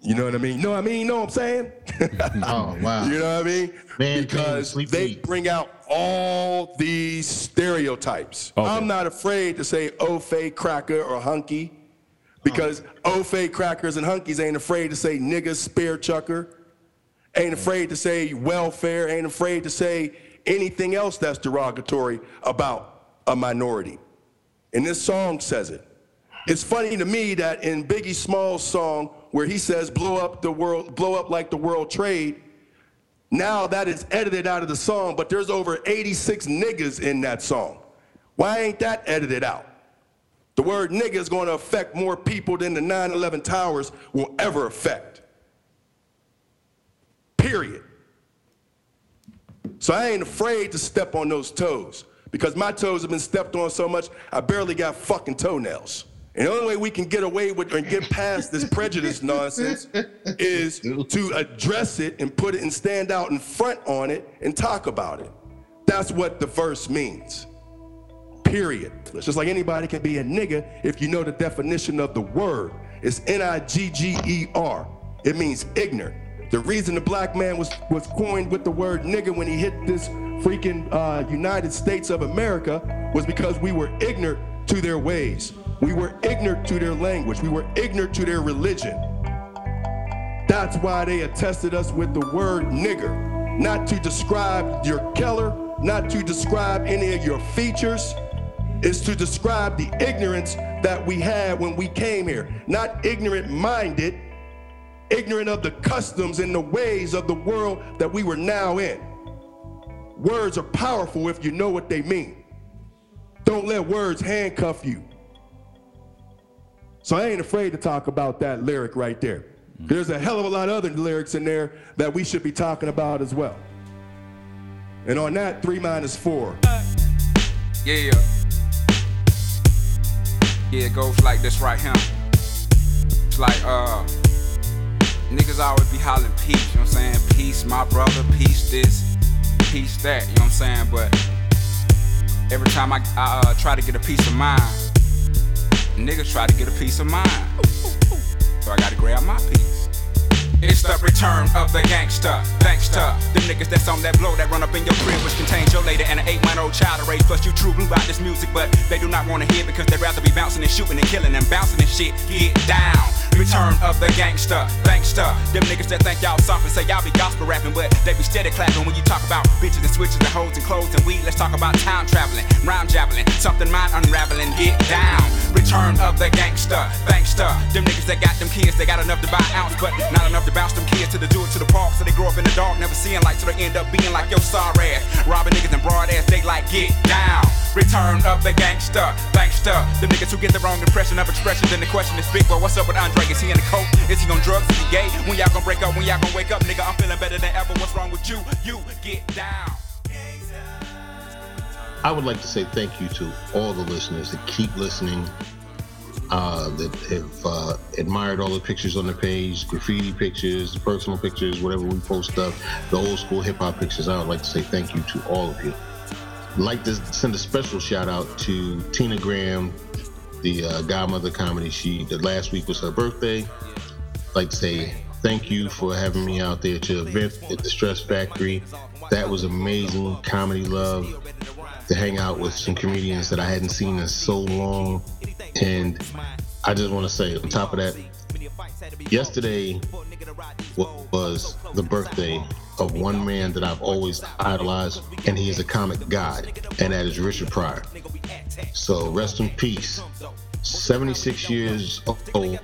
You know what I mean? You know what I mean? You know what I'm saying? oh wow. You know what I mean? Man, because sleep they bring out all these stereotypes. I'm not afraid to say Ofay cracker or hunky because oh. Ofay crackers and hunkies ain't afraid to say nigga spear chucker, ain't afraid to say welfare, ain't afraid to say anything else that's derogatory about a minority. And this song says it. It's funny to me that in Biggie Smalls' song, where he says blow up the world, blow up like the world trade, now that is edited out of the song, but there's over 86 niggas in that song. Why ain't that edited out? The word nigga is going to affect more people than the 9 11 towers will ever affect. Period. So I ain't afraid to step on those toes because my toes have been stepped on so much, I barely got fucking toenails. And the only way we can get away with and get past this prejudice nonsense is to address it and put it and stand out in front on it and talk about it. That's what the verse means. Period. It's just like anybody can be a nigga if you know the definition of the word. It's N-I-G-G-E-R. It means ignorant. The reason the black man was, was coined with the word nigga when he hit this freaking uh, United States of America was because we were ignorant to their ways. We were ignorant to their language. We were ignorant to their religion. That's why they attested us with the word nigger, not to describe your color, not to describe any of your features. It's to describe the ignorance that we had when we came here. Not ignorant minded, ignorant of the customs and the ways of the world that we were now in. Words are powerful if you know what they mean. Don't let words handcuff you. So I ain't afraid to talk about that lyric right there. There's a hell of a lot of other lyrics in there that we should be talking about as well. And on that, three minus four. Yeah. Yeah, it goes like this right here. It's like, uh, niggas always be hollering peace, you know what I'm saying? Peace, my brother, peace this, peace that, you know what I'm saying? But every time I, I uh, try to get a piece of mind, niggas try to get a piece of mind. So I gotta grab my piece. It's the return of the gangster, gangster. Them niggas that's on that blow that run up in your crib, which contains your lady and an eight month old child to raise. Plus, you true blue about this music, but they do not wanna hear because they'd rather be bouncing and shooting and killing and bouncing and shit. Get down. Return of the gangster, gangster. Them niggas that think y'all soft and say y'all be gospel rapping, but they be steady clapping when you talk about bitches and switches and hoes and clothes and weed. Let's talk about time traveling, rhyme javelin, something mind unraveling. Get down. Return of the gangster, gangster. Them niggas that got them kids, they got enough to buy ounce, but not enough to bounce them kids to the do it to the park. So they grow up in the dark, never seeing light, so they end up being like your sorry ass. Robbing niggas and broad ass, they like get down. Return of the gangster, gangster. Them niggas who get the wrong impression of expression. Then the question is big, boy, what's up with Andre? Is he in the? Is he on drugs? Is he gay? When y'all gonna break up? When y'all gonna wake up? Nigga, I'm feeling better than ever. What's wrong with you? You get down. I would like to say thank you to all the listeners that keep listening, uh, that have uh, admired all the pictures on the page, graffiti pictures, personal pictures, whatever we post up, the old school hip hop pictures. I would like to say thank you to all of you. I'd like to send a special shout out to Tina Graham, the uh, Godmother Comedy. She the last week was her birthday. I'd like to say thank you for having me out there to event at the Stress Factory. That was amazing. Comedy love to hang out with some comedians that I hadn't seen in so long. And I just want to say, on top of that, yesterday was the birthday of one man that I've always idolized, and he is a comic god, and that is Richard Pryor. So rest in peace. 76 years old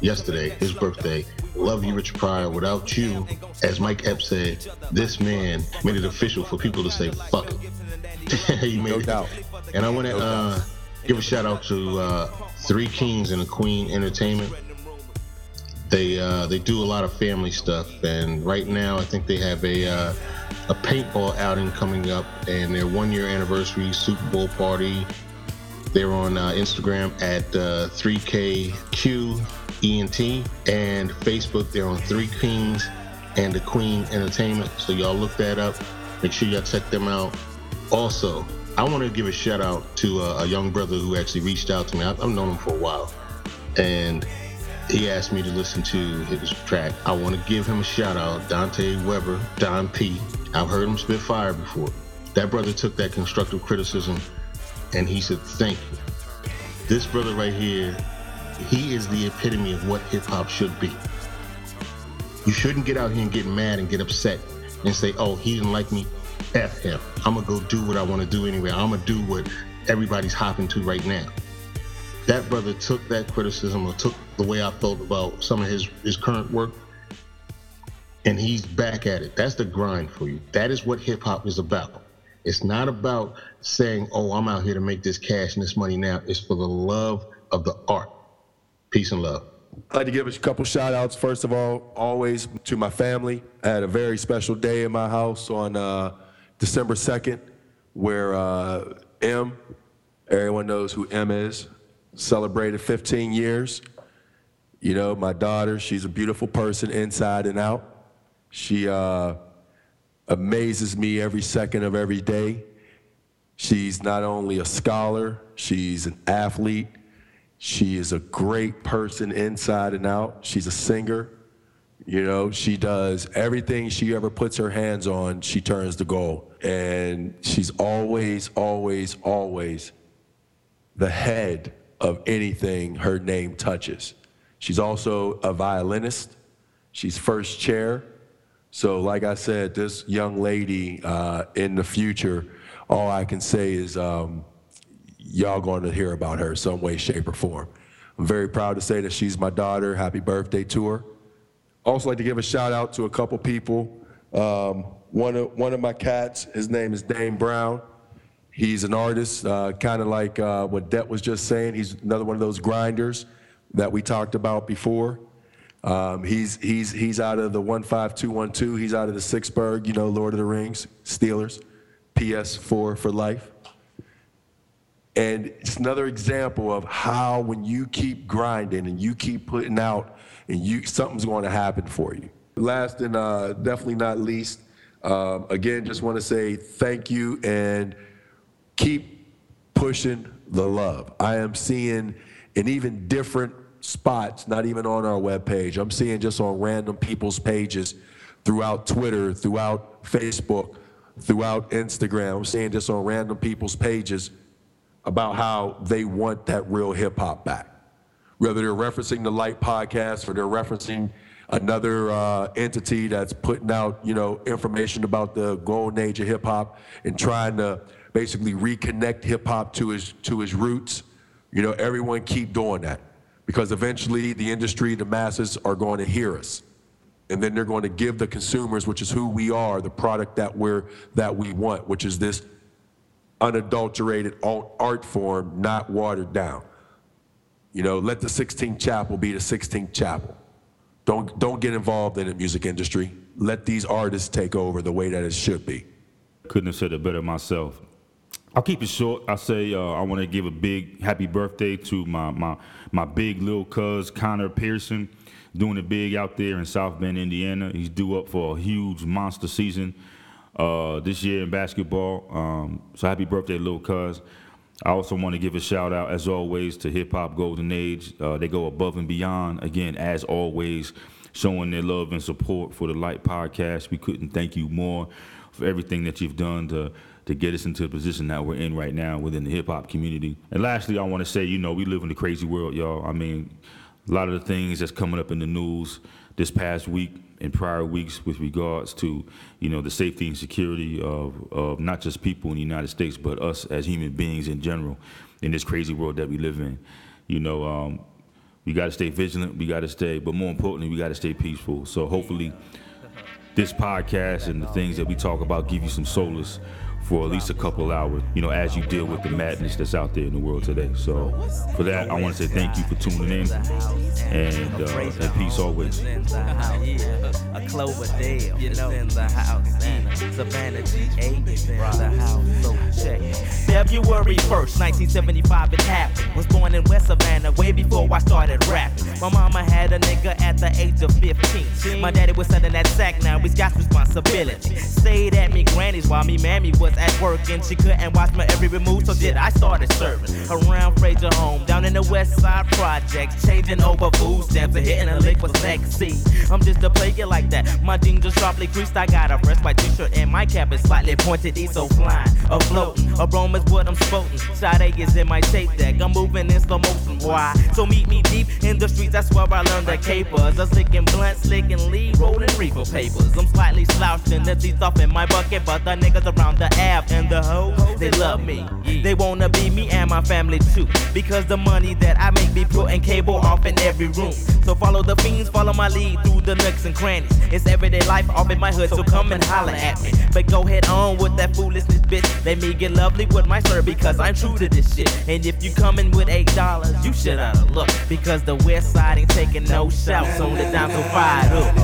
yesterday, his birthday. Love you, Richard Pryor. Without you, as Mike Epps said, this man made it official for people to say fuck him. he made No it. doubt. And I want to uh, give a shout out to uh, Three Kings and a Queen Entertainment. They uh, they do a lot of family stuff, and right now I think they have a uh, a paintball outing coming up, and their one year anniversary Super Bowl party. They're on uh, Instagram at uh, 3KQENT and Facebook. They're on Three Kings and the Queen Entertainment. So y'all look that up. Make sure y'all check them out. Also, I want to give a shout out to a, a young brother who actually reached out to me. I've, I've known him for a while, and he asked me to listen to his track. I want to give him a shout out, Dante Weber, Don P. I've heard him spit fire before. That brother took that constructive criticism and he said, Thank you. This brother right here, he is the epitome of what hip hop should be. You shouldn't get out here and get mad and get upset and say, Oh, he didn't like me. F him. I'm gonna go do what I wanna do anyway. I'm gonna do what everybody's hopping to right now. That brother took that criticism or took the way I felt about some of his, his current work and he's back at it. That's the grind for you. That is what hip hop is about. It's not about saying, oh, I'm out here to make this cash and this money now. It's for the love of the art. Peace and love. I'd like to give a couple shout outs. First of all, always to my family. I had a very special day in my house on uh, December 2nd where uh, M, everyone knows who M is, celebrated 15 years. You know, my daughter, she's a beautiful person inside and out. She uh, amazes me every second of every day. She's not only a scholar, she's an athlete. She is a great person inside and out. She's a singer. You know, she does everything she ever puts her hands on, she turns to gold. And she's always, always, always the head of anything her name touches. She's also a violinist. She's first chair. So, like I said, this young lady uh, in the future, all I can say is um, y'all going to hear about her some way, shape, or form. I'm very proud to say that she's my daughter. Happy birthday to her. Also, like to give a shout out to a couple people. Um, one of one of my cats, his name is Dane Brown. He's an artist, uh, kind of like uh, what Det was just saying. He's another one of those grinders that we talked about before. Um, he's he's he's out of the one five two one two. He's out of the Sixburg, you know, Lord of the Rings, Steelers, PS4 for life. And it's another example of how when you keep grinding and you keep putting out, and you something's going to happen for you. Last and uh, definitely not least, um, again, just want to say thank you and keep pushing the love. I am seeing in even different spots, not even on our webpage. I'm seeing just on random people's pages throughout Twitter, throughout Facebook, throughout Instagram. I'm seeing just on random people's pages about how they want that real hip hop back. Whether they're referencing the Light podcast or they're referencing another uh, entity that's putting out, you know, information about the golden age of hip hop and trying to basically reconnect hip hop to his to his roots. You know, everyone keep doing that because eventually the industry, the masses are going to hear us. And then they're going to give the consumers, which is who we are, the product that we're that we want, which is this unadulterated art form, not watered down. You know, let the Sistine Chapel be the Sistine Chapel. Don't don't get involved in the music industry. Let these artists take over the way that it should be. Couldn't have said it better myself. I'll keep it short. I say uh, I want to give a big happy birthday to my my my big little cuz Connor Pearson, doing it big out there in South Bend, Indiana. He's due up for a huge monster season uh, this year in basketball. Um, so happy birthday, little cuz. I also want to give a shout out, as always, to Hip Hop Golden Age. Uh, they go above and beyond, again, as always, showing their love and support for the Light Podcast. We couldn't thank you more for everything that you've done to to get us into the position that we're in right now within the hip hop community. And lastly, I want to say, you know, we live in a crazy world, y'all. I mean, a lot of the things that's coming up in the news this past week and prior weeks with regards to, you know, the safety and security of, of not just people in the United States, but us as human beings in general in this crazy world that we live in. You know, um, we got to stay vigilant. We got to stay, but more importantly, we got to stay peaceful. So hopefully, this podcast and the things that we talk about give you some solace for at least a couple hours, you know, as you deal with the madness that's out there in the world today. So for that, I want to say thank you for tuning in and, uh, and peace always. A Cloverdale, you know, in the house. Savannah G8 is in the house. So check. February 1st, 1975, it happened. Was born in West Savannah way before I started rapping. My mama had a nigga at the age of 15. My daddy was selling that sack, now he's got responsibility. Stayed at me granny's while me mammy was at work and she couldn't watch my every move, so did I started serving around Frazier home, down in the West Side projects, changing over food stamps and hitting a lick sexy. I'm just a player like that. My jeans are sharply creased. I got a fresh white t-shirt and my cap is slightly pointed. He's so flying, a. Aroma's what I'm spoting. Sade is in my tape deck. I'm moving in slow motion. Why? So meet me deep in the streets. That's where I learned the capers. I'm slicking blunt, slicking lead, rolling reefer papers. I'm slightly slouched and the teeth off in my bucket, but the niggas around the app and the hoes, they love me. They wanna be me and my family too. Because the money that I make be putting cable off in every room. So follow the fiends, follow my lead through the nooks and crannies. It's everyday life off in my hood, so come and holler at me. But go head on with that foolishness, bitch. Let me get lovely with my sir because I'm true to this shit. And if you coming with eight dollars, you should oughta look. Because the west side ain't taking no shouts on the down so fired up.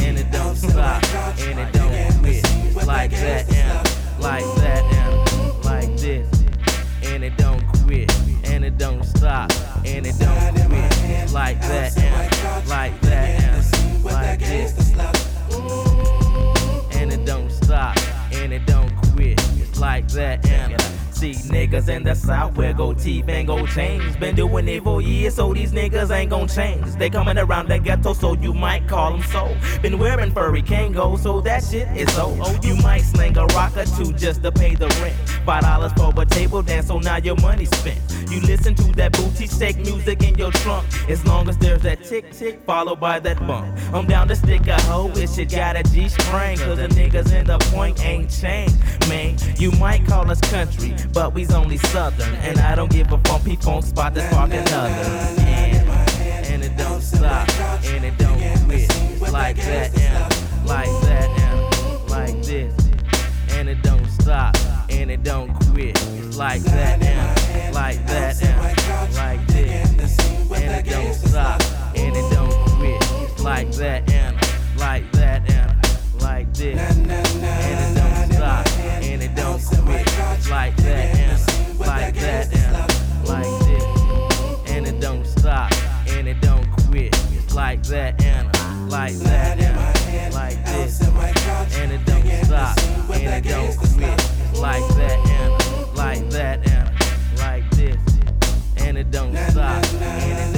And it don't stop, and it don't quit. Like that, like that, and like this. And it don't quit, and it don't stop, and it don't quit. Like that, and like that, and like this. And it don't stop, and it don't quit. It's like that, and see niggas in the south wear gold teeth and gold chains. Been doing it for years, so these niggas ain't gon' change. They coming around the ghetto, so you might call them so. Been wearing furry Kangol, so that shit is so. Oh, you might sling a rock or two just to pay the rent. Five dollars for a table dance, so now your money's spent. You listen to that booty shake music in your trunk. As long as there's that tick tick followed by that bump. I'm down to stick a hoe if shit got a G string. Cause the niggas in the point ain't changed, man. You might call us country, but we's only southern. And I don't give a fuck, people spot this spark another. And, and it don't stop, and it don't quit. Like that, and like that, and like this. And it don't stop, and it don't quit. It's like that, and like that, and like this. And it don't stop, and it don't quit. Like that, and like that, and like this. And it don't. It's like that, and like that, and like this. And it don't stop, and it don't quit. It's like that, and like that, and like this. And it don't stop, and it don't quit. Like that, and like that, and like this. And it don't stop, and it don't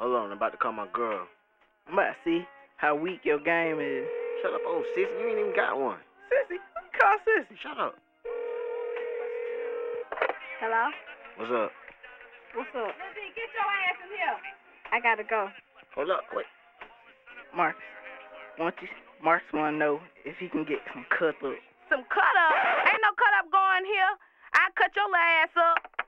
Hold on, I'm about to call my girl. I'm about to see how weak your game is. Shut up, old sissy, you ain't even got one. Sissy? Call sissy. Shut up. Hello? What's up? What's up? get your ass in here. I gotta go. Hold up, wait. Mark, want you, Mark's wanna know if he can get some cut up. Some cut up. Ain't no cut up going here. I cut your ass up.